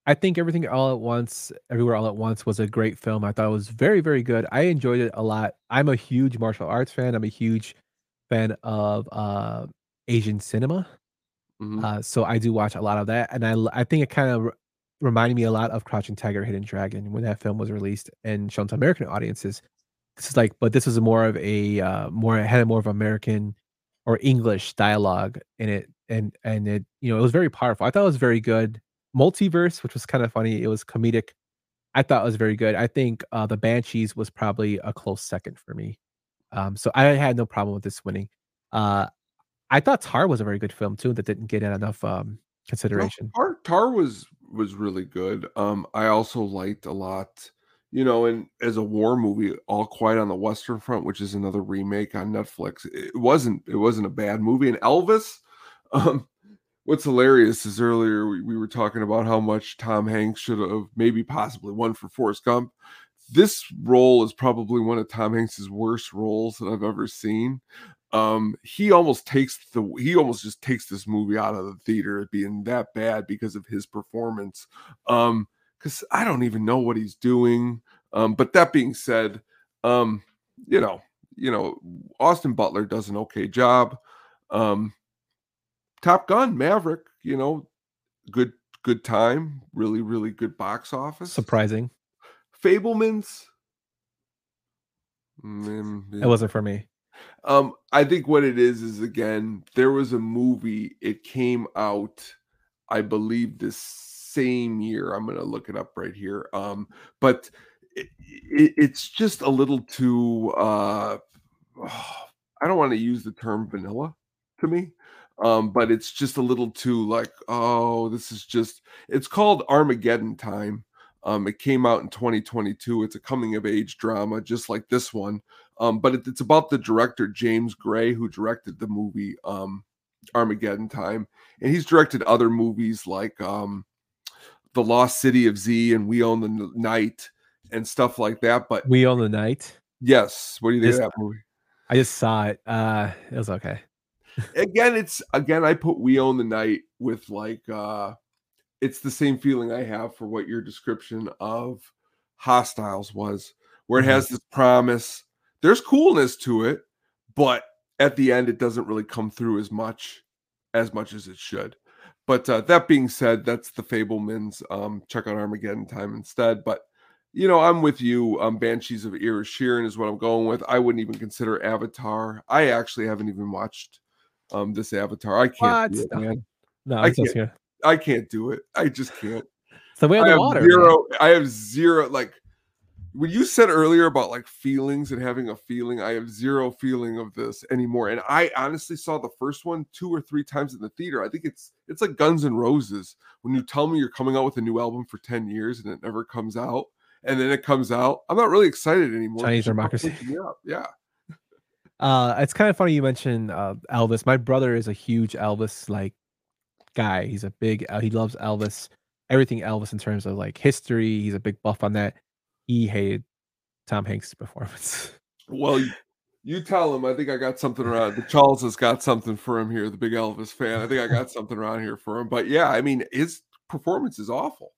I think everything all at once, everywhere all at once was a great film. I thought it was very, very good. I enjoyed it a lot. I'm a huge martial arts fan. I'm a huge fan of uh, Asian cinema. Mhm. Uh, so I do watch a lot of that, and I I think it kind of reminded me a lot of Crouching Tiger, Hidden Dragon when that film was released and shown to American audiences. This is like, but this is more of a uh, more it had more of American or English dialogue in it and and it you know it was very powerful. I thought it was very good. Multiverse, which was kind of funny. It was comedic. I thought it was very good. I think uh, the Banshees was probably a close second for me. Um, so I had no problem with this winning. Uh, I thought Tar was a very good film too that didn't get enough um, consideration. Tar, Tar was was really good. Um, I also liked a lot, you know, and as a war movie, All Quiet on the Western Front, which is another remake on Netflix. It wasn't it wasn't a bad movie. And Elvis, um, what's hilarious is earlier we, we were talking about how much Tom Hanks should have maybe possibly won for Forrest Gump. This role is probably one of Tom Hanks's worst roles that I've ever seen. Um, he almost takes the he almost just takes this movie out of the theater being that bad because of his performance. Um, because I don't even know what he's doing. Um, but that being said, um, you know, you know, Austin Butler does an okay job. Um, Top Gun, Maverick, you know, good good time, really really good box office. Surprising. Fabelmans. Mm, It wasn't for me. Um, I think what it is is again, there was a movie, it came out, I believe, this same year. I'm gonna look it up right here. Um, but it, it, it's just a little too uh I don't want to use the term vanilla to me. Um, but it's just a little too like, oh, this is just it's called Armageddon Time. Um, it came out in 2022. It's a coming of age drama, just like this one. Um, but it, it's about the director James Gray, who directed the movie um, Armageddon Time, and he's directed other movies like um, The Lost City of Z and We Own the Night and stuff like that. But We Own the Night. yes, what do you think This- of that movie? I just saw it. Uh, it was okay. again it's again i put we own the night with like uh it's the same feeling i have for what your description of hostiles was where it Mhm. has this promise there's coolness to it but at the end it doesn't really come through as much as much as it should. But uh, that being said that's the Fabelmans um check out armageddon time instead. But you know i'm with you. Um banshees of Inisherin is what i'm going with. I wouldn't even consider avatar. I actually haven't even watched um this avatar. I can't do it, man. No, I can't. i can't do it. I just can't. It's the way of the have water. man. zero i have zero like when you said earlier about like feelings and having a feeling i have zero feeling of this anymore and i honestly saw the first one two or three times in the theater i think it's it's like guns N' roses when you tell me you're coming out with a new album for 10 years and it never comes out and then it comes out i'm not really excited anymore Chinese democracy. yeah Uh, it's kind of funny you mentioned uh, Elvis. My brother is a huge Elvis like guy. He's a big. Uh, he loves Elvis. Everything Elvis in terms of like history. He's a big buff on that. He hated Tom Hanks' performance. well you, you tell him i think i got something around the charles has got something for him here the big elvis fan i think i got something around here for him but yeah i mean his performance is awful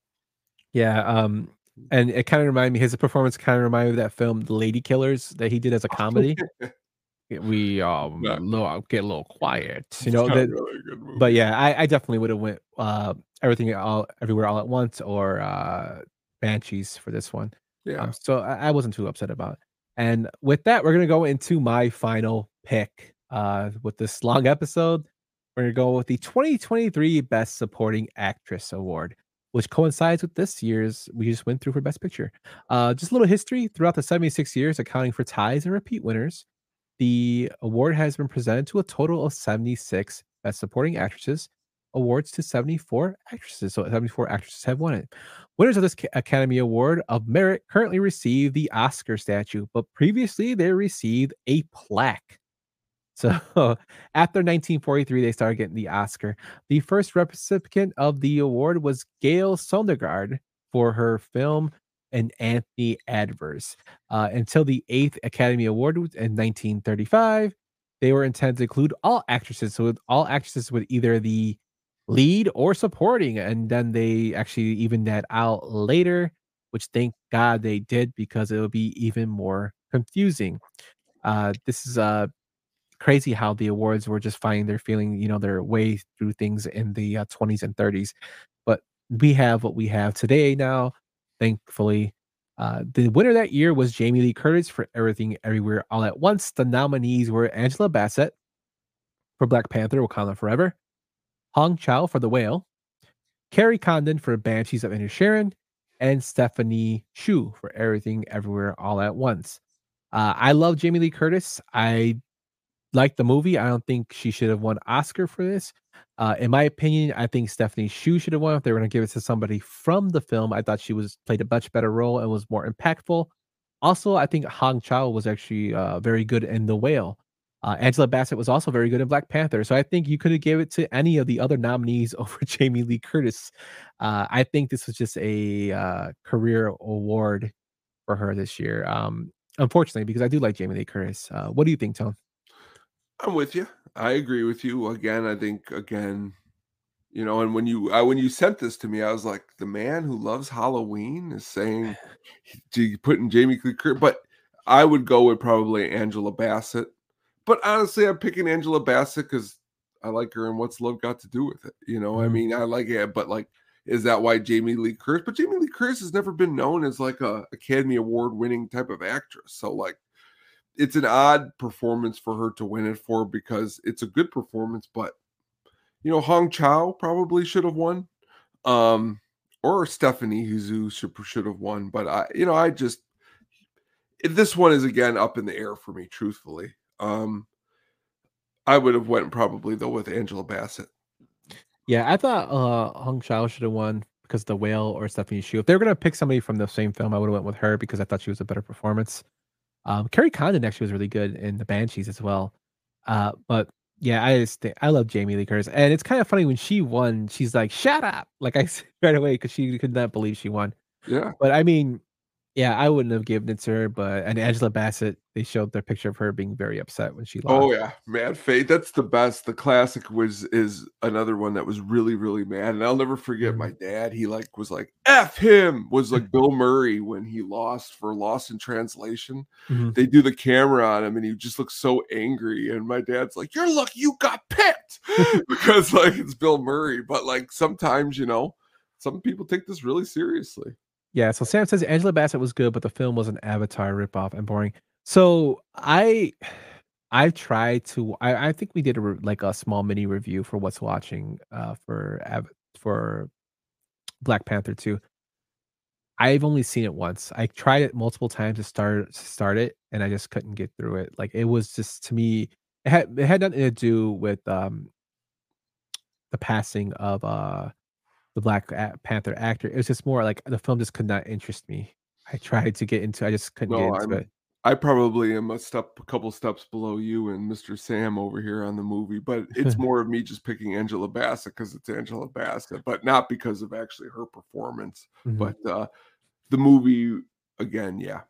yeah. Um, and it kind of reminded me. His performance kind of reminded me of that film, The Lady Killers, that he did as a comedy. we um little, get a little quiet, you know. that- really a good movie. but yeah, I, I definitely would have went uh everything all everywhere all at once or uh Banshees for this one. Yeah Um, so I, I wasn't too upset about. It. And with that, we're gonna go into my final pick. Uh, with this long episode, we're gonna go with the 2023 Best Supporting Actress Award, which coincides with this year's we just went through for Best Picture. Uh, just a little history throughout the 76 years, accounting for ties and repeat winners. The award has been presented to a total of 76 Best Supporting Actresses awards to 74 actresses. So 74 actresses have won it. Winners of this Academy Award of Merit currently receive the Oscar statue, but previously they received a plaque. So after 1943, they started getting the Oscar. The first recipient of the award was Gale Sondergaard for her film An Anthony Adverse. Uh, until the eighth Academy Award in 1935, they were intended to include all actresses. So with all actresses with either the lead or supporting, and then they actually even that out later, which thank God they did because it would be even more confusing. Uh, this is uh crazy how the awards were just finding their feeling, you know, their way through things in the uh, 20s and 30s. But we have what we have today now, thankfully. Uh, the winner that year was Jamie Lee Curtis for Everything Everywhere All at Once. The nominees were Angela Bassett for Black Panther Wakanda Forever, Hong Chau for The Whale, Kerry Condon for Banshees of Inisherin, and Stephanie Hsu for Everything Everywhere All at Once. Uh, I love Jamie Lee Curtis. I like the movie. I don't think she should have won Oscar for this. Uh, in my opinion, I think Stephanie Hsu should have won. If they were going to give it to somebody from the film, I thought she was played a much better role and was more impactful. Also, I think Hong Chau was actually uh, very good in The Whale. Uh, Angela Bassett was also very good in Black Panther. So I think you could have gave it to any of the other nominees over Jamie Lee Curtis. Uh, I think this was just a uh, career award for her this year. Um, unfortunately, because I do like Jamie Lee Curtis. Uh, what do you think, Tom? I'm with you. I agree with you. Again, I think again, you know, and when you I, when you sent this to me, I was like, the man who loves Halloween is saying, putting Jamie Lee Curtis, but I would go with probably Angela Bassett. But honestly, I'm picking Angela Bassett because I like her and what's love got to do with it? You know, mm-hmm. I mean, I like it, but like, is that why Jamie Lee Curtis? But Jamie Lee Curtis has never been known as like a Academy Award winning type of actress. So like, it's an odd performance for her to win it for because it's a good performance, but you know, Hong Chau probably should have won. Um, or Stephanie Hsu should should have won, but I, you know, I just this one is again up in the air for me, truthfully. Um, I would have went probably though with Angela Bassett. Yeah, I thought uh Hong Chau should have won because the whale or Stephanie Hsu. If they were gonna pick somebody from the same film, I would have went with her because I thought she was a better performance. Um, Kerry Condon actually was really good in the Banshees as well. Uh, but yeah, I just think, I love Jamie Lee Curtis, and it's kind of funny when she won. She's like, "Shut up!" Like I said right away because she could not believe she won. Yeah, but I mean, yeah, I wouldn't have given it to her, but and Angela Bassett, they showed their picture of her being very upset when she lost. Oh yeah, Mad Fate. That's the best. The classic was is another one that was really really mad, and I'll never forget mm-hmm. my dad. He like was like "f him" was like Bill Murray when he lost for Lost in Translation. Mm-hmm. They do the camera on him, and he just looks so angry. And my dad's like, "You're lucky you got picked," because like it's Bill Murray. But like sometimes you know, some people take this really seriously. Yeah, so Sam says Angela Bassett was good, but the film was an Avatar ripoff and boring. So I, I tried to. I, I think we did a re- like a small mini review for what's watching uh for for Black Panther two. I've only seen it once. I tried it multiple times to start to start it, and I just couldn't get through it. Like it was just to me, it had it had nothing to do with um the passing of uh the Black Panther actor. It was just more like the film just could not interest me. I tried to get into, I just couldn't no, get into I'm, it. I probably am a step, a couple steps below you and Mr. Sam over here on the movie, but it's more of me just picking Angela Bassett because it's Angela Bassett, but not because of actually her performance. Mm-hmm. But uh the movie again, yeah,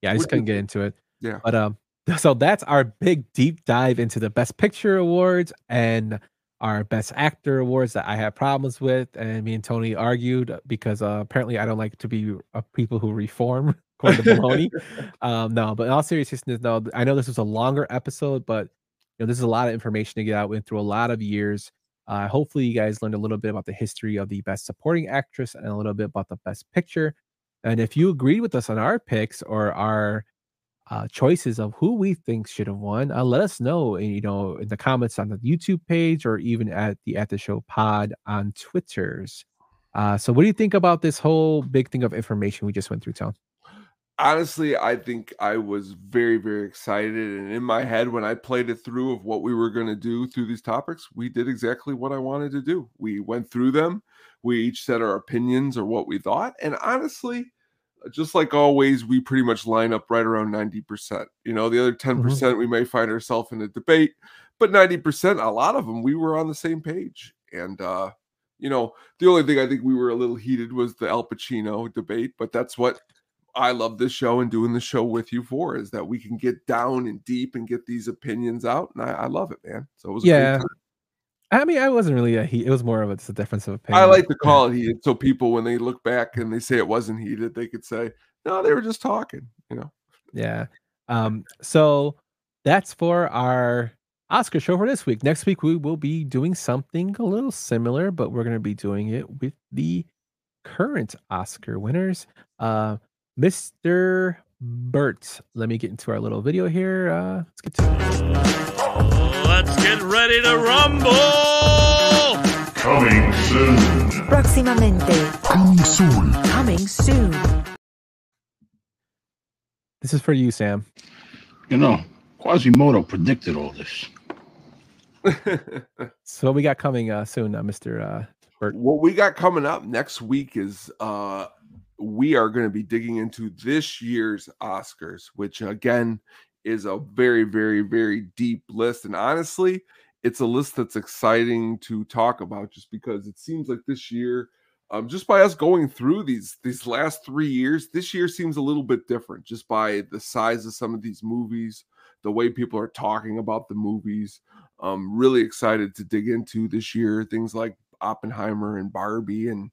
yeah, I just couldn't get into it. Yeah, but um, so that's our big deep dive into the Best Picture awards and our best actor awards that I have problems with, and me and Tony argued because uh, apparently I don't like to be uh, people who reform, according to Maloney. um, no, but in all seriousness, no, I know this was a longer episode, but you know this is a lot of information to get out. Went through a lot of years. Uh, hopefully, you guys learned a little bit about the history of the best supporting actress and a little bit about the best picture. And if you agreed with us on our picks or our uh, choices of who we think should have won, uh, let us know, you know, in the comments on the YouTube page or even at the At the Show Pod on Twitters. Uh, so, what do you think about this whole big thing of information we just went through, Tom? Honestly, I think I was very, very excited. And in my head, when I played it through of what we were going to do through these topics, we did exactly what I wanted to do. We went through them, we each said our opinions or what we thought. And honestly, just like always, we pretty much line up right around 90%. You know, the other 10% mm hmm we may find ourselves in a debate, but 90%, a lot of them, we were on the same page. And, uh, you know, the only thing I think we were a little heated was the Al Pacino debate, but that's what I love this show and doing the show with you for is that we can get down and deep and get these opinions out. And I, I love it, man. So it was yeah. I mean, I wasn't really a heat. It was more of a, just a difference of opinion. I like to call it heated, so people, when they look back and they say it wasn't heated, they could say, "No, they were just talking." You know. Yeah. Um. So that's for our Oscar show for this week. Next week we will be doing something a little similar, but we're going to be doing it with the current Oscar winners. Uh, Mr. Burt. Let me get into our little video here. Uh, let's get to. Let's get ready to rumble. Coming soon. Próximamente. Coming soon. Coming soon. This is for you, Sam. You know, Quasimodo predicted all this. So what we got coming uh, soon, uh, Mister uh, Bert? What we got coming up next week is uh we are going to be digging into this year's Oscars, which again is a very, very, very deep list. And honestly, it's a list that's exciting to talk about just because it seems like this year, um, just by us going through these these last three years, this year seems a little bit different just by the size of some of these movies, the way people are talking about the movies. Um, really excited to dig into this year things like Oppenheimer and Barbie and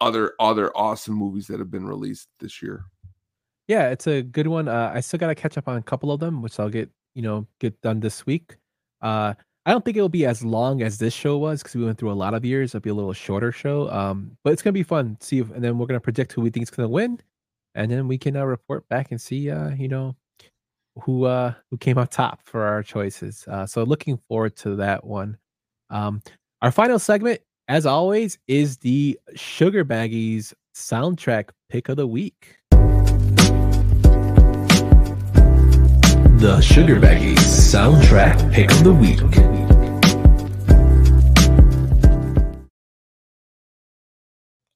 other other awesome movies that have been released this year. Yeah, it's a good one. Uh, I still got to catch up on a couple of them, which I'll get you know get done this week. Uh, I don't think it'll be as long as this show was because we went through a lot of years. It'll be a little shorter show, um, but it's gonna be fun. See, if, and then we're gonna predict who we think is gonna win, and then we can uh, report back and see, uh, you know, who uh who came out top for our choices. Uh, so looking forward to that one. Um, our final segment, as always, is the Sugar Baggies soundtrack pick of the week. The Sugar Baggies soundtrack pick of the week.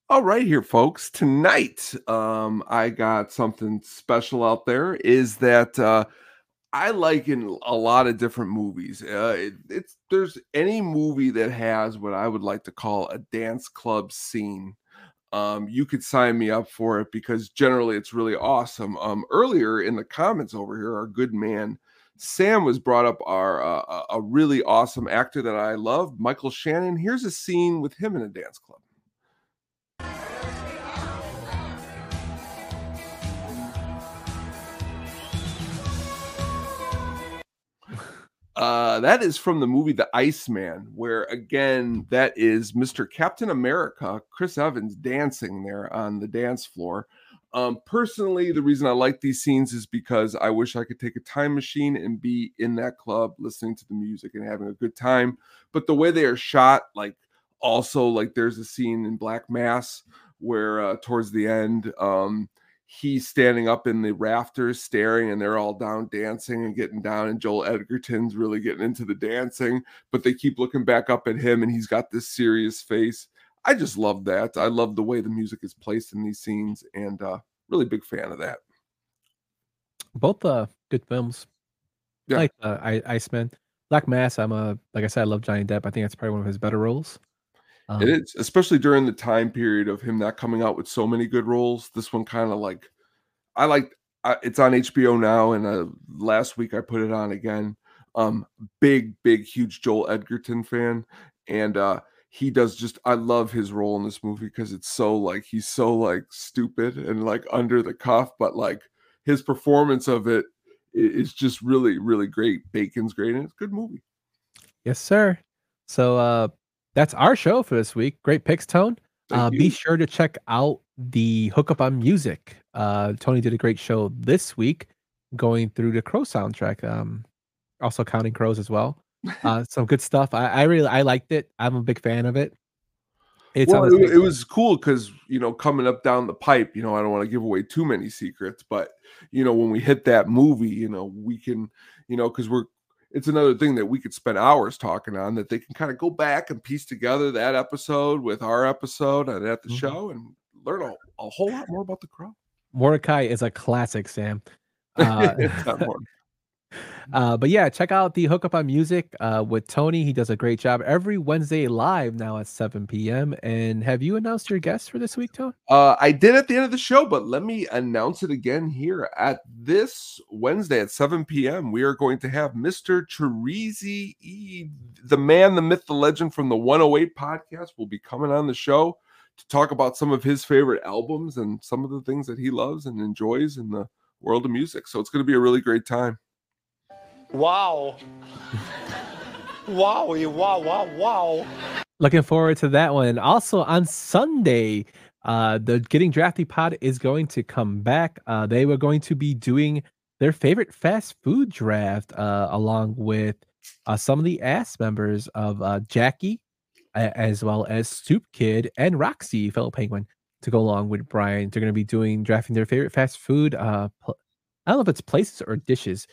All right, here, folks. Tonight, um, I got something special out there. Is that uh, I like in a lot of different movies. Uh, it, it's there's any movie that has what I would like to call a dance club scene. Um, you could sign me up for it because generally it's really awesome. Um, earlier in the comments over here, our good man Sam was brought up our uh, a really awesome actor that I love, Michael Shannon. Here's a scene with him in a dance club. Uh, that is from the movie The Iceman, where again, that is Mr. Captain America, Chris Evans, dancing there on the dance floor. Um, personally, the reason I like these scenes is because I wish I could take a time machine and be in that club listening to the music and having a good time. But the way they are shot, like also like there's a scene in Black Mass where uh, towards the end, um, he's standing up in the rafters staring and they're all down dancing and getting down and Joel Edgerton's really getting into the dancing but they keep looking back up at him and he's got this serious face I just love that I love the way the music is placed in these scenes and uh really big fan of that Both uh good films. Yeah. Like uh, I Iceman, Black Mass. I'm a like I said, I love Johnny Depp. I think that's probably one of his better roles. Um, it is especially during the time period of him not coming out with so many good roles this one kind of like I like I, it's on HBO now and uh, last week I put it on again. Um big big huge Joel Edgerton fan and uh he does just I love his role in this movie because it's so like he's so like stupid and like under the cuff but like his performance of it is just really really great. Bacon's great and it's a good movie. Yes, sir. So uh that's our show for this week. Great picks, Tone. Uh, be sure to check out the hookup on music. Uh, Tony did a great show this week, going through the Crow soundtrack. Um, also counting crows as well. Uh, some good stuff. I, I really I liked it. I'm a big fan of it. It's well, it, it was cool because you know coming up down the pipe you know i don't want to give away too many secrets but you know when we hit that movie you know we can you know because we're it's another thing that we could spend hours talking on that they can kind of go back and piece together that episode with our episode and at the Mhm. show and learn a, a whole lot more about the crow Mordecai is a classic, Sam. Uh. uh, but yeah, check out the hookup on music uh, with Tony. He does a great job every Wednesday live now at 7 p.m. And have you announced your guest for this week, Tony? Uh, I did at the end of the show, but let me announce it again here. At this Wednesday at 7 p.m., we are going to have Mr. Chirizi, E, the man, the myth, the legend from the 108 podcast, will be coming on the show to talk about some of his favorite albums and some of the things that he loves and enjoys in the world of music. So it's going to be a really great time. Wow. wow, wow, wow, wow. Looking forward to that one. Also on Sunday, uh, the Getting Drafty Pod is going to come back. Uh, they were going to be doing their favorite fast food draft uh, along with uh, some of the ass members of uh, Jackie as well as Stoop Kid and Roxy, fellow penguin, to go along with Brian. They're going to be doing drafting their favorite fast food. Uh, pl- I don't know if it's places or dishes,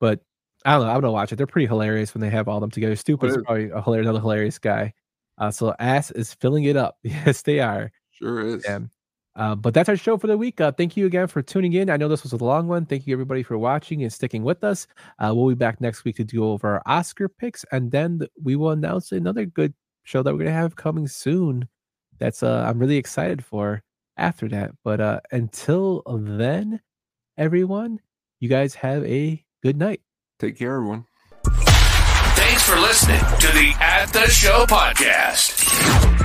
but I don't know. I'm gonna watch it. They're pretty hilarious when they have all them together. Stoop It is is. probably a hilarious, another hilarious guy. Uh, so Ass is filling it up. Yes, they are. Sure is. Them. Uh, but that's our show for the week. Uh, thank you again for tuning in. I know this was a long one. Thank you everybody for watching and sticking with us. Uh, we'll be back next week to do over our Oscar picks, and then we will announce another good show that we're gonna have coming soon. That's uh, I'm really excited for after that. But uh, until then, everyone, you guys have a good night. Take care, everyone. Thanks for listening to the At the Show podcast,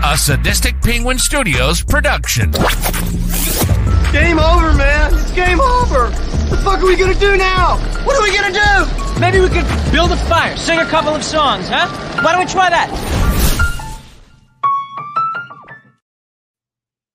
a Sadistic Penguin Studios production. Game over, man. It's game over. What the fuck are we gonna do now? What are we gonna do? Maybe we could build a fire, sing a couple of songs, huh? Why don't we try that?